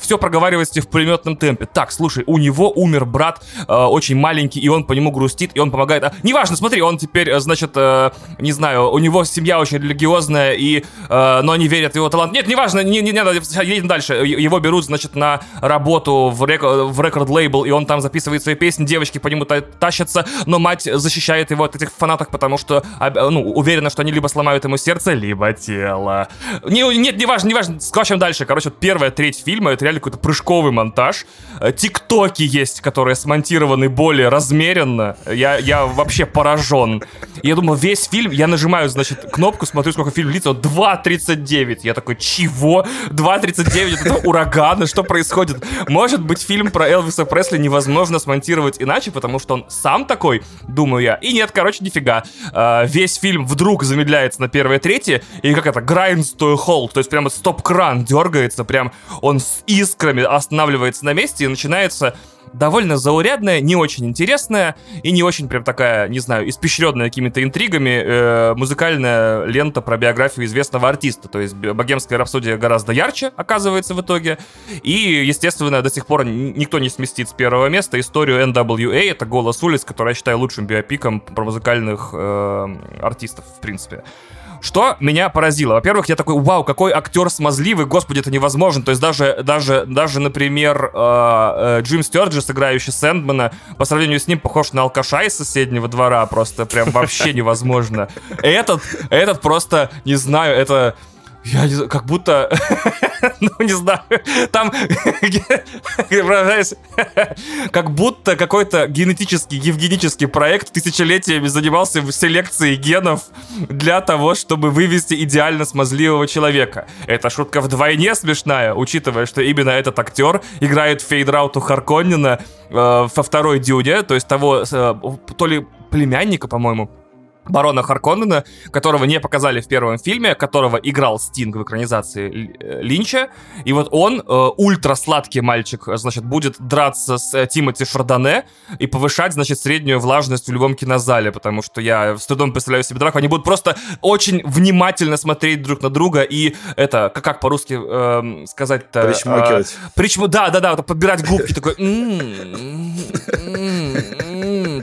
все проговаривается в пулеметном темпе. Так, слушай, у него умер брат э, очень маленький, и он по нему грустит, и он помогает. А, неважно, смотри, он теперь, э, значит, э, не знаю, у него семья очень религиозная, и, э, но они верят в его талант. Нет, неважно, не, не, не надо, едем дальше. Его берут, значит, на работу в, рек- в рекорд-лейбл, и он там записывает свои песни, девочки по нему та- тащатся, но мать защищает его от этих фанаток, потому что, а, ну, уверена, что они либо сломают ему сердце, либо тело. Не, нет, неважно, неважно, скачем дальше. Короче, вот первая треть фильма, это реально какой-то прыжковый монтаж. Э, Тиктоки есть, которые смонтированы более размеренно. Я, я вообще поражен. Я думал, весь фильм, я нажимаю, значит, кнопку, смотрю, сколько фильм длится, вот 2.39. Я такой, чего? 2.39, это ураганы, что происходит? Может быть, фильм про Элвиса Пресли невозможно смонтировать иначе, потому что он сам такой, думаю я. И нет, короче, нифига. Э, Весь фильм вдруг замедляется на первой трети, и как это, grinds to a halt, то есть прямо стоп-кран дергается, прям он с искрами останавливается на месте, и начинается довольно заурядная, не очень интересная и не очень прям такая, не знаю, испещренная какими-то интригами э, музыкальная лента про биографию известного артиста. То есть «Богемская рапсодия» гораздо ярче оказывается в итоге. И, естественно, до сих пор никто не сместит с первого места историю NWA. Это «Голос улиц», который я считаю лучшим биопиком про музыкальных э, артистов, в принципе. Что меня поразило? Во-первых, я такой, вау, какой актер смазливый, господи, это невозможно. То есть даже, даже, даже, например, э, э, Джим Стёрджес, играющий Сэндмана, по сравнению с ним похож на алкаша из соседнего двора, просто прям вообще невозможно. Этот, этот просто, не знаю, это... Я не знаю, как будто, ну не знаю, там, как будто какой-то генетический, евгенический проект тысячелетиями занимался в селекции генов для того, чтобы вывести идеально смазливого человека. Эта шутка вдвойне смешная, учитывая, что именно этот актер играет Фейдрауту Харконнина э, во второй дюде, то есть того, э, то ли племянника, по-моему, барона Харконнена, которого не показали в первом фильме, которого играл Стинг в экранизации э, Линча. И вот он, э, ультра-сладкий мальчик, э, значит, будет драться с э, Тимоти Шардоне и повышать, значит, среднюю влажность в любом кинозале, потому что я с трудом представляю себе драку. Они будут просто очень внимательно смотреть друг на друга и это, как, как по-русски эм, сказать-то? Причмокивать. Э, причм- Да, да, да, вот подбирать губки такой.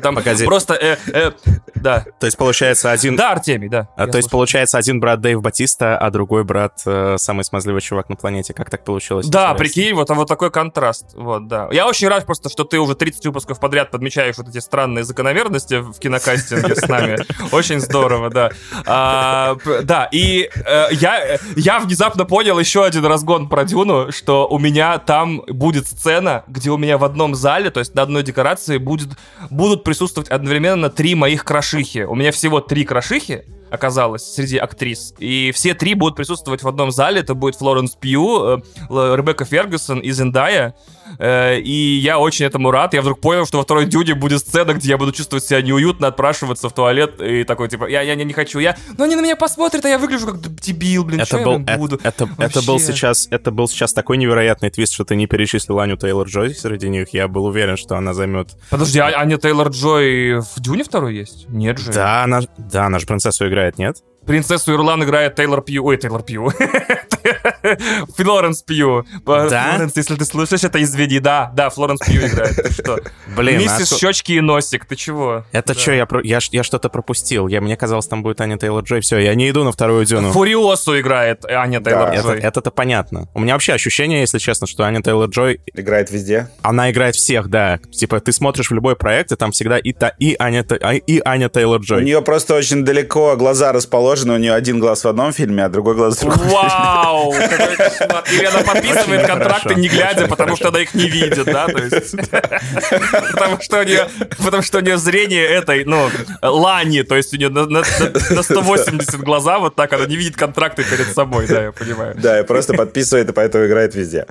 Там Погоди. просто, э, э, да. То есть получается один... Да, Артемий, да. А, то есть получается один брат Дэйв Батиста, а другой брат э, самый смазливый чувак на планете. Как так получилось? Да, Интересно. прикинь, вот, а вот такой контраст. Вот, да. Я очень рад просто, что ты уже 30 выпусков подряд подмечаешь вот эти странные закономерности в кинокастинге с нами. Очень здорово, да. А, да, и э, я, я внезапно понял еще один разгон про Дюну, что у меня там будет сцена, где у меня в одном зале, то есть на одной декорации будет, будут присутствовать одновременно три моих крошихи. У меня всего три крошихи, оказалась среди актрис. И все три будут присутствовать в одном зале. Это будет Флоренс Пью, э, Ребекка Фергюсон и Зендая. Э, и я очень этому рад. Я вдруг понял, что во второй Дюде будет сцена, где я буду чувствовать себя неуютно, отпрашиваться в туалет и такой, типа, я, я, я не хочу, я... Но они на меня посмотрят, а я выгляжу как дебил, блин, это был, я буду? Это, это, это был сейчас, это был сейчас такой невероятный твист, что ты не перечислил Аню Тейлор-Джой среди них. Я был уверен, что она займет... Подожди, а Аня Тейлор-Джой в Дюне второй есть? Нет же. Да, она, да, она же принцессу играет, нет? Принцессу Ирлан играет Тейлор Пью. Ой, Тейлор Пью. Флоренс Пью. Да? Флоренс, если ты слушаешь это, извини. Да, да, Флоренс Пью играет. Ты что? Блин, Миссис а Щечки и Носик, ты чего? Это Да. что, я, я, я что-то пропустил. Я, мне казалось, там будет Аня Тейлор-Джой. Все, я не иду на вторую Дюну. Фуриосу играет Аня Да. Это, Тейлор-Джой. это-то понятно. У меня вообще ощущение, если честно, что Аня Тейлор-Джой, Играет везде. она играет всех, да. Типа, ты смотришь в любой проект, и там всегда и, та, и, Аня, а- и Аня У Тейлор-Джой. нее просто очень далеко глаза расположены. У нее один глаз в одном фильме, а другой глаз в другом. Вау! Или она подписывает контракты, не глядя, потому что она их не видит, да? Потому что у нее, потому что у нее зрение этой, ну, лани, то есть у нее на, на- на- на 180 глаза вот так, она не видит контракты перед собой, да, я понимаю. Да, и просто подписывает, и поэтому играет везде.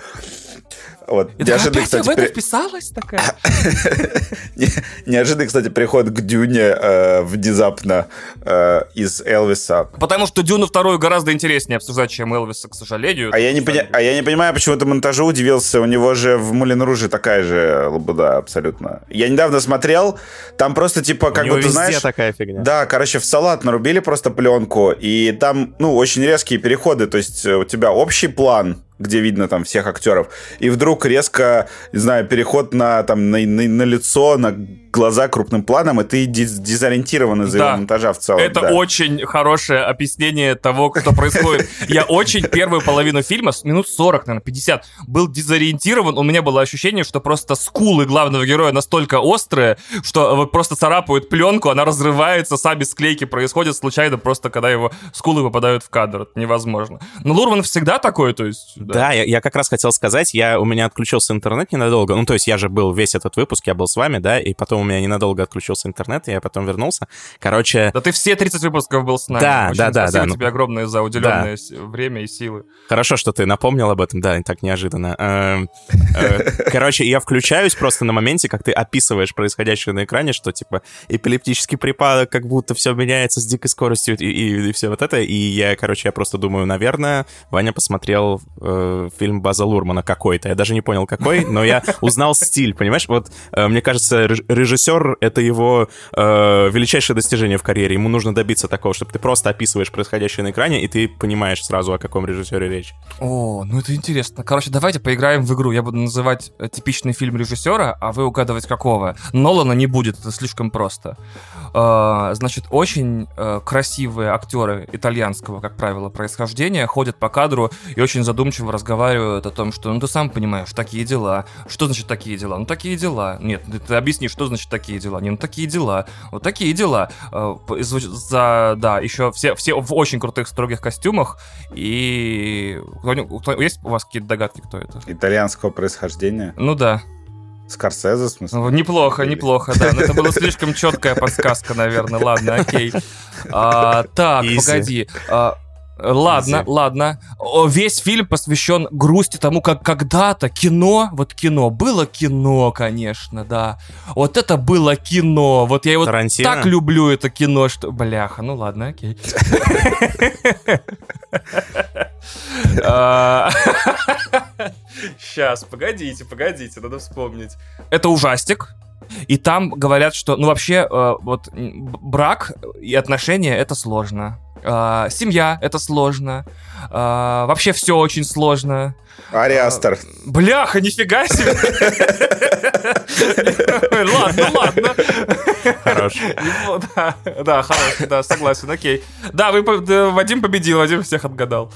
Вот. И такая, Неожиданный, опять я в кстати, это при- вписалась такая? Не- Неожиданный, кстати, приход к Дюне э, внезапно э, из Элвиса. Потому что Дюну вторую гораздо интереснее обсуждать, чем Элвиса, к сожалению. А я, не поня- а я не понимаю, почему ты монтажу удивился. У него же в Мулин Руже такая же лабуда абсолютно. Я недавно смотрел, там просто типа, как бы ты знаешь... такая фигня. Да, короче, в салат нарубили просто пленку, и там, ну, очень резкие переходы, то есть э, у тебя общий план, где видно там всех актеров, и вдруг резко, не знаю, переход на там на, на- на лицо, на глаза крупным планом, и ты дезориентирован из-за Да. его монтажа в целом. Это да. очень хорошее объяснение того, что происходит. Я очень первую половину фильма, с минут 40, наверное, 50, был дезориентирован. У меня было ощущение, что просто скулы главного героя настолько острые, что вот просто царапают пленку, она разрывается, сами склейки происходят случайно, просто когда его скулы попадают в кадр. Это невозможно. Но Лурман всегда такой, то есть... Да, я, я как раз хотел сказать, я, у меня отключился интернет ненадолго. Ну, то есть я же был весь этот выпуск, я был с вами, да, и потом у меня ненадолго отключился интернет, и я потом вернулся. Короче, Да ты все 30 выпусков был с нами. Да, Очень да, да, спасибо да, ну- тебе огромное за уделенное с- время и силы. Хорошо, что ты напомнил об этом, да, так неожиданно. Эм, э, Короче, я включаюсь просто на моменте, как ты описываешь происходящее на экране, что, типа, эпилептический припадок, как будто все меняется с дикой скоростью и, и, все вот это. И я, короче, я просто думаю, наверное, Ваня посмотрел э, фильм База Лурмана какой-то. Я даже не понял, какой, но я узнал стиль, понимаешь? Вот, э, мне кажется, реж- режиссер — это его э, величайшее достижение в карьере. Ему нужно добиться такого, чтобы ты просто описываешь происходящее на экране, и ты понимаешь сразу, о каком режиссере речь. О, ну это интересно. Короче, давайте поиграем в игру. Я буду называть э, типичный фильм режиссера, а вы угадывать какого. Нолана не будет, это слишком просто. А, Значит, очень э, красивые актеры итальянского, как правило, происхождения ходят по кадру и очень задумчиво разговаривают о том, что, ну ты сам понимаешь, такие дела. Что значит такие дела? Ну такие дела. Нет, ты объясни, что значит такие дела. Не, ну такие дела. Вот такие дела. Э, За, да, еще все, все в очень крутых строгих костюмах и кто- кто- есть у вас какие-то догадки, кто это? Итальянского происхождения. Ну да. Скорсезе, в смысле? Ну, Неплохо, неплохо, да. Но это была слишком четкая подсказка, наверное. Ладно, окей. А, так, Easy. погоди. А, Ладно, Easy. ладно. Весь фильм посвящен грусти тому, как когда-то кино, вот кино, было кино, конечно, да. Вот это было кино. Вот я его Тарантино? так люблю это кино, что... Бляха, ну ладно, окей. Сейчас, погодите, погодите, надо вспомнить. Это ужастик. И там говорят, что, ну, вообще, э, вот брак и отношения это сложно. Э, семья это сложно. Э, вообще все очень сложно. Ари Астер. Бляха, нифига себе! Ладно, ладно. Хорош. Да, хороший, да, согласен, окей. Да, Вадим победил, Вадим всех отгадал.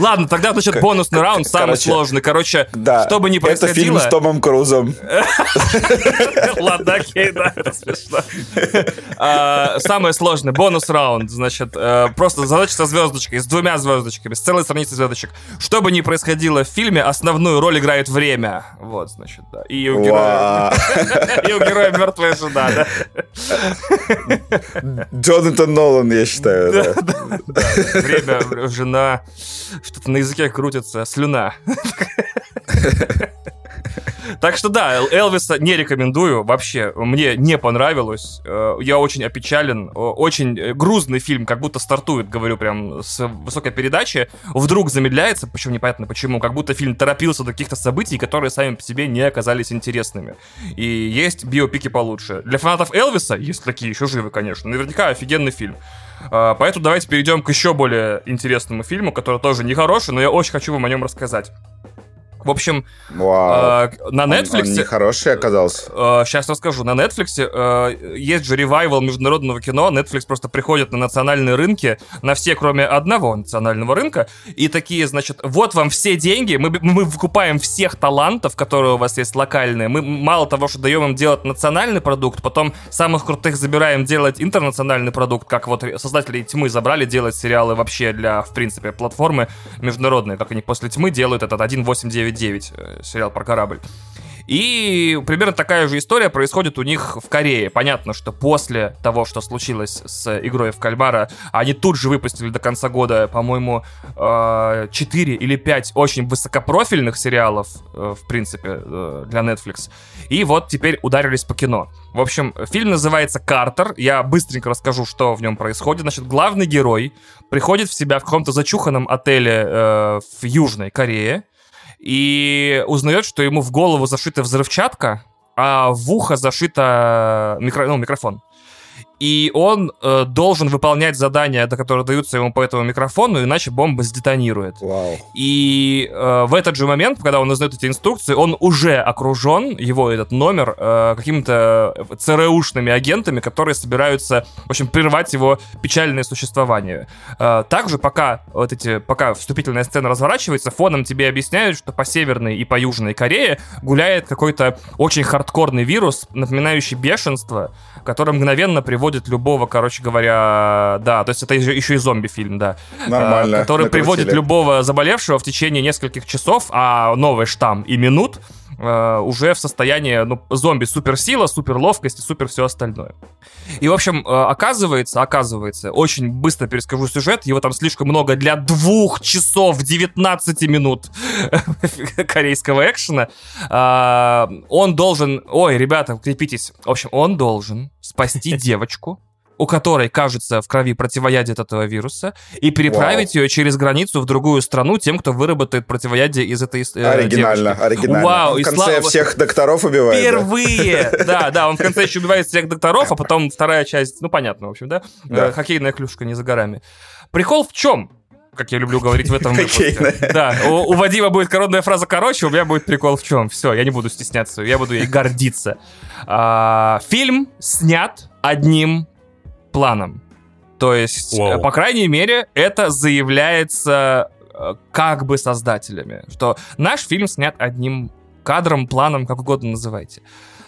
Ладно, тогда, значит, бонусный раунд, самый Короче, сложный. Короче, Да. что бы ни Это фильм происходило... с Томом Крузом. Ладно, окей, да, это смешно. А, Самое сложное, бонус раунд, значит, э, просто задача со звездочкой, с двумя звездочками, с целой страницей звездочек. Что бы ни происходило в фильме, основную роль играет время. Вот, значит, да. И у героя, и у героя мертвая жена, да. Джонатан Нолан, я считаю, да. Время, жена, что-то на языке крутится, слюна. Так что да, Элвиса не рекомендую вообще. Мне не понравилось. Э, я очень опечален. Очень э, грузный фильм, как будто стартует, говорю, прям с высокой передачи. Вдруг замедляется, почему непонятно почему. Как будто фильм торопился до каких-то событий, которые сами по себе не оказались интересными. И есть биопики получше. Для фанатов Элвиса, есть такие еще живы, конечно, наверняка офигенный фильм. Э, поэтому давайте перейдем к еще более интересному фильму, который тоже не хороший, но я очень хочу вам о нем рассказать. В общем, Вау. э, на Netflix... Он, он нехороший оказался. Э, сейчас расскажу. На Netflix э, есть же ревайвал международного кино. Netflix просто приходит на национальные рынки, на все, кроме одного национального рынка, и такие, значит, вот вам все деньги, мы, мы выкупаем всех талантов, которые у вас есть локальные. Мы мало того, что даем им делать национальный продукт, потом самых крутых забираем делать интернациональный продукт, как вот создатели «Тьмы» забрали делать сериалы вообще для, в принципе, платформы международные, как они после «Тьмы» делают этот 1.8.9 9, э, сериал про корабль. И примерно такая же история происходит у них в Корее. Понятно, что после того, что случилось с игрой в кальмара, они тут же выпустили до конца года, по-моему, 4 э, или 5 очень высокопрофильных сериалов, э, в принципе, для Netflix. И вот теперь ударились по кино. В общем, фильм называется «Картер». Я быстренько расскажу, что в нем происходит. Значит, главный герой приходит в себя в каком-то зачуханном отеле в Южной Корее и узнает, что ему в голову зашита взрывчатка, а в ухо зашита микро, ну, микрофон и он э, должен выполнять задания, до которых даются ему по этому микрофону, иначе бомба сдетонирует. Вау. И э, в этот же момент, когда он узнает эти инструкции, он уже окружен, его этот номер, э, какими-то ЦРУшными агентами, которые собираются, в общем, прервать его печальное существование. Э, также, пока вот эти, пока вступительная сцена разворачивается, фоном тебе объясняют, что по Северной и по Южной Корее гуляет какой-то очень хардкорный вирус, напоминающий бешенство, который мгновенно приводит любого, короче говоря, да, то есть это еще и зомби-фильм, да. Нормально. Который накрутили. приводит любого заболевшего в течение нескольких часов, а новый штамм и минут э, уже в состоянии, ну, зомби суперсила, суперловкость и супер все остальное. И, в общем, э, оказывается, оказывается, очень быстро перескажу сюжет, его там слишком много для двух часов 19 минут корейского экшена. Э, он должен... Ой, ребята, крепитесь. В общем, он должен спасти девочку, у которой, кажется, в крови противоядие от этого вируса, и переправить Вау. ее через границу в другую страну тем, кто выработает противоядие из этой э, Оригинально, девушки. оригинально. Вау, он в конце слава... всех докторов убивает. Впервые! Да, да, он в конце еще убивает всех докторов, а потом вторая часть, ну, понятно, в общем, да? да. Э, хоккейная клюшка не за горами. Прикол в чем? как я люблю говорить в этом выпуске. Да, у, у Вадима будет коронная фраза короче, у меня будет прикол в чем. Все, я не буду стесняться, я буду ей гордиться. А, фильм снят одним планом. То есть. Э, по крайней мере, это заявляется э, как бы создателями, что наш фильм снят одним кадром, планом, как угодно называйте.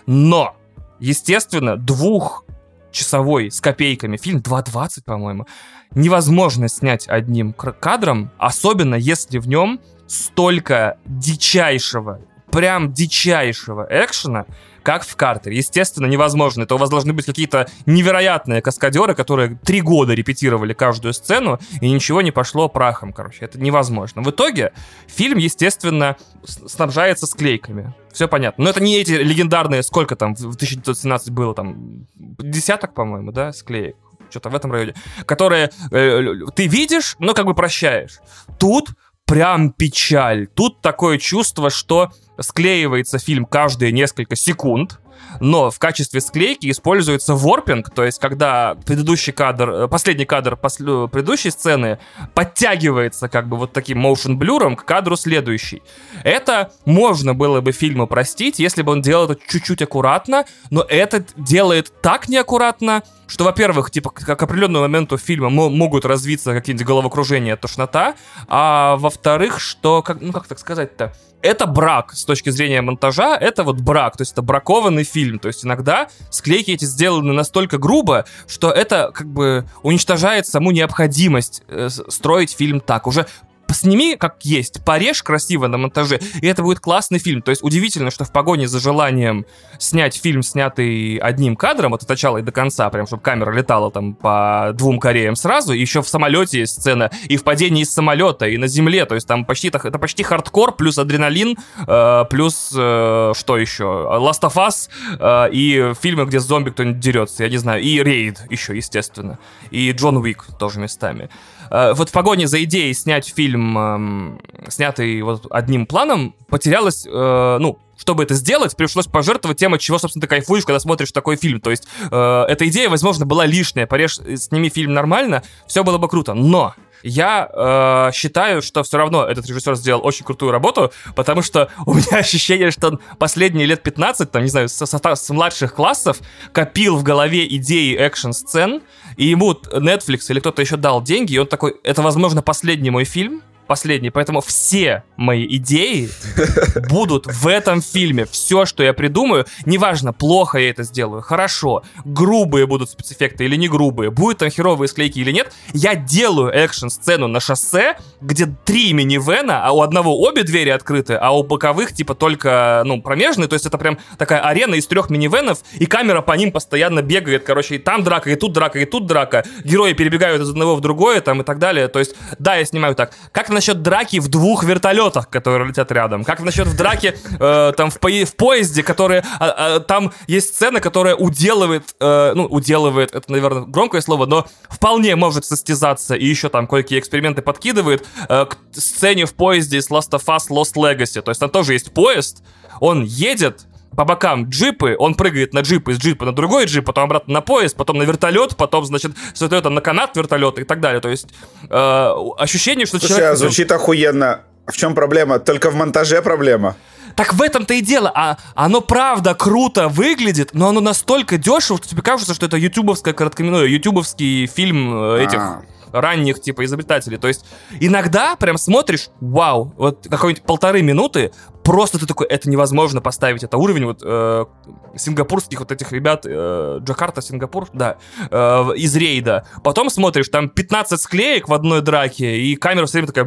Но, естественно, двухчасовой с копейками фильм, 2.20, по-моему, невозможно снять одним кадром, особенно если в нем столько дичайшего, прям дичайшего экшена, как в картере. Естественно, невозможно. Это у вас должны быть какие-то невероятные каскадеры, которые три года репетировали каждую сцену, и ничего не пошло прахом, короче. Это невозможно. В итоге фильм, естественно, снабжается склейками. Все понятно. Но это не эти легендарные, сколько там в 1917 было, там, десяток, по-моему, да, склеек что-то в этом районе, которые э, ты видишь, но как бы прощаешь. Тут прям печаль. Тут такое чувство, что склеивается фильм каждые несколько секунд, но в качестве склейки используется ворпинг, то есть когда предыдущий кадр, э, последний кадр после, предыдущей сцены подтягивается как бы вот таким motion блюром к кадру следующий. Это можно было бы фильму простить, если бы он делал это чуть-чуть аккуратно, но этот делает так неаккуратно, что, во-первых, типа, к определенному моменту фильма могут развиться какие-нибудь головокружения, тошнота, а во-вторых, что, как, ну как так сказать-то, это брак. С точки зрения монтажа, это вот брак, то есть это бракованный фильм, то есть иногда склейки эти сделаны настолько грубо, что это как бы уничтожает саму необходимость э, строить фильм так. Уже сними как есть, порежь красиво на монтаже, и это будет классный фильм. То есть удивительно, что в погоне за желанием снять фильм, снятый одним кадром, от начала и до конца, прям чтобы камера летала там по двум Кореям сразу, и еще в самолете есть сцена, и в падении из самолета, и на земле, то есть там почти, это почти хардкор, плюс адреналин, э, плюс э, что еще? Last of Us э, и фильмы, где зомби кто-нибудь дерется, я не знаю, и Рейд еще, естественно, и Джон Уик тоже местами. Э, вот в погоне за идеей снять фильм, эм, снятый вот одним планом, потерялась, э, ну, чтобы это сделать, пришлось пожертвовать тем, от чего, собственно, ты кайфуешь, когда смотришь такой фильм. То есть э, эта идея, возможно, была лишняя. Порежь, сними фильм нормально, все было бы круто. Но я э, считаю, что все равно этот режиссер сделал очень крутую работу, потому что у меня ощущение, что он последние лет 15, там, не знаю, с, с, с младших классов копил в голове идеи экшн-сцен, и ему Netflix или кто-то еще дал деньги, и он такой, это, возможно, последний мой фильм, последний. Поэтому все мои идеи будут в этом фильме. Все, что я придумаю, неважно, плохо я это сделаю, хорошо, грубые будут спецэффекты или не грубые, будет там херовые склейки или нет, я делаю экшн-сцену на шоссе, где три минивэна, а у одного обе двери открыты, а у боковых типа только, ну, промежные, то есть это прям такая арена из трех минивэнов, и камера по ним постоянно бегает, короче, и там драка, и тут драка, и тут драка, герои перебегают из одного в другое, там, и так далее, то есть, да, я снимаю так. Как насчет драки в двух вертолетах, которые летят рядом? Как насчет в драке э, там в, по в поезде, которые... А, а, там есть сцена, которая уделывает... Э, ну, уделывает, это, наверное, громкое слово, но вполне может состязаться и еще там кое-какие эксперименты подкидывает э, к сцене в поезде из Last of Us Lost Legacy. То есть там тоже есть поезд, он едет, по бокам джипы, он прыгает на джип, из джипа на другой джип, потом обратно на поезд, потом на вертолет, потом, значит, с вертолета на канат вертолета и так далее. То есть э, ощущение, что Слушай, человек... а звучит охуенно. В чем проблема? Только в монтаже проблема. Так в этом-то и дело. А оно правда круто выглядит, но оно настолько дешево, что тебе кажется, что это ютубовское короткометражное, ютубовский фильм э, этих... А ранних, типа, изобретателей. То есть иногда прям смотришь, вау, вот какой-нибудь полторы минуты, просто ты такой, это невозможно поставить, это уровень вот э, сингапурских вот этих ребят, э, Джакарта, Сингапур, да, э, из рейда. Потом смотришь, там 15 склеек в одной драке, и камера все время такая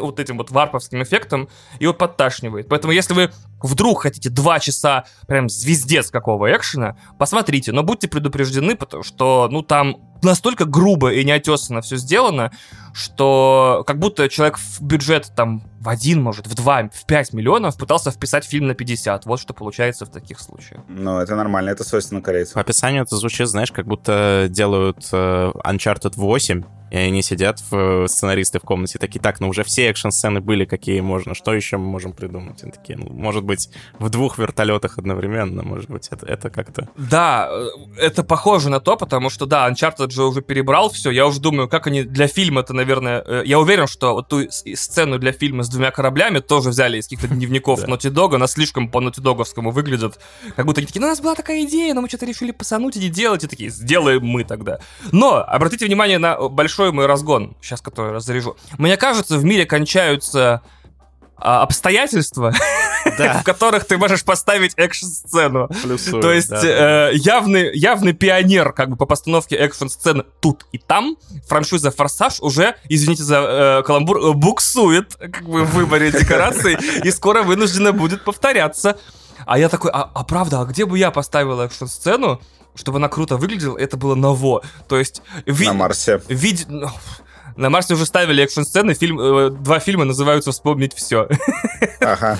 вот этим вот варповским эффектом, и вот подташнивает. Поэтому если вы вдруг хотите два часа прям звездец какого экшена, посмотрите, но будьте предупреждены, потому что, ну, там настолько грубо и неотесанно все сделано, что как будто человек в бюджет там в один, может, в два, в пять миллионов пытался вписать фильм на 50. Вот что получается в таких случаях. Ну, это нормально, это свойственно корейцам. По описанию это звучит, знаешь, как будто делают э, Uncharted 8, и они сидят, в, сценаристы в комнате, такие, так, ну уже все экшн-сцены были, какие можно, что еще мы можем придумать? Они такие, ну, может быть, в двух вертолетах одновременно, может быть, это, это как-то... Да, э, это похоже на то, потому что, да, Uncharted же уже перебрал все, я уже думаю, как они для фильма-то, наверное... Э, я уверен, что вот ту сцену для фильма с двумя кораблями тоже взяли из каких-то дневников Naughty Dog, она слишком по Naughty Dog'овскому выглядит, как будто они такие, ну, у нас была такая идея, но мы что-то решили посануть и не делать, и такие, сделаем мы тогда. Но, обратите внимание на большой большой мой разгон, сейчас который разряжу. Мне кажется, в мире кончаются а, обстоятельства, да. в которых ты можешь поставить экшн-сцену. Плюсую, То есть да, э, явный, явный пионер как бы по постановке экшн-сцены тут и там. Франшиза «Форсаж» уже, извините за э, каламбур, э, буксует как бы, в выборе декораций и скоро вынуждена будет повторяться. А я такой, а, а правда, а где бы я поставил экшн-сцену, чтобы она круто выглядела, это было ново. То есть... Ви... На Марсе. Вид... Ну, на Марсе уже ставили экшн-сцены, фильм, э, два фильма называются «Вспомнить все». Ага.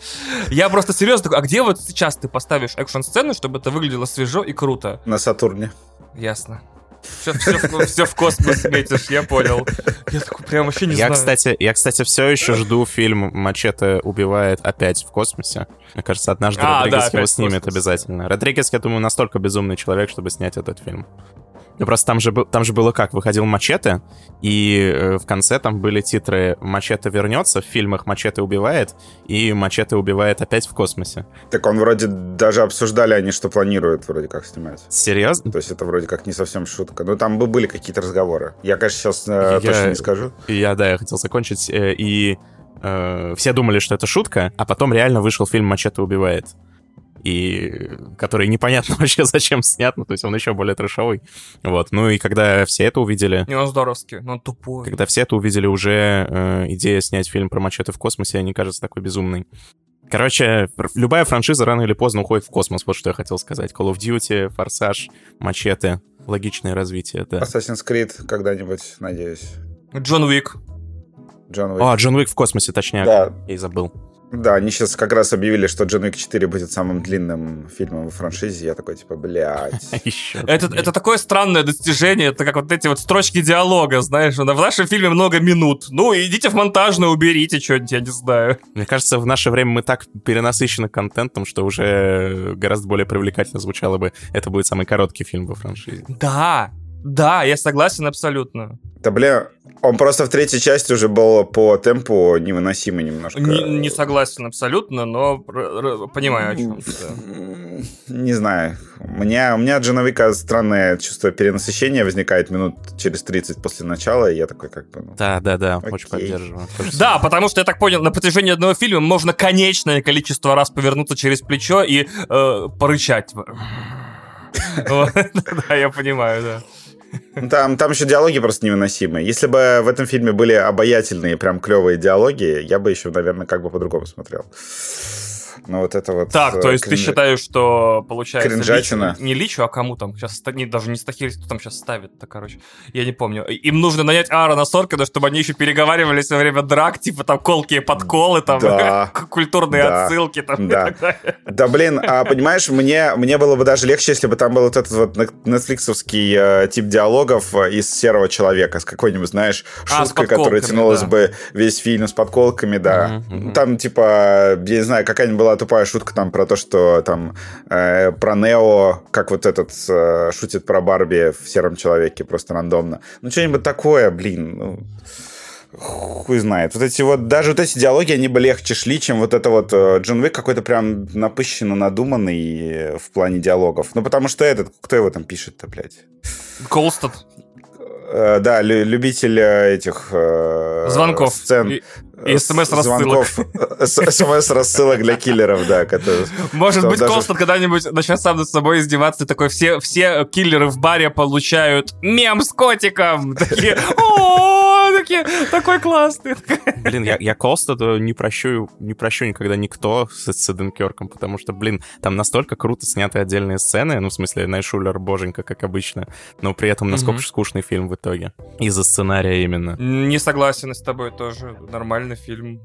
Я просто серьезно такой, а где вот сейчас ты поставишь экшн-сцену, чтобы это выглядело свежо и круто? На Сатурне. Ясно. Все, все, все в космос метишь, я понял. Я такой прям вообще не я, знаю. Кстати, я, кстати, все еще жду фильм «Мачете убивает опять в космосе». Мне кажется, однажды а, Родригес да, его снимет обязательно. Родригес, я думаю, настолько безумный человек, чтобы снять этот фильм. Ну, просто там же, там же было как? Выходил Мачете, и э, в конце там были титры «Мачете вернется», в фильмах «Мачете убивает», и «Мачете убивает опять в космосе». Так он вроде даже обсуждали они, что планируют вроде как снимать. Серьезно? То есть это вроде как не совсем шутка. Ну, там бы были какие-то разговоры. Я, конечно, сейчас э, я, точно не скажу. Я, да, я хотел закончить. Э, и э, все думали, что это шутка, а потом реально вышел фильм «Мачете убивает». И который непонятно вообще зачем снят, ну, то есть он еще более трешовый. Вот, ну и когда все это увидели... Не, он здоровский, но он тупой. Когда все это увидели, уже э, идея снять фильм про мачете в космосе не кажется такой безумной. Короче, любая франшиза рано или поздно уходит в космос, вот что я хотел сказать. Call of Duty, Форсаж, Мачете. Логичное развитие, да. Assassin's Creed когда-нибудь, надеюсь. Джон Уик. Джон Уик. А, Джон Уик в космосе, точнее. Да. Я и забыл. Да, они сейчас как раз объявили, что Джон Уик 4 будет самым длинным фильмом в франшизе. Я такой, типа, блядь. Еще. Это, это такое странное достижение, это как вот эти вот строчки диалога, знаешь, в нашем фильме много минут. Ну, идите в монтажную, уберите что-нибудь, я не знаю. Мне кажется, в наше время мы так перенасыщены контентом, что уже гораздо более привлекательно звучало бы, это будет самый короткий фильм во франшизе. Да, да, я согласен абсолютно. Да, бля, он просто в третьей части уже был по темпу невыносимый немножко. Не, не согласен абсолютно, но р- р- понимаю, о чем ты. Не знаю. У меня, у меня от Джона Уика странное чувство перенасыщения возникает минут через 30 после начала, и я такой как бы... ну, Да, да, да, очень Окей. поддерживаю. То же Да, потому что я так понял, на протяжении одного фильма можно конечное количество раз повернуться через плечо и э, порычать. Да, я понимаю, да. Ну, Там, там еще диалоги просто невыносимые. Если бы в этом фильме были обаятельные, прям клевые диалоги, я бы еще, наверное, как бы по-другому смотрел. Но вот это вот... Так, э, то есть ты кринж- считаешь, что получается Кринжатина. Личу- не Личу, а кому там сейчас не, даже не Стахилис, кто там сейчас ставит-то, короче, я не помню. Им нужно нанять Аарона Соркина, чтобы они еще переговаривались во время драк, типа там колкие подколы, там Да. культурные Да. отсылки там. и Да. так далее. Да, блин, а понимаешь, мне, мне было бы даже легче, если бы там был вот этот вот нетфликсовский э, тип диалогов э, из «Серого человека» с какой-нибудь, знаешь, А, шуткой, которая тянулась да. бы весь фильм с подколками, да. Мгм, мгм. Там, типа, я не знаю, какая-нибудь была тупая шутка там про то, что там э, про Нео, как вот этот э, шутит про Барби в «Сером человеке» просто рандомно. Ну, что-нибудь такое, блин, ну... Хуй знает. Вот эти вот, даже вот эти диалоги, они бы легче шли, чем вот это вот э, Джон Уик какой-то прям напыщенно надуманный э, в плане диалогов. Ну, потому что этот, кто его там пишет-то, блядь? Колстад. Э, да, лю- любитель этих... Звонков. Сцен. И- и э, звонков, э, СМС-рассылок для киллеров, да. Может быть, Колстад когда-нибудь начнет сам над собой издеваться, такой, все, все киллеры в баре получают мем с котиком. Такие, о, такие, такой классный. Блин, я, я Колстеду не прощу, не прощу никогда никто с, с Эденкерком, потому что, блин, там настолько круто сняты отдельные сцены, ну, в смысле, Найшулер боженька, как обычно, но при этом насколько же скучный фильм в итоге. Из-за сценария именно. Не согласен с тобой тоже. Нормальный фильм.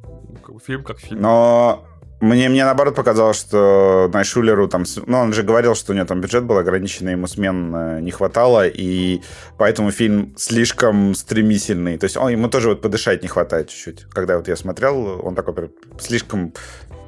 Фильм как фильм. Но мне, мне наоборот показалось, что Найшулеру там... Ну, он же говорил, что у него там бюджет был ограниченный, ему смен э, не хватало, и поэтому фильм слишком стремительный. То есть он, ему тоже вот подышать не хватает чуть-чуть. Когда вот я смотрел, он такой слишком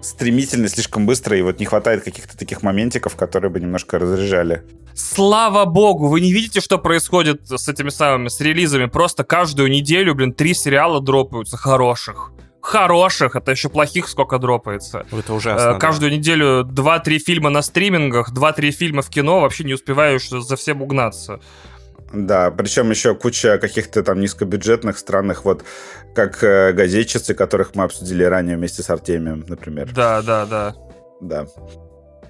стремительный, слишком быстрый, и вот не хватает каких-то таких моментиков, которые бы немножко разряжали. Слава богу, вы не видите, что происходит с этими самыми, с релизами? Просто каждую неделю, блин, три сериала дропаются хороших. Хороших, это еще плохих сколько дропается. Это Э, ужасно. да. Каждую неделю 2-3 фильма на стримингах, 2-3 фильма в кино, вообще не успеваешь за всем угнаться. Да, причем еще куча каких-то там низкобюджетных, странных, вот как э, газетчицы, которых мы обсудили ранее вместе с Артемием, например. Да, да, да. Да.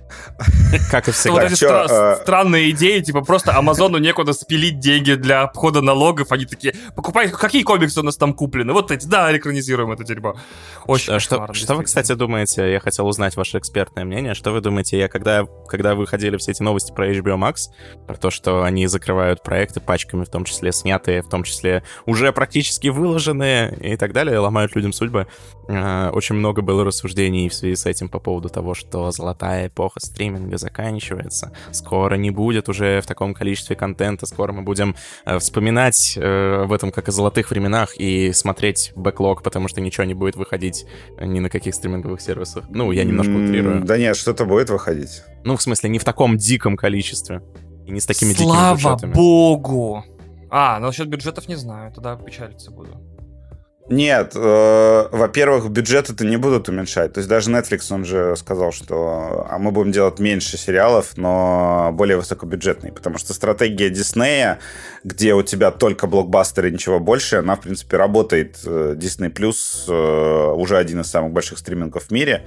Как и Вот всегда. эти чё, стра- э, странные идеи, типа просто Амазону некуда спилить деньги для обхода налогов. Они такие, покупай, какие комиксы у нас там куплены? Вот эти, да, экранизируем это дерьмо. Очень А Что, что вы, кстати, думаете? Я хотел узнать ваше экспертное мнение. Что вы думаете? Я когда, когда выходили все эти новости про HBO Max, про то, что они закрывают проекты пачками, в том числе снятые, в том числе уже практически выложенные и так далее, ломают людям судьбы, очень много было рассуждений в связи с этим по поводу того, что золотая эпоха стриминга заканчивается. Скоро не будет уже в таком количестве контента. Скоро мы будем э, вспоминать э, об этом как о золотых временах и смотреть бэклог, потому что ничего не будет выходить ни на каких стриминговых сервисах. Ну, я немножко утрирую. Да нет, что-то будет выходить. Ну, в смысле, не в таком диком количестве. И не с такими дикими Слава бюджетами. богу! А, ну насчет бюджетов не знаю, тогда печалиться буду. Нет, э, во-первых, бюджет это не будут уменьшать. То есть даже Netflix, он же сказал, что а мы будем делать меньше сериалов, но более высокобюджетные. Потому что стратегия Диснея, где у тебя только блокбастеры ничего больше, она, в принципе, работает. Э, Disney Plus э, уже один из самых больших стримингов в мире.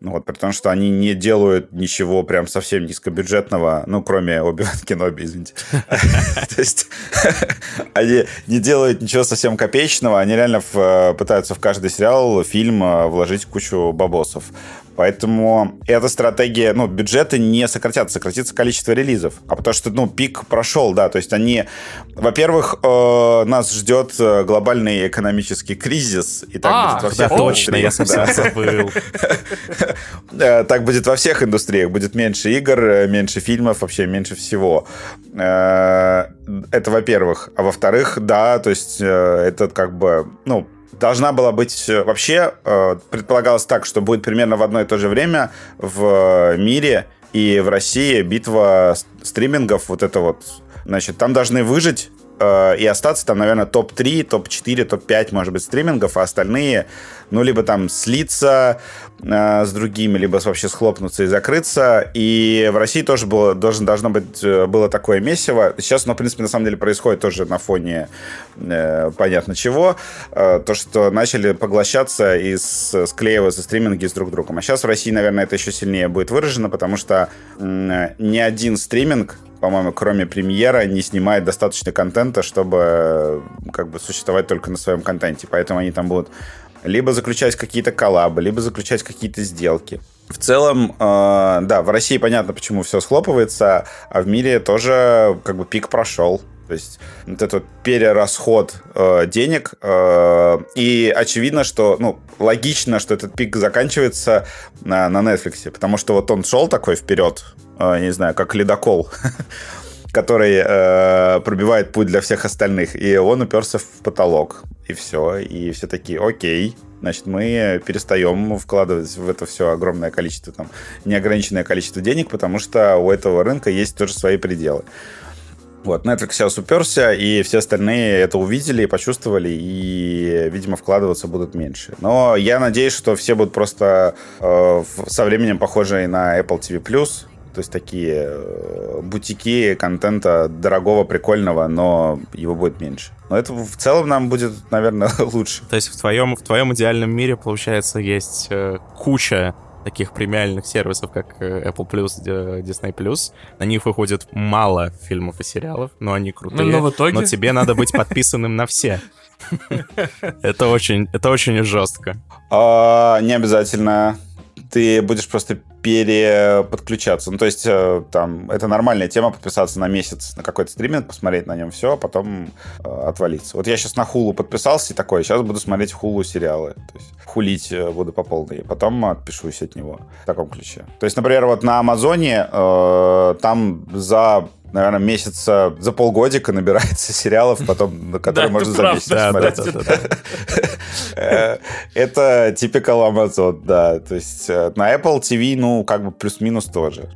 Ну вот, при том, что они не делают ничего прям совсем низкобюджетного, ну, кроме Оби-Ван Кеноби, извините. То есть они не делают ничего совсем копеечного, они реально пытаются в каждый сериал, фильм э, вложить кучу бабосов. Поэтому эта стратегия, ну, бюджеты не сократятся, сократится количество релизов. А потому что, ну, пик прошел, да, то есть они, во-первых, э, нас ждет э, глобальный экономический кризис, и так а, будет во всех да, точно, я совсем забыл. Так будет во всех индустриях, будет меньше игр, э, меньше фильмов, вообще меньше всего. Э, это, во-первых. А во-вторых, да, то есть это как бы, ну, должна была быть э, вообще, э, предполагалось так, что будет примерно в одно и то же время в мире и в России битва стримингов, вот это вот, значит, там должны выжить э, и остаться там, наверное, топ-3, топ-4, топ-5, может быть, стримингов, а остальные ну, либо там слиться э, с другими, либо вообще схлопнуться и закрыться. И в России тоже было, должен, должно быть, э, было такое месиво. Сейчас оно, в принципе, на самом деле происходит тоже на фоне э, понятно чего. Э, то, что начали поглощаться и с, склеиваться стриминги с друг другом. А сейчас в России, наверное, это еще сильнее будет выражено, потому что э, ни один стриминг по-моему, кроме премьера, не снимает достаточно контента, чтобы э, как бы существовать только на своем контенте. Поэтому они там будут либо заключать какие-то коллабы, либо заключать какие-то сделки. В целом, э, да, в России понятно, почему все схлопывается, а в мире тоже как бы пик прошел. То есть вот этот перерасход э, денег. Э, и очевидно, что, ну, логично, что этот пик заканчивается на, на Netflix. Потому что вот он шел такой вперед, э, не знаю, как ледокол. который э, пробивает путь для всех остальных. И он уперся в потолок. И все. И все такие, окей, значит, мы перестаем вкладывать в это все огромное количество, там, неограниченное количество денег, потому что у этого рынка есть тоже свои пределы. Вот, Netflix сейчас уперся, и все остальные это увидели и почувствовали, и, видимо, вкладываться будут меньше. Но я надеюсь, что все будут просто э, со временем похожие на Apple TV+, то есть такие э, бутики контента дорогого, прикольного, но его будет меньше. Но это в целом нам будет, наверное, лучше. То есть в твоем, в твоем идеальном мире, получается, есть э, куча таких премиальных сервисов, как э, Apple Plus, Disney Plus. На них выходит мало фильмов и сериалов, но они крутые. Но, в итоге... но тебе надо быть подписанным на все. Это очень, это очень жестко. А, не обязательно ты будешь просто переподключаться. Ну, то есть, э, там, это нормальная тема подписаться на месяц на какой-то стриминг, посмотреть на нем все, а потом э, отвалиться. Вот я сейчас на хулу подписался и такой, сейчас буду смотреть хулу сериалы. То есть, хулить э, буду по полной, потом отпишусь от него в таком ключе. То есть, например, вот на Амазоне э, там за наверное, месяца за полгодика набирается сериалов, потом, которые можно за месяц смотреть. Э, это типикал Amazon, да. То есть на Apple TV, ну, как бы плюс-минус тоже.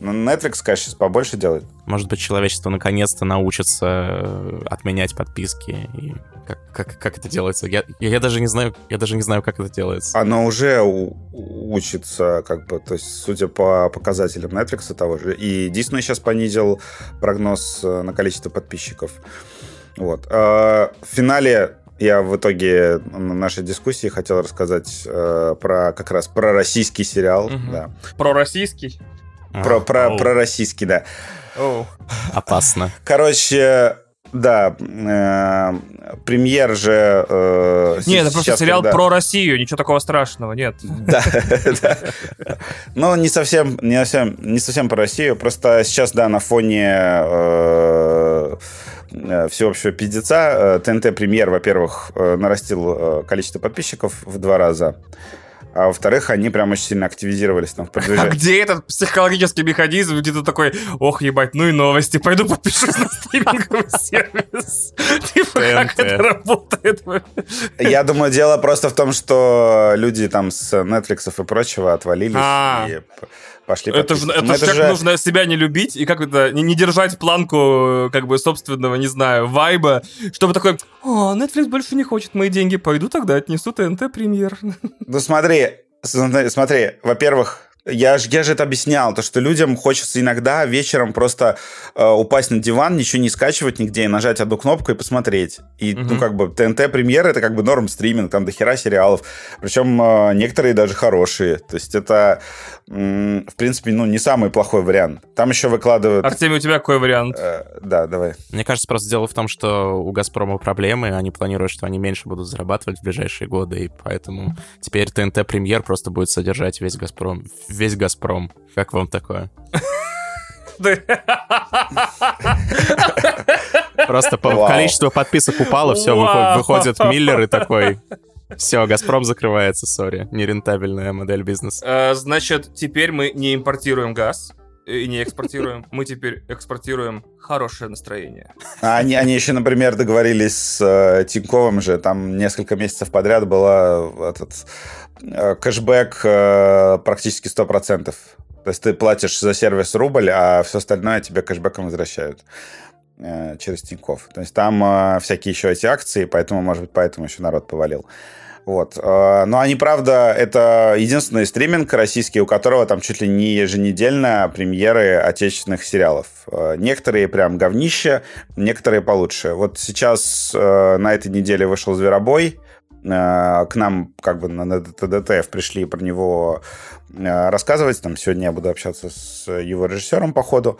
Netflix, конечно, сейчас побольше делает. Может быть, человечество наконец-то научится э, отменять подписки и как, как, как это делается? Я, я, я даже не знаю, я даже не знаю, как это делается. Оно уже у, учится, как бы, то есть, судя по показателям Netflix того же. И Disney сейчас понизил прогноз э, на количество подписчиков. Вот. А в финале я в итоге на нашей дискуссии хотел рассказать э, про как раз про российский сериал. Угу. Да. Про российский? Про, про, про российский, да. Оу. Опасно. Короче, да, э, премьер же... Э, нет, это просто сериал когда... про Россию, ничего такого страшного, нет. Да. Ну, не совсем, не совсем, не совсем про Россию, просто сейчас, да, на фоне э, всеобщего пиздеца ТНТ премьер, во-первых, нарастил количество подписчиков в два раза а во-вторых, они прям очень сильно активизировались там в продвижении. А где этот психологический механизм, где ты такой, ох, ебать, ну и новости, пойду подпишусь на стриминговый сервис. Типа, как это работает? Я думаю, дело просто в том, что люди там с Netflix и прочего отвалились а. Пошли Это же это, это как же... нужно себя не любить и как это, не, не держать планку как бы собственного, не знаю, вайба, чтобы такой, о, Netflix больше не хочет мои деньги, пойду тогда отнесу ТНТ премьер. Ну смотри, смотри, во-первых, Я же, я же это объяснял, то, что людям хочется иногда вечером просто э, упасть на диван, ничего не скачивать нигде, и нажать одну кнопку и посмотреть. И, угу. ну, как бы, ТНТ премьера это как бы норм стриминг, там дохера сериалов. Причем э, некоторые даже хорошие. То есть это, в принципе, ну, не самый плохой вариант. Там еще выкладывают... Артемий, у тебя какой вариант? Э, да, давай. Мне кажется, просто дело в том, что у «Газпрома» проблемы, они планируют, что они меньше будут зарабатывать в ближайшие годы, и поэтому теперь ТНТ премьер просто будет содержать весь «Газпром», весь «Газпром». Как вам такое? Просто по количеству подписок упало, все, выходит Миллер и такой... Все, Газпром закрывается, сори. Нерентабельная модель бизнеса. Э, значит, теперь мы не импортируем газ и не экспортируем. Мы теперь экспортируем хорошее настроение. А они, они еще, например, договорились с э, Тиньковым же, там несколько месяцев подряд была этот Э, кэшбэк э, практически 100%. То есть ты платишь за сервис рубль, а все остальное тебе кэшбэком возвращают э, через Тинькофф. То есть там всякие еще эти акции, поэтому, может быть, поэтому еще народ повалил. Вот. Но они, правда, это единственный стриминг российский, у которого там чуть ли не еженедельно премьеры отечественных сериалов. Некоторые прям говнище, некоторые получше. Вот сейчас на этой неделе вышел «Зверобой», Э, к нам как бы на ТДТФ пришли про него э, рассказывать. Там сегодня я буду общаться с его режиссером по ходу.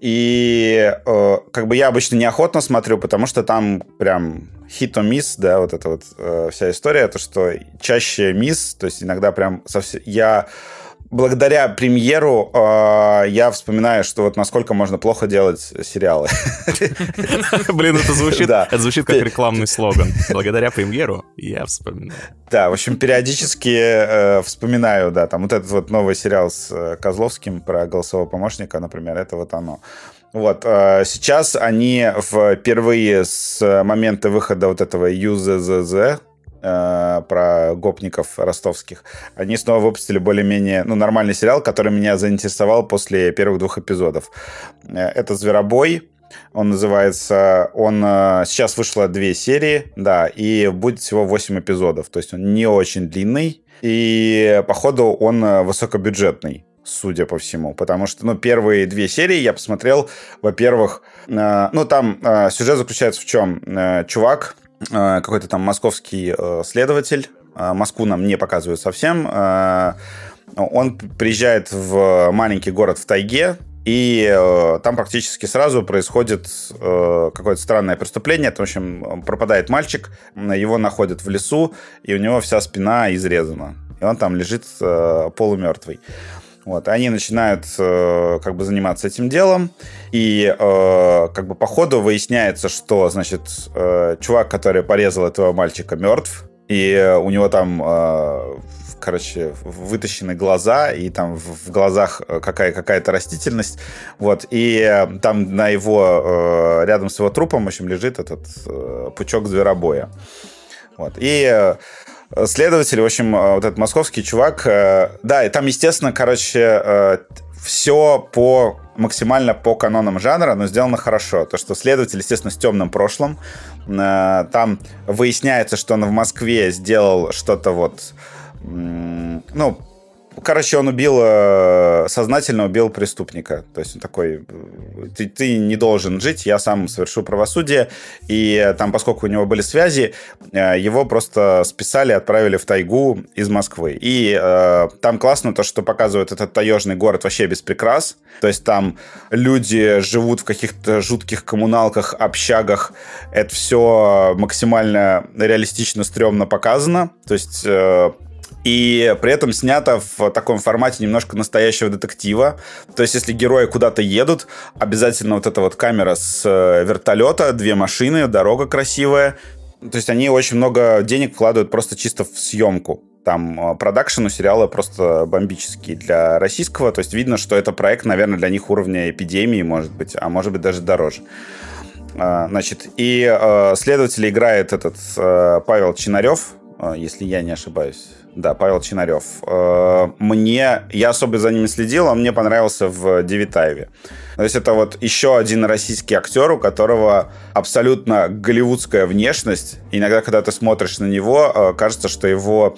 И э, как бы я обычно неохотно смотрю, потому что там прям hit or miss, да, вот эта вот э, вся история, то, что чаще мисс, то есть иногда прям совсем... Я благодаря премьеру э, я вспоминаю, что вот насколько можно плохо делать сериалы. Блин, это звучит, это звучит как рекламный слоган. Благодаря премьеру я вспоминаю. Да, в общем, периодически э, вспоминаю, да, там вот этот вот новый сериал с э, Козловским про голосового помощника, например, это вот оно. Вот, э, сейчас они впервые с момента выхода вот этого ЮЗЗЗ, э, про гопников ростовских, они снова выпустили более-менее ну, нормальный сериал, который меня заинтересовал после первых двух эпизодов. Э, это «Зверобой», он называется... Он... Э, сейчас вышло две серии, да, и будет всего 8 эпизодов. То есть он не очень длинный, и, походу, он высокобюджетный судя по всему. Потому что, ну, первые две серии я посмотрел, во-первых, э, ну, там э, сюжет заключается в чем? Э, чувак какой-то там московский э, следователь, э, Москву нам не показывают совсем, он приезжает в маленький город в тайге, и э, там практически сразу происходит э, какое-то странное преступление. В общем, пропадает мальчик, его находят в лесу, и у него вся спина изрезана. И он там лежит э, полумертвый. Вот, они начинают э, как бы заниматься этим делом, и э, как бы по ходу выясняется, что, значит, э, чувак, который порезал этого мальчика, мертв, и у него там, э, короче, вытащены глаза, и там в глазах какая- какая-то растительность, вот, и там на его, э, рядом с его трупом, в общем, лежит этот э, пучок зверобоя. Вот, и следователь, в общем, э, вот этот московский чувак, э, да, и там, естественно, короче, э, все по максимально по канонам жанра, но сделано хорошо. То, что следователь, естественно, с темным прошлым. Там выясняется, что он в Москве сделал что-то вот ну, Короче, он убил, э, сознательно убил преступника. То есть он такой, ты, ты не должен жить, я сам совершу правосудие. И там, поскольку у него были связи, э, его просто списали, отправили в тайгу из Москвы. И э, там классно то, что показывают этот таежный город вообще без прикрас. То есть там люди живут в каких-то жутких коммуналках, общагах. Это все максимально реалистично, стрёмно показано. То есть и при этом снято в таком формате немножко настоящего детектива. То есть, если герои куда-то едут, обязательно вот эта вот камера с э, вертолета, две машины, дорога красивая. То есть, они очень много денег вкладывают просто чисто в съемку. Там э, продакшн у сериала просто бомбический для российского. То есть, видно, что это проект, наверное, для них уровня эпидемии, может быть, а может быть даже дороже. А, значит, и э, следователь играет этот э, Павел Чинарев, если я не ошибаюсь да, Павел Чинарев. Э, мне, я особо за ними следил, он мне понравился в Девитаеве. То есть это вот еще один российский актер, у которого абсолютно голливудская внешность. Иногда, когда ты смотришь на него, э, кажется, что его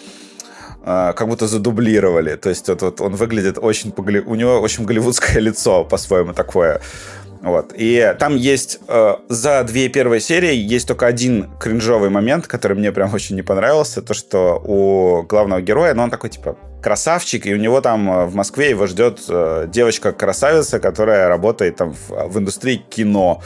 э, как будто задублировали. То есть вот, вот он выглядит очень... У него очень голливудское лицо по-своему такое. Вот. И там есть э, за две первые серии есть только один кринжовый момент, который мне прям очень не понравился. То, что у главного героя, ну, он такой, типа, красавчик, и у него там э, в Москве его ждет э, девочка-красавица, которая работает там в, в индустрии кино.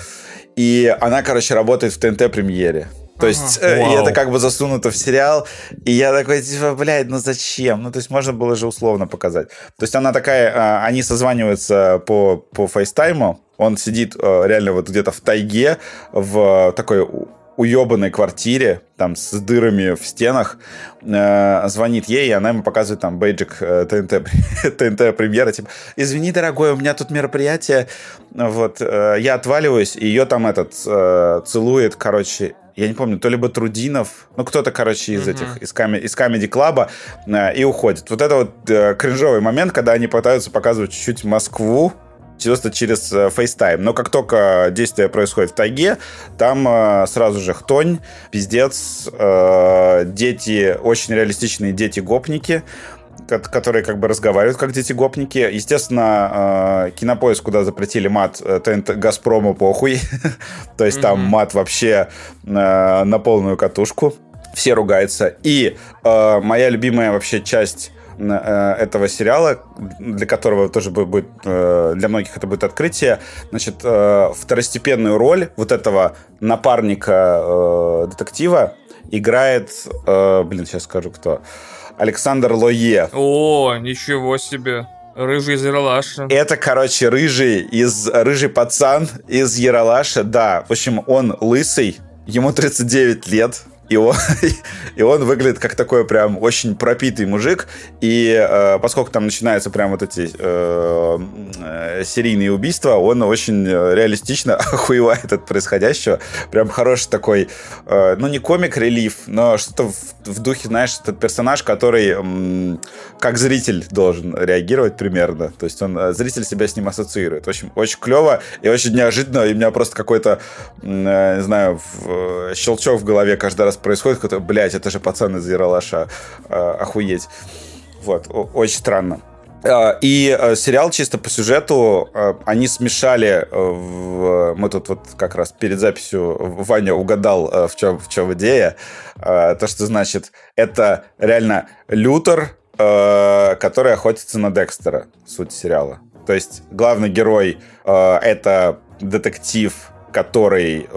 И она, короче, работает в ТНТ-премьере. То есть ага. э, это как бы засунуто в сериал, и я такой, типа, блядь, ну зачем? Ну, то есть можно было же условно показать. То есть она такая, э, они созваниваются по, по фейстайму, он сидит э, реально вот где-то в тайге, в такой уебанной квартире, там, с дырами в стенах, э, звонит ей, и она ему показывает там бейджик э, ТНТ, ТНТ премьера, типа, извини, дорогой, у меня тут мероприятие, вот, э, я отваливаюсь, и ее там этот э, целует, короче, я не помню, то ли Трудинов, ну, кто-то, короче, из mm-hmm. этих, из, коми- из Comedy Club, э, и уходит. Вот это вот э, кринжовый момент, когда они пытаются показывать чуть-чуть Москву, просто через э, FaceTime. Но как только действие происходит в тайге, там э, сразу же хтонь, пиздец, э, дети, очень реалистичные дети-гопники, которые как бы разговаривают как дети-гопники. Естественно, э, кинопоиск, куда запретили мат, ТНТ Газпрому похуй. То есть там мат вообще э, на полную катушку. Все ругаются. И э, моя любимая вообще часть Э, этого сериала, для которого тоже будет, э, для многих это будет открытие, значит, э, второстепенную роль вот этого напарника детектива играет, блин, сейчас скажу кто, Александр Лое. О, ничего себе. Рыжий из Яралаша. Это, короче, рыжий из рыжий пацан из Яралаша, да. В общем, он лысый, ему 39 лет, и он, и он выглядит как такой прям очень пропитый мужик. И э, поскольку там начинаются прям вот эти э, э, серийные убийства, он очень реалистично охуевает от происходящего. Прям хороший такой, э, ну не комик-релив, но что-то в, в духе, знаешь, этот персонаж, который э, как зритель должен реагировать примерно. То есть он, э, зритель себя с ним ассоциирует. Общем, очень клево и очень неожиданно. И у меня просто какой-то, э, не знаю, в, э, щелчок в голове каждый раз происходит, какой-то, блядь, это же пацан из Яралаша, э, охуеть. Вот, очень странно. А, и э, сериал чисто по сюжету э, они смешали в... мы тут вот как раз перед записью Ваня угадал в чем в чем идея то что значит это реально Лютер который охотится на Декстера суть сериала то есть главный герой это детектив который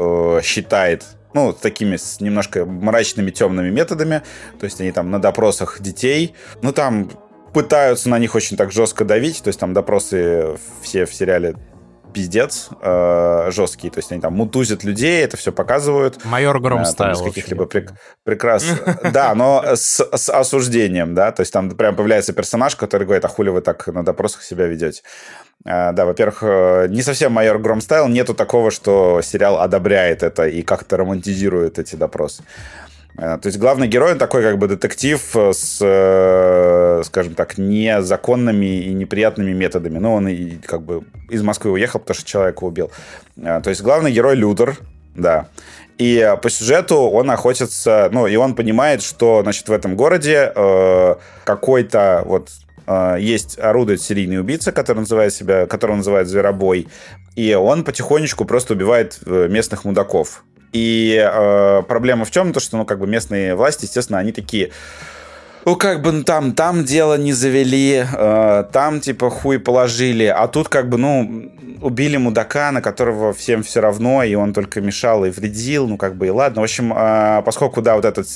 считает ну, такими с немножко мрачными, темными методами. То есть они там на допросах детей. Ну, там пытаются на них очень так жестко давить. То есть там допросы все в сериале пиздец э, жесткий. То есть они там мутузят людей, это все показывают. Майор Гром стайл. Без каких-либо прек- прекрас... Да, но с, с осуждением, да. То есть там прям появляется персонаж, который говорит, а хули вы так на допросах себя ведете. Э, да, во-первых, э, не совсем майор Гром стайл. Нету такого, что сериал одобряет это и как-то романтизирует эти допросы. Э, то есть главный герой, такой как бы детектив с, скажем так, незаконными и неприятными методами. Ну, он и как бы из Москвы уехал, потому что человека убил. То есть главный герой Лютер, да. И по сюжету он охотится, ну, и он понимает, что, значит, в этом городе э, какой-то вот э, есть орудует серийный убийца, который называет себя, которого называют Зверобой, и он потихонечку просто убивает местных мудаков. И э, проблема в чем? То, что, ну, как бы местные власти, естественно, они такие ну, как бы, ну, там, там дело не завели, э, там, типа, хуй положили, а тут, как бы, ну, убили мудака, на которого всем все равно, и он только мешал и вредил, ну, как бы, и ладно. В общем, э, поскольку, да, вот этот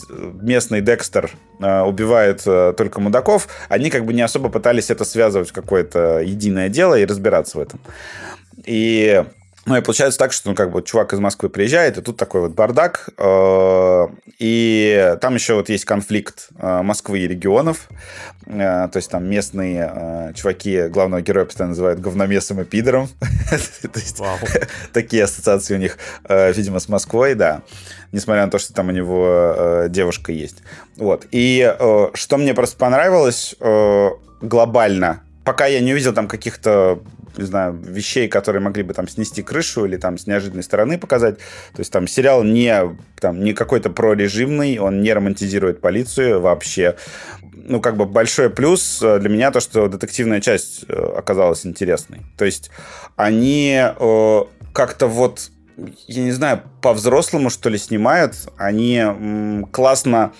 местный Декстер э, убивает э, только мудаков, они, как бы, не особо пытались это связывать в какое-то единое дело и разбираться в этом. И ну и получается так, что ну, как бы чувак из Москвы приезжает, и тут такой вот бардак. Э, и там еще вот есть конфликт э, Москвы и регионов. Э, то есть там местные чуваки главного героя постоянно называют говномесом и пидором. Такие ассоциации у них, видимо, с Москвой, да. Несмотря на то, что там у него девушка есть. Вот. И что мне просто понравилось глобально, пока я не увидел там каких-то не знаю, вещей, которые могли бы там снести крышу или там с неожиданной стороны показать. То есть там сериал не, там, не какой-то прорежимный, он не романтизирует полицию вообще. ну, как бы большой плюс э, для меня то, что детективная часть э, оказалась интересной. То есть они э, как-то вот, я не знаю, по-взрослому, что ли, снимают. Они м, классно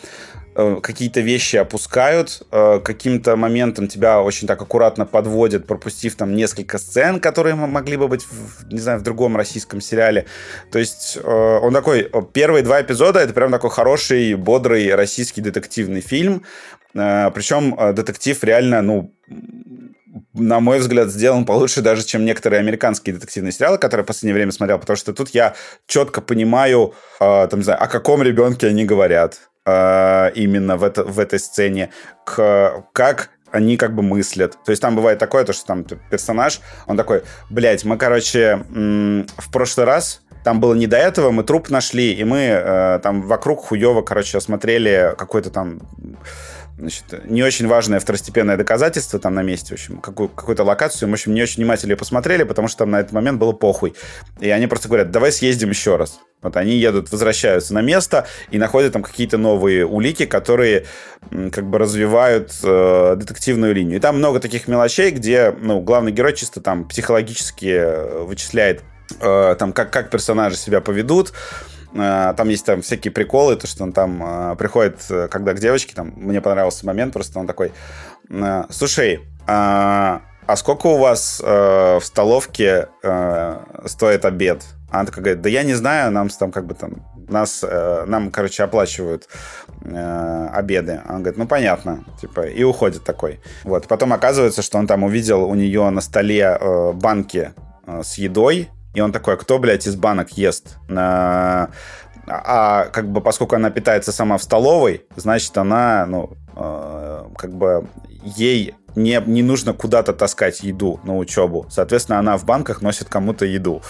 какие-то вещи опускают, э, каким-то моментом тебя очень так аккуратно подводят, пропустив там несколько сцен, которые могли бы быть, в, не знаю, в другом российском сериале. То есть э, он такой, первые два эпизода это прям такой хороший, бодрый российский детективный фильм. Причем детектив реально, ну, на мой взгляд, сделан получше даже, чем некоторые американские детективные сериалы, которые в последнее время смотрел, потому что тут я четко понимаю, там, не знаю, о каком ребенке они говорят, э, именно в, это, в этой сцене, к, как они как бы мыслят. То есть там бывает такое, то, что там персонаж, он такой, блядь, мы, короче, в прошлый раз там было не до этого, мы труп нашли, и мы э, там вокруг хуево, короче, осмотрели какой-то там значит, не очень важное второстепенное доказательство там на месте, в общем, какую, какую-то локацию, в общем, не очень внимательно посмотрели, потому что там на этот момент было похуй. И они просто говорят, давай съездим еще раз. Вот они едут, возвращаются на место и находят там какие-то новые улики, которые как бы развивают э, детективную линию. И там много таких мелочей, где ну, главный герой чисто там психологически э, вычисляет э, там, как, как персонажи себя поведут, там есть там всякие приколы, то, что он там э, приходит, э, когда к девочке, там, мне понравился момент, просто он такой, слушай, а, а сколько у вас в столовке стоит обед? Она такая говорит, да я не знаю, нам там как бы там, нас, нам, короче, оплачивают обеды. Она говорит, ну понятно, типа, и уходит такой. Вот, потом оказывается, что он там увидел у нее на столе банки с едой, и он такой, а кто, блядь, из банок ест? А, а как бы поскольку она питается сама в столовой, значит, она, ну, э, как бы ей не, не нужно куда-то таскать еду на учебу. Соответственно, она в банках носит кому-то еду.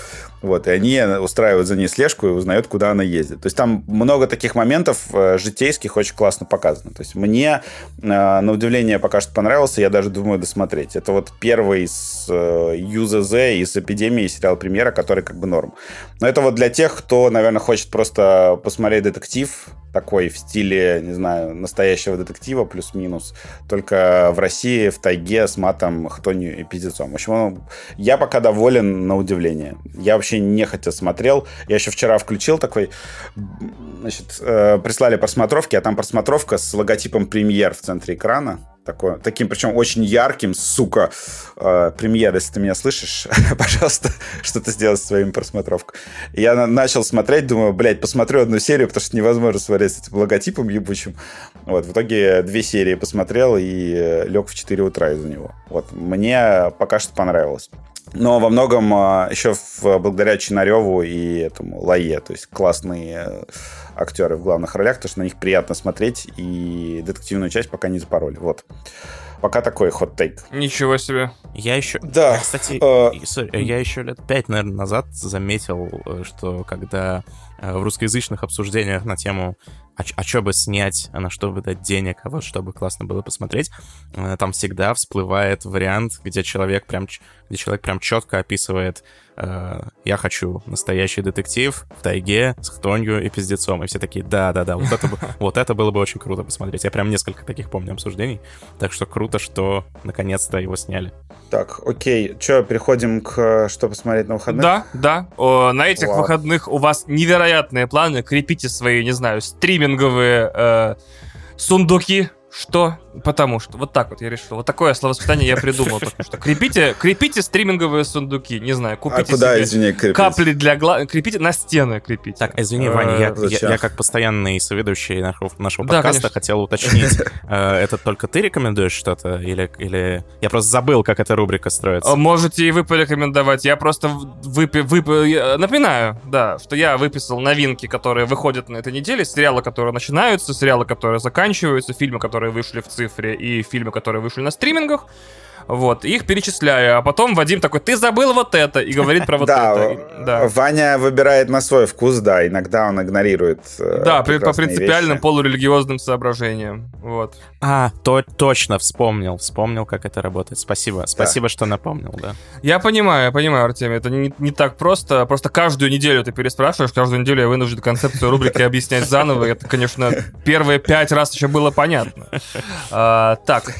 Вот, и они устраивают за ней слежку и узнают, куда она ездит. То есть там много таких моментов э, житейских очень классно показано. То есть мне, э, на удивление, пока что понравился, я даже думаю досмотреть. Это вот первый э, ЮЗЗ, из эпидемии сериал премьера, который как бы норм. Но это вот для тех, кто, наверное, хочет просто посмотреть детектив, такой в стиле, не знаю, настоящего детектива плюс-минус, только в России, в тайге, с матом, хтонью и пиздецом. В общем, я пока доволен на удивление. Я вообще не хотел смотрел. Я еще вчера включил такой, значит, э, прислали просмотровки, а там просмотровка с логотипом премьер в центре экрана такое, таким, причем очень ярким, сука, э, премьер, если ты меня слышишь, пожалуйста, что-то сделай с своими просмотровками. Я на- начал смотреть, думаю, блядь, посмотрю одну серию, потому что невозможно смотреть с этим логотипом ебучим. Вот, в итоге две серии посмотрел и э, лег в 4 утра из-за него. Вот, мне пока что понравилось. Но во многом э, еще благодаря Чинареву и этому Лае, то есть классные э, актеры в главных ролях, потому что на них приятно смотреть, и детективную часть пока не запороли. Вот. Пока такой хот-тейк. Ничего себе. Я еще... Да. Я, кстати, э... sorry, я еще лет пять, наверное, назад заметил, э, что когда в русскоязычных обсуждениях на тему а, а что бы снять, а на что бы дать денег, а вот чтобы классно было посмотреть, э, там всегда всплывает вариант, где человек прям, где человек прям четко описывает Э, я хочу настоящий детектив в тайге с хтонью и пиздецом. И все такие, да-да-да, вот это, вот это было бы очень круто посмотреть. Я прям несколько таких помню обсуждений. Так что круто, что наконец-то его сняли. Так, окей. Че, переходим к что посмотреть на выходных? Да, да. О, на этих Ладно. выходных у вас невероятные планы. Крепите свои, не знаю, стриминговые э, сундуки что? Потому что. Вот так вот я решил. Вот такое словосочетание я придумал только что. Крепите, крепите стриминговые сундуки. Не знаю, купите а куда, себе извини, крепить? капли для глаз. Крепите на стены, крепите. Так, извини, Ваня, я, я, я как постоянный соведущий нашего, нашего да, подкаста конечно. хотел уточнить. Э, это только ты рекомендуешь что-то? Или, или... Я просто забыл, как эта рубрика строится. Можете и вы порекомендовать. Я просто выпи... Вып... напоминаю, да, что я выписал новинки, которые выходят на этой неделе. Сериалы, которые начинаются, сериалы, которые заканчиваются, фильмы, которые вышли в цифре, и фильмы, которые вышли на стримингах. Вот, их перечисляю, а потом Вадим такой, ты забыл вот это, и говорит про вот это. Да, Ваня выбирает на свой вкус, да, иногда он игнорирует э, Да, по принципиальным полурелигиозным соображениям. Вот. А, то, точно, вспомнил, вспомнил, как это работает. Спасибо, спасибо, что напомнил, да. Я понимаю, я понимаю, Артемий, это не, не так просто. Просто каждую неделю ты переспрашиваешь, каждую неделю я вынужден концепцию рубрики объяснять заново. Это, конечно, первые пять раз еще было понятно. А, так,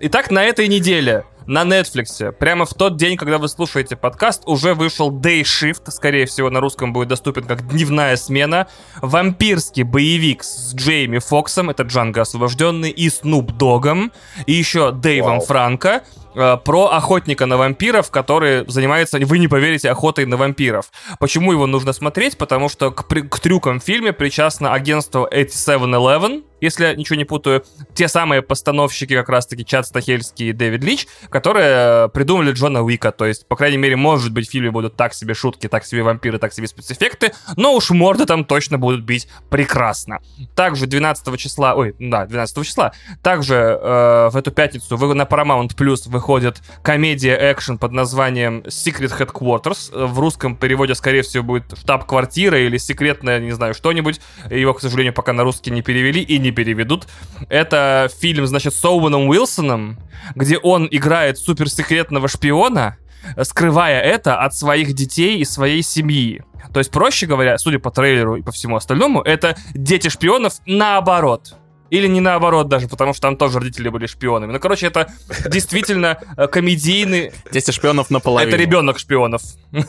итак, на этой неделе на Netflix, прямо в тот день, когда вы слушаете подкаст, уже вышел Day Shift, скорее всего, на русском будет доступен как дневная смена, вампирский боевик с Джейми Фоксом, это Джанго Освобожденный, и Снуп Догом, и еще Дэйвом Вау. Франко, э, про охотника на вампиров, который занимается, вы не поверите, охотой на вампиров. Почему его нужно смотреть? Потому что к, к трюкам в фильме причастно агентство 8711, если я ничего не путаю, те самые постановщики, как раз-таки Чад Стахельский и Дэвид Лич, которые э, придумали Джона Уика. То есть, по крайней мере, может быть, в фильме будут так себе шутки, так себе вампиры, так себе спецэффекты, но уж морды там точно будут бить прекрасно. Также 12 числа, ой, да, 12 числа, также э, в эту пятницу на Paramount Plus выходит комедия-экшен под названием Secret Headquarters. В русском переводе, скорее всего, будет штаб-квартира или секретная, не знаю, что-нибудь. Его, к сожалению, пока на русский не перевели и не переведут. Это фильм, значит, с Оуэном Уилсоном, где он играет суперсекретного шпиона, скрывая это от своих детей и своей семьи. То есть, проще говоря, судя по трейлеру и по всему остальному, это дети шпионов наоборот. Или не наоборот даже, потому что там тоже родители были шпионами. Ну, короче, это действительно э, комедийный... Дети шпионов наполовину. Это ребенок шпионов.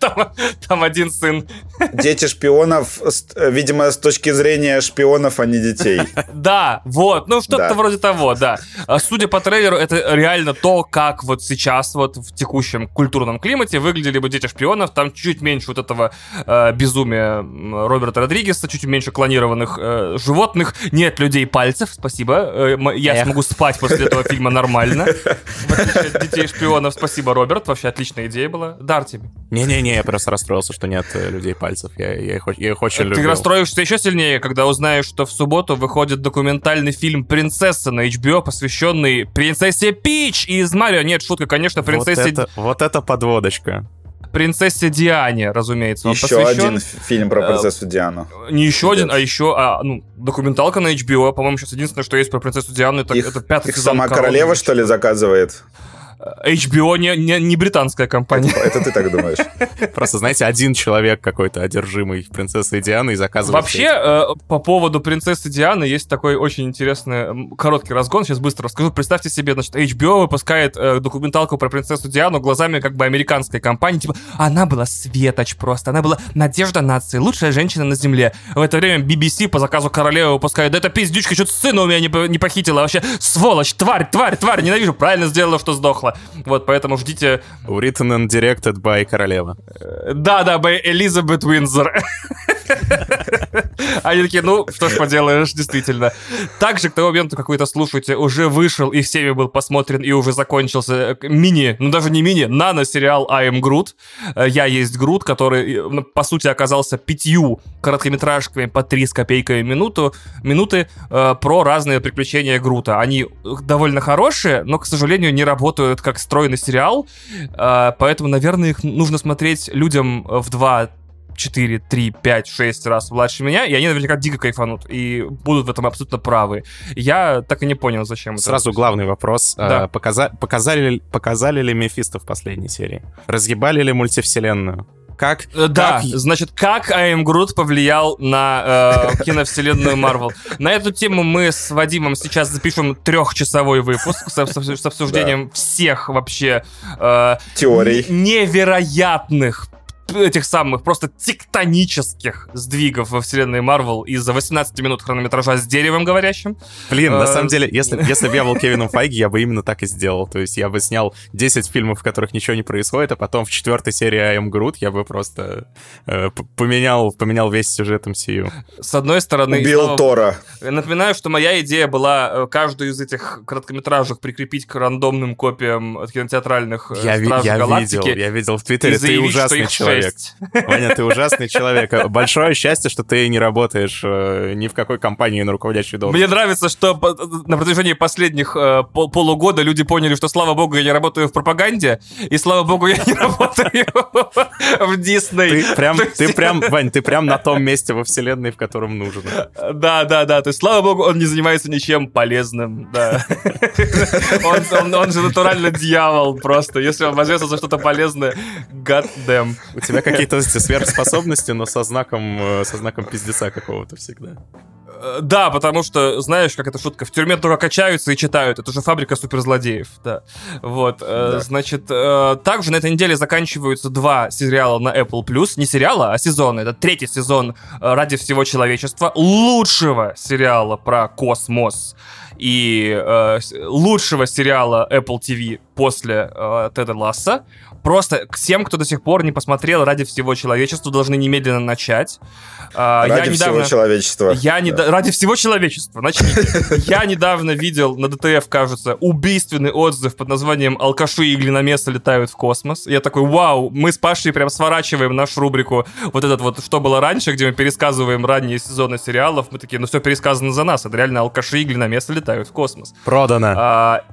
Там, там один сын. Дети шпионов, э, видимо, с точки зрения шпионов, а не детей. Да, вот, ну что-то Да. вроде того, да. А Судя по трейлеру, это реально то, как вот сейчас, вот в текущем культурном климате выглядели бы дети шпионов. Там чуть меньше вот этого э, безумия Роберта Родригеса, чуть меньше клонированных э, животных, нет людей пальцев, спасибо. Э, я Эх. смогу спать после этого фильма нормально. В отличие от детей шпионов, спасибо, Роберт, вообще отличная идея была. Дар тебе. Не-не-не, я просто расстроился, что нет э, людей пальцев. Я, я их, я их очень Ты любил. расстроишься еще сильнее, когда узнаешь, что в субботу выходит документальный фильм «Принцесса» на HBO, посвященный принцессе Пич из Марио. Нет, шутка, конечно, вот, принцессе, это, вот это подводочка. Принцессе Диане, разумеется. Он Еще посвящен. один фильм про Э, принцессу Диану. Не еще один, а еще а, ну, документалка на HBO. По-моему, сейчас единственное, что есть про принцессу Диану, это, Их, это пятый их сезон сама «Короны». королева, что ли, заказывает? HBO не, не, не британская компания. Это ты так думаешь? Просто, знаете, один человек какой-то одержимый принцессой Дианой заказывает... Вообще, э, по поводу принцессы Дианы есть такой очень интересный короткий разгон. Сейчас быстро расскажу. Представьте себе, значит, HBO выпускает э, документалку про принцессу Диану глазами как бы американской компании. Типа, она была светоч просто. Она была надежда нации, лучшая женщина на земле. В это время BBC по заказу королевы выпускает, да это пиздючка, что-то сына у меня не, не похитила. Вообще, сволочь, тварь, тварь, тварь, ненавижу. Правильно сделала, что сдохла. Вот, поэтому ждите Written and directed by королева. да, да, бы Элизабет Уинзор. Они такие, ну, что ж поделаешь, действительно. Также к тому моменту, как вы это слушаете, уже вышел и всеми был посмотрен, и уже закончился э, мини, ну даже не мини, нано-сериал I am Groot. Э, Я есть Грут, который, э, ну, по сути, оказался пятью короткометражками по три с копейками минуту, минуты про разные приключения Грута. Они довольно хорошие, но, к сожалению, не работают как стройный сериал, поэтому, наверное, их нужно смотреть людям в 2 4, 3, 5, 6 раз младше меня, и они наверняка дико кайфанут, и будут в этом абсолютно правы. Я так и не понял, зачем это. Сразу главный вопрос. Да. А, показа- показали, ли- показали ли Мефисто в последней серии? Разъебали ли мультивселенную? Как? Э, Да, как- значит, как Am Groot повлиял на э, киновселенную Марвел. На эту тему мы с Вадимом сейчас запишем трехчасовой выпуск с, с- с обсуждением всех вообще э, Теорий. н- невероятных этих самых просто тектонических сдвигов во вселенной Марвел из-за 18 минут хронометража с деревом говорящим. Блин, на Э, самом деле, если, если бы я был Кевином Файги, я бы именно так и сделал. То есть я бы снял 10 фильмов, в которых ничего не происходит, а потом в четвертой серии I Am Groot я бы просто э, поменял, поменял весь сюжет MCU. С одной стороны... Убил снова- Тора. Напоминаю, что моя идея была э, каждую из этих короткометражек прикрепить к рандомным копиям от кинотеатральных э, Я, ви- я Галактики. видел, я видел в Твиттере, и ты ужасный человек. Человек. Ваня, ты ужасный человек. Большое счастье, что ты не работаешь э, ни в какой компании на руководящей должности. Мне нравится, что на протяжении последних э, пол- полугода люди поняли, что, слава богу, я не работаю в пропаганде, и, слава богу, я не работаю в Дисней. Ты прям, ты прям, Вань, ты прям на том месте во вселенной, в котором нужен. Да, да, да. То есть, слава богу, он не занимается ничем полезным. Да. Он же натурально дьявол просто. Если он возьмется за что-то полезное, god damn. У тебя какие-то сверхспособности, но со знаком, э, со знаком пиздеца какого-то всегда. Э, Да, потому что, знаешь, как эта шутка, в тюрьме только качаются и читают. Это же фабрика суперзлодеев, да. Вот, э, Да. значит, также на этой неделе заканчиваются два сериала на Apple+. Не сериала, а сезоны. Это третий сезон «Ради всего человечества». Лучшего сериала про космос и лучшего сериала Apple TV после Теда Ласса. Просто к всем, кто до сих пор не посмотрел «Ради всего человечества», должны немедленно начать. А, я Ради недавно- всего человечества. я не Да. ради всего человечества. Начните. Я недавно видел на ДТФ, кажется, убийственный отзыв под названием "Алкаши и глиномесы летают в космос". Я такой, вау, мы с Пашей прям сворачиваем нашу рубрику вот этот вот что было раньше, где мы пересказываем ранние сезоны сериалов. Мы такие, ну все пересказано за нас. Это реально алкаши и глиномесы летают в космос. Продано. А,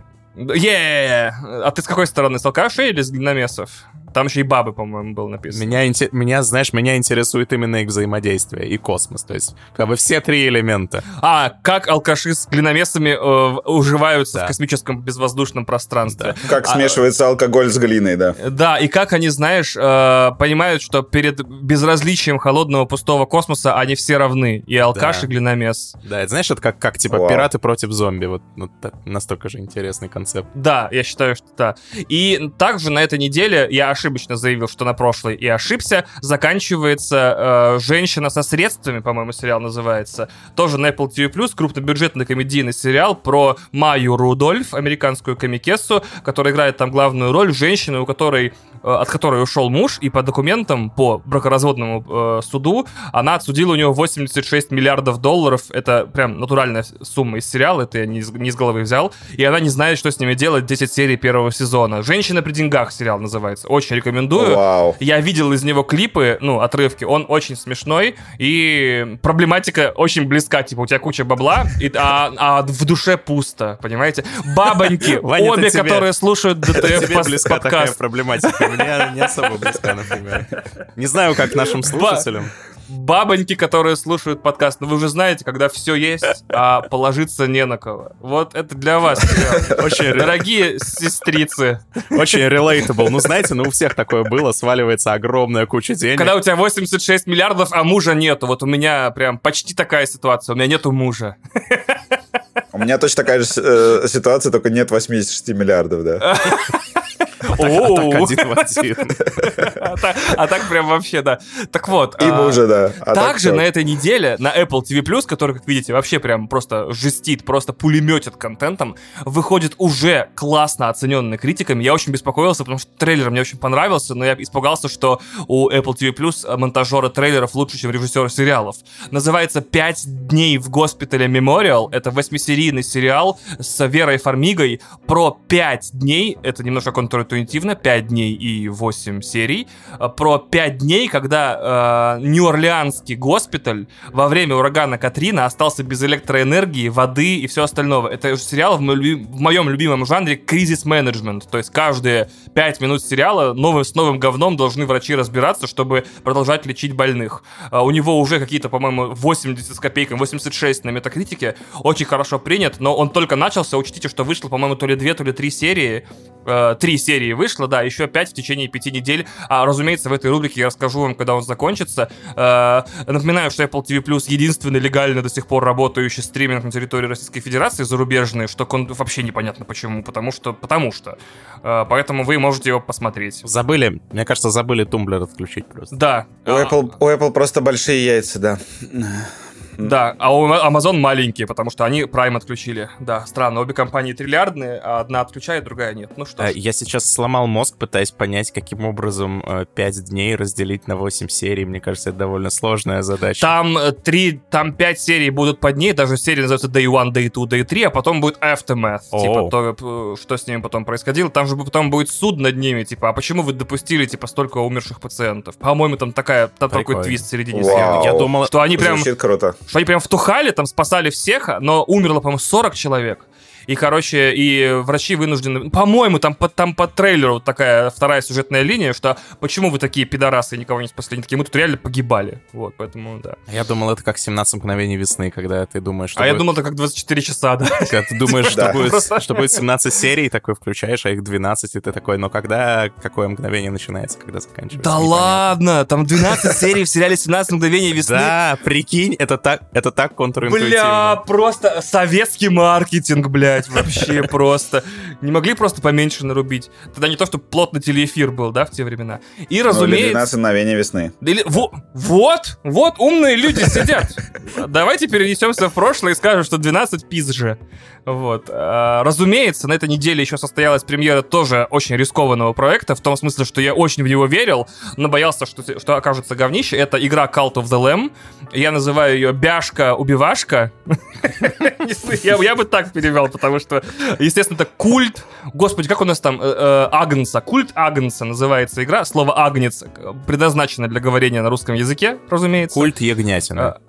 е А ты с какой стороны, с алкашей или с глиномесов? Там еще и бабы, по-моему, было написано. Меня, инте- меня, знаешь, меня интересует именно их взаимодействие и космос. То есть, как бы все три элемента. А, как алкаши с глиномесами э, уживаются Да. в космическом безвоздушном пространстве. Как А- смешивается алкоголь с глиной, да. Да, и как они, знаешь, э, понимают, что перед безразличием холодного пустого космоса они все равны. И алкаш, Да. и глиномес. Да, это знаешь, это как, как типа Вау. пираты против зомби. Вот, ну, та- настолько же интересный концепт. Да, я считаю, что да. И также на этой неделе я ошибочно заявил, что на прошлой и ошибся. Заканчивается э, «Женщина со средствами», по-моему, сериал называется. Тоже на Apple TV+, крупнобюджетный комедийный сериал про Майю Рудольф, американскую комикессу, которая играет там главную роль женщины, у которой, от которой ушел муж, и по документам, по бракоразводному э, суду, она отсудила у него 86 миллиардов долларов. Это прям натуральная сумма из сериала, это я не из, не из головы взял. И она не знает, что с ними делать 10 серий первого сезона. «Женщина при деньгах» сериал называется. Очень рекомендую. Вау. Я видел из него клипы, ну, отрывки. Он очень смешной, и проблематика очень близка. Типа, у тебя куча бабла, и, а, а в душе пусто, понимаете? Бабоньки, обе, которые слушают ДТФ подкаст. проблематика. Мне не особо близка, например. Не знаю, как нашим слушателям. Бабоньки, которые слушают подкаст. Ну, вы уже знаете, когда все есть, а положиться не на кого. Вот это для вас. Очень, Дорогие сестрицы, очень relatable. Ну, знаете, ну, у всех такое было. Сваливается огромная куча денег. когда у тебя 86 миллиардов, а мужа нету. Вот у меня прям почти такая ситуация. У меня нету мужа. У меня точно такая же э, ситуация, только нет 86 миллиардов, да. Так Оу. один в один. А так- а так прям вообще, да. Так вот. И а, мужа, да. А так Также на этой неделе на Apple TV+, который, как видите, вообще прям просто жестит, просто пулеметит контентом, выходит уже классно оцененный критиками. Я очень беспокоился, потому что трейлер мне очень понравился, но я испугался, что у Apple TV+, монтажеры трейлеров лучше, чем режиссеры сериалов. Называется «Пять дней в госпитале Мемориал». Это восьмисерийный сериал с Верой Фармигой про пять дней. Это немножко контринтуитивно. Пять дней и восемь серий. э, Про пять дней, когда э, Нью-Орлеанский госпиталь во время урагана Катрина остался без электроэнергии, воды и все остального. Это сериал в, моем в моем любимом жанре кризис-менеджмент. То есть каждые пять минут сериала новым, с новым говном должны врачи разбираться, чтобы продолжать лечить больных. А, У него уже какие-то, по-моему, 80 с копейками, 86 на метакритике. Очень хорошо принят, но он только начался. Учтите, что вышло, по-моему, то ли две, то ли три серии. Э, Три серии вышло, да, еще пять в течение пяти недель. А, разумеется, в этой рубрике я расскажу вам, когда он закончится. Э, Напоминаю, что Apple TV Plus единственный легально до сих пор работающий стриминг на территории Российской Федерации зарубежный, что кон- вообще непонятно почему, потому что, потому что. Э, Поэтому вы можете его посмотреть. Забыли, мне кажется, забыли тумблер отключить просто. Да. У Apple, у Apple просто большие яйца, да. Да, а у Amazon маленькие, потому что они Prime отключили. Да, странно, обе компании триллиардные, а одна отключает, другая нет. Ну что А, ж. Я сейчас сломал мозг, пытаясь понять, каким образом 5 дней разделить на 8 серий. Мне кажется, это довольно сложная задача. Там э, три, там пять серий будут под ней, даже серия называется Day 1, Day 2, Day 3, а потом будет Aftermath, типа, то, э, что с ними потом происходило. Там же потом будет суд над ними, типа, а почему вы допустили, типа, столько умерших пациентов? По-моему, там такая, там такой твист в середине серии. Я думал, Что они прям, Звучит круто. Что они прям втухали, там спасали всех, но умерло, по-моему, 40 человек. И, короче, и врачи вынуждены... По-моему, там по, там по трейлеру вот такая вторая сюжетная линия, что почему вы такие пидорасы и никого не спасли? Они такие, мы тут реально погибали. Вот, поэтому, да. я думал, это как 17 мгновений весны, когда ты думаешь, что а я будет- думал, это как 24 часа, да. когда ты думаешь, что Да. будет, Просто- что будет 17 серий, такой включаешь, а их 12, и ты такой, но когда, какое мгновение начинается, когда заканчивается? Да ладно, там 12 серий в сериале 17 мгновений весны. Да, прикинь, это так, это так Бля, контринтуитивно. просто советский маркетинг, блядь, вообще просто. Не могли просто поменьше нарубить. Тогда не то, что плотно телеэфир был, да, в те времена. И, Ну, разумеется... 12 мгновений весны. Или, во- вот, вот умные люди сидят. Давайте перенесемся в прошлое и скажем, что 12 пиз же. Вот. А, разумеется, на этой неделе еще состоялась премьера тоже очень рискованного проекта, в том смысле, что я очень в него верил, но боялся, что, что окажется говнище. Это игра Cult of the Lamb. Я называю ее Бяшка-убивашка. Я я бы так перевел, потому что, естественно, это культ. Господи, как у нас там? э, э, Агнца. Культ Агнца называется игра. Слово Агнец э, предназначено для говорения на русском языке, разумеется. Культ ягнятина.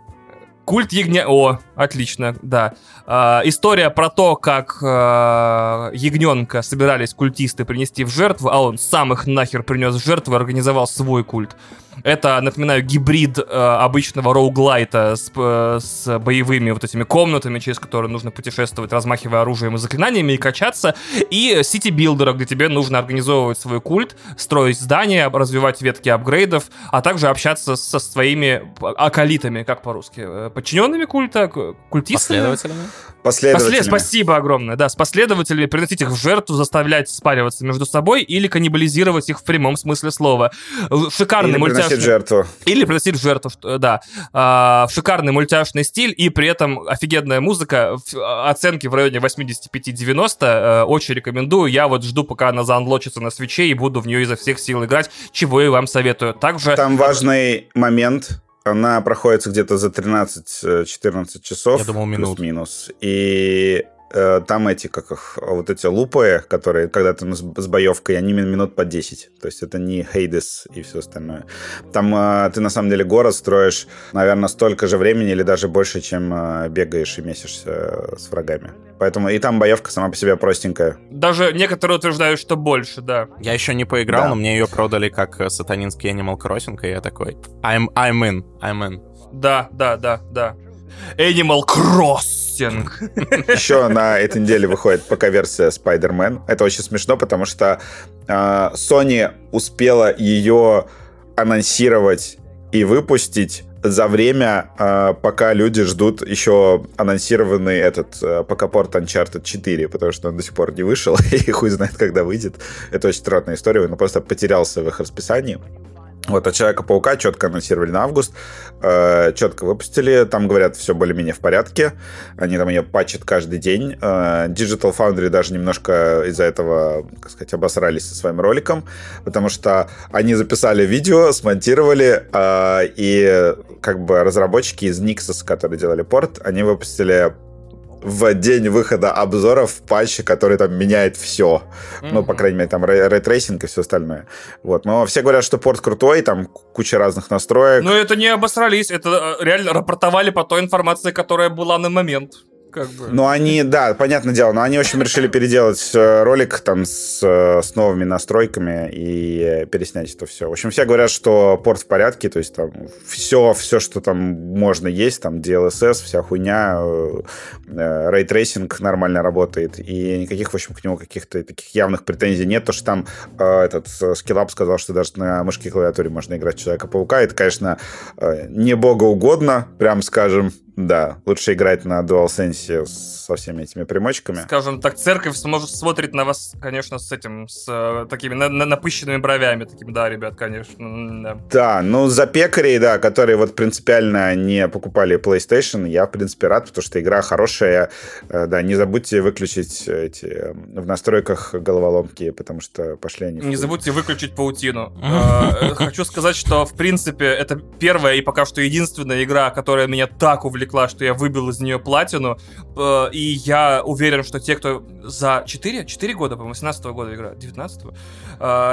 А, Культ ягня... О, отлично, да. А, история про то, как а, ягненка собирались культисты принести в жертву, а он сам их нахер принес в жертву и организовал свой культ. Это, напоминаю, гибрид э, обычного roguelite а с, э, с боевыми вот этими комнатами, через которые нужно путешествовать, размахивая оружием и заклинаниями, и качаться. И city builder а, где тебе нужно организовывать свой культ, строить здания, развивать ветки апгрейдов, а также общаться со своими аколитами, как по-русски, э, подчиненными культа, культистами. Последовательно? После... Последовательно. Спасибо огромное, да, с последователями приносить их в жертву, заставлять спариваться между собой или каннибализировать их в прямом смысле слова. Шикарный Или мультяшный... приносить жертву. Или приносить в жертву, да. А, шикарный мультяшный стиль и при этом офигенная музыка. Ф- Оценки в районе 85-90. Э, Очень рекомендую. Я вот жду, пока она заанлочится на свече и буду в нее изо всех сил играть, чего и вам советую. Также... Там важный момент. Она проходится где-то за 13-14 часов. Я думал, минут. Плюс-минус. И э, там эти, как их, вот эти лупы, которые, когда ты с, боевкой, они мин- минут по 10. То есть это не Хейдес и все остальное. Там э, ты на самом деле город строишь, наверное, столько же времени или даже больше, чем э, бегаешь и месишься э, с врагами. Поэтому и там боевка сама по себе простенькая. Даже некоторые утверждают, что больше, да. Я еще не поиграл, Да. но мне ее продали как э, сатанинский Animal Crossing, и я такой, I'm, I'm in, I'm in. Да, да, да, да. Animal Crossing. Еще на этой неделе выходит пока версия Spider-Man. Это очень смешно, потому что э, Sony успела ее анонсировать и выпустить за время, э, пока люди ждут еще анонсированный этот э, покапорт Uncharted 4, потому что он до сих пор не вышел, и хуй знает, когда выйдет. Это очень странная история, он просто потерялся в их расписании. Вот, а Человека-паука четко анонсировали на август, э, четко выпустили, там говорят, все более-менее в порядке, они там ее патчат каждый день. Э, Digital Foundry даже немножко из-за этого, как сказать, обосрались со своим роликом, потому что они записали видео, смонтировали, э, и как бы разработчики из Nixxes, которые делали порт, они выпустили в день выхода обзоров патч, который там меняет все. Ну, по крайней мере, там ray- ray tracing и все остальное. Вот. Но все говорят, что порт крутой, там куча разных настроек. Но это не обосрались, это э, реально рапортовали по той информации, которая была на момент. Как бы. Ну, они, да, понятное дело, но они, в общем, решили переделать э, ролик там с, э, с новыми настройками и переснять это все. В общем, все говорят, что порт в порядке, то есть там все, все, что там можно есть, там DLSS, вся хуйня, э, ray tracing нормально работает, и никаких, в общем, к нему каких-то таких явных претензий нет, то, что там э, этот Skill Up сказал, что даже на мышке и клавиатуре можно играть Человека-паука, это, конечно, э, не богоугодно, прям скажем, Да, лучше играть на DualSense со всеми этими примочками. Скажем так, церковь сможет смотрит на вас, конечно, с этим, с э, такими на, на, напыщенными бровями. Такими, да, ребят, конечно. Да. да, ну за пекарей, да, которые вот принципиально не покупали PlayStation, я, в принципе, рад, потому что игра хорошая. Э, да, не забудьте выключить эти э, в настройках головоломки, потому что пошли они... Не забудьте выключить паутину. Э, хочу сказать, что, в принципе, это первая и пока что единственная игра, которая меня так увлекла, что я выбил из нее платину. И я уверен, что те, кто за 4, 4 года, по-моему, 18 года игра, 19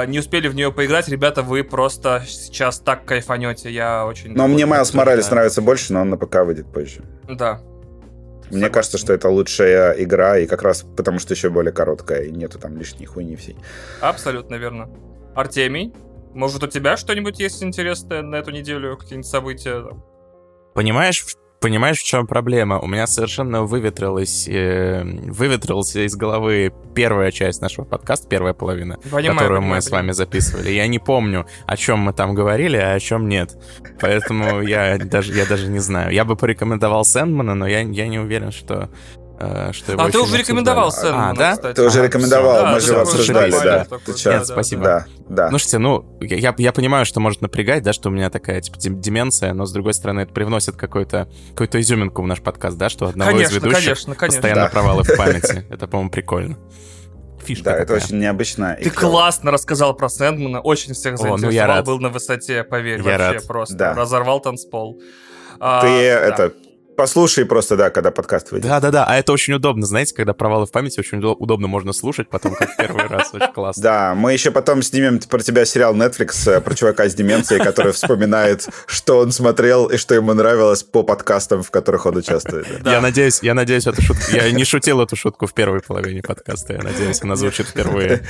не успели в нее поиграть, ребята, вы просто сейчас так кайфанете. Я очень... Но мне Майлз Моралес нравится больше, но он на ПК выйдет позже. Да, мне кажется, что это лучшая игра, и как раз потому, что еще более короткая, и нету там лишней хуйни всей. Абсолютно верно. Артемий, может, у тебя что-нибудь есть интересное на эту неделю? Какие-нибудь события? Понимаешь, Понимаешь, в чем проблема? У меня совершенно выветрилась, э, выветрился из головы первая часть нашего подкаста, первая половина, понимаю, которую понимаю, мы с вами записывали. Я не помню, о чем мы там говорили, а о чем нет. Поэтому я даже, я даже не знаю. Я бы порекомендовал Сэндмана, но я, я не уверен, что что его А ты уже рекомендовал Сэндмана, а, да? Кстати. Ты уже рекомендовал, да, мы же его обсуждали, да. Ты чё? Нет, спасибо. Да, да. Ну, слушайте, ну, я, я понимаю, что может напрягать, да, что у меня такая, типа, деменция, но, с другой стороны, это привносит какую-то какую изюминку в наш подкаст, да, что одного конечно, из ведущих конечно, конечно. постоянно да. провалы в памяти. Это, по-моему, прикольно. Фишка да, такая. это очень необычно. Ты классно рассказал про Сэндмана, очень всех заинтересовал, О, ну я рад. был на высоте, поверь, я вообще рад. просто. Да. Разорвал танцпол. Ты а, это, Послушай просто, да, когда подкаст выйдет. Да-да-да, а это очень удобно, знаете, когда провалы в памяти, очень удобно можно слушать потом, как первый раз, очень классно. Да, мы еще потом снимем про тебя сериал Netflix э, про чувака с деменцией, который вспоминает, что он смотрел и что ему нравилось по подкастам, в которых он участвует. Я надеюсь, я надеюсь, эту шутку... Я не шутил эту шутку в первой половине подкаста, я надеюсь, она звучит впервые.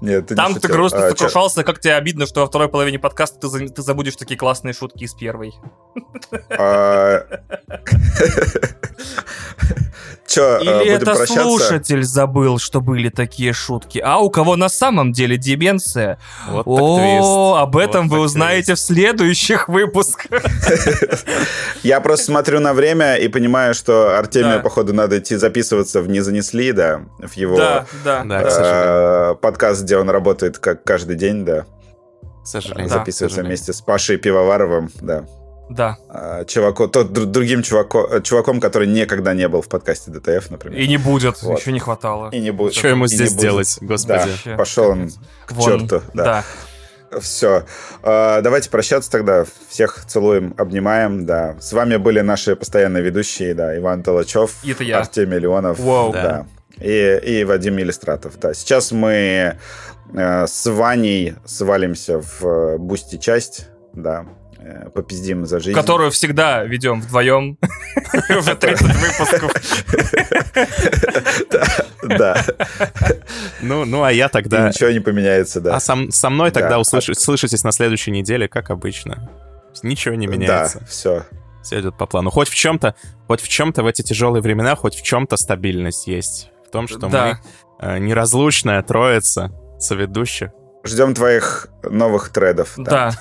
Нет, ты Там ты грустно а, сокрушался, как тебе обидно, что во второй половине подкаста ты, ты забудешь такие классные шутки из первой. А, Че, э, Или это прощаться? слушатель забыл, что были такие шутки, а у кого на самом деле деменция? Вот О, об этом вот вы узнаете твист. в следующих выпусках. Я просто смотрю на время и понимаю, что Артемию, походу, надо идти записываться в «Не занесли», да, в его э, подкаст, где он работает как каждый день, да. К сожалению. Записывается вместе с Пашей Пивоваровым, да. Да. А, чуваку, тот другим чуваку, э, чуваком, который никогда не был в подкасте ДТФ, например. И не будет, вот. еще не хватало. И не будет. Что ему здесь делать, господи? Да, пошел он к Вон, черту. Да. да. Все. А, давайте прощаться тогда. Всех целуем, обнимаем. Да. С вами были наши постоянные ведущие, да, Иван Толочев, Это я. Артемий Леонов. Воу. Да. да. И, и Вадим Иллистратов. Да. Сейчас мы э, с Ваней свалимся в э, Boosty часть. Да. Э, попиздим за жизнь. Которую всегда ведем вдвоем. Уже 30 выпусков. Да. Ну, ну, а я тогда... Ничего не поменяется, да. А со мной тогда услышитесь на следующей неделе, как обычно. Ничего не меняется. Да, все. Все идет по плану. Хоть в чем-то, хоть в чем-то в эти тяжелые времена, хоть в чем-то стабильность есть. В том, что мы э, неразлучная троица соведущих. Ждем твоих новых тредов. Да.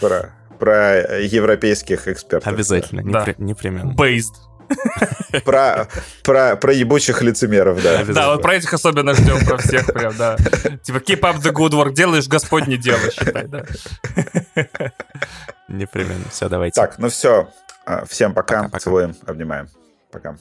Про про европейских экспертов. Обязательно, да. непри- непременно. Based. Про, про, про ебучих лицемеров, да. Да, вот про этих особенно ждем, про всех прям, да. Типа, keep up the good work, делаешь Господь дело, считай, да. Непременно. Все, давайте. Так, ну все. А, всем пока. пока, пока. Целуем, обнимаем. Пока.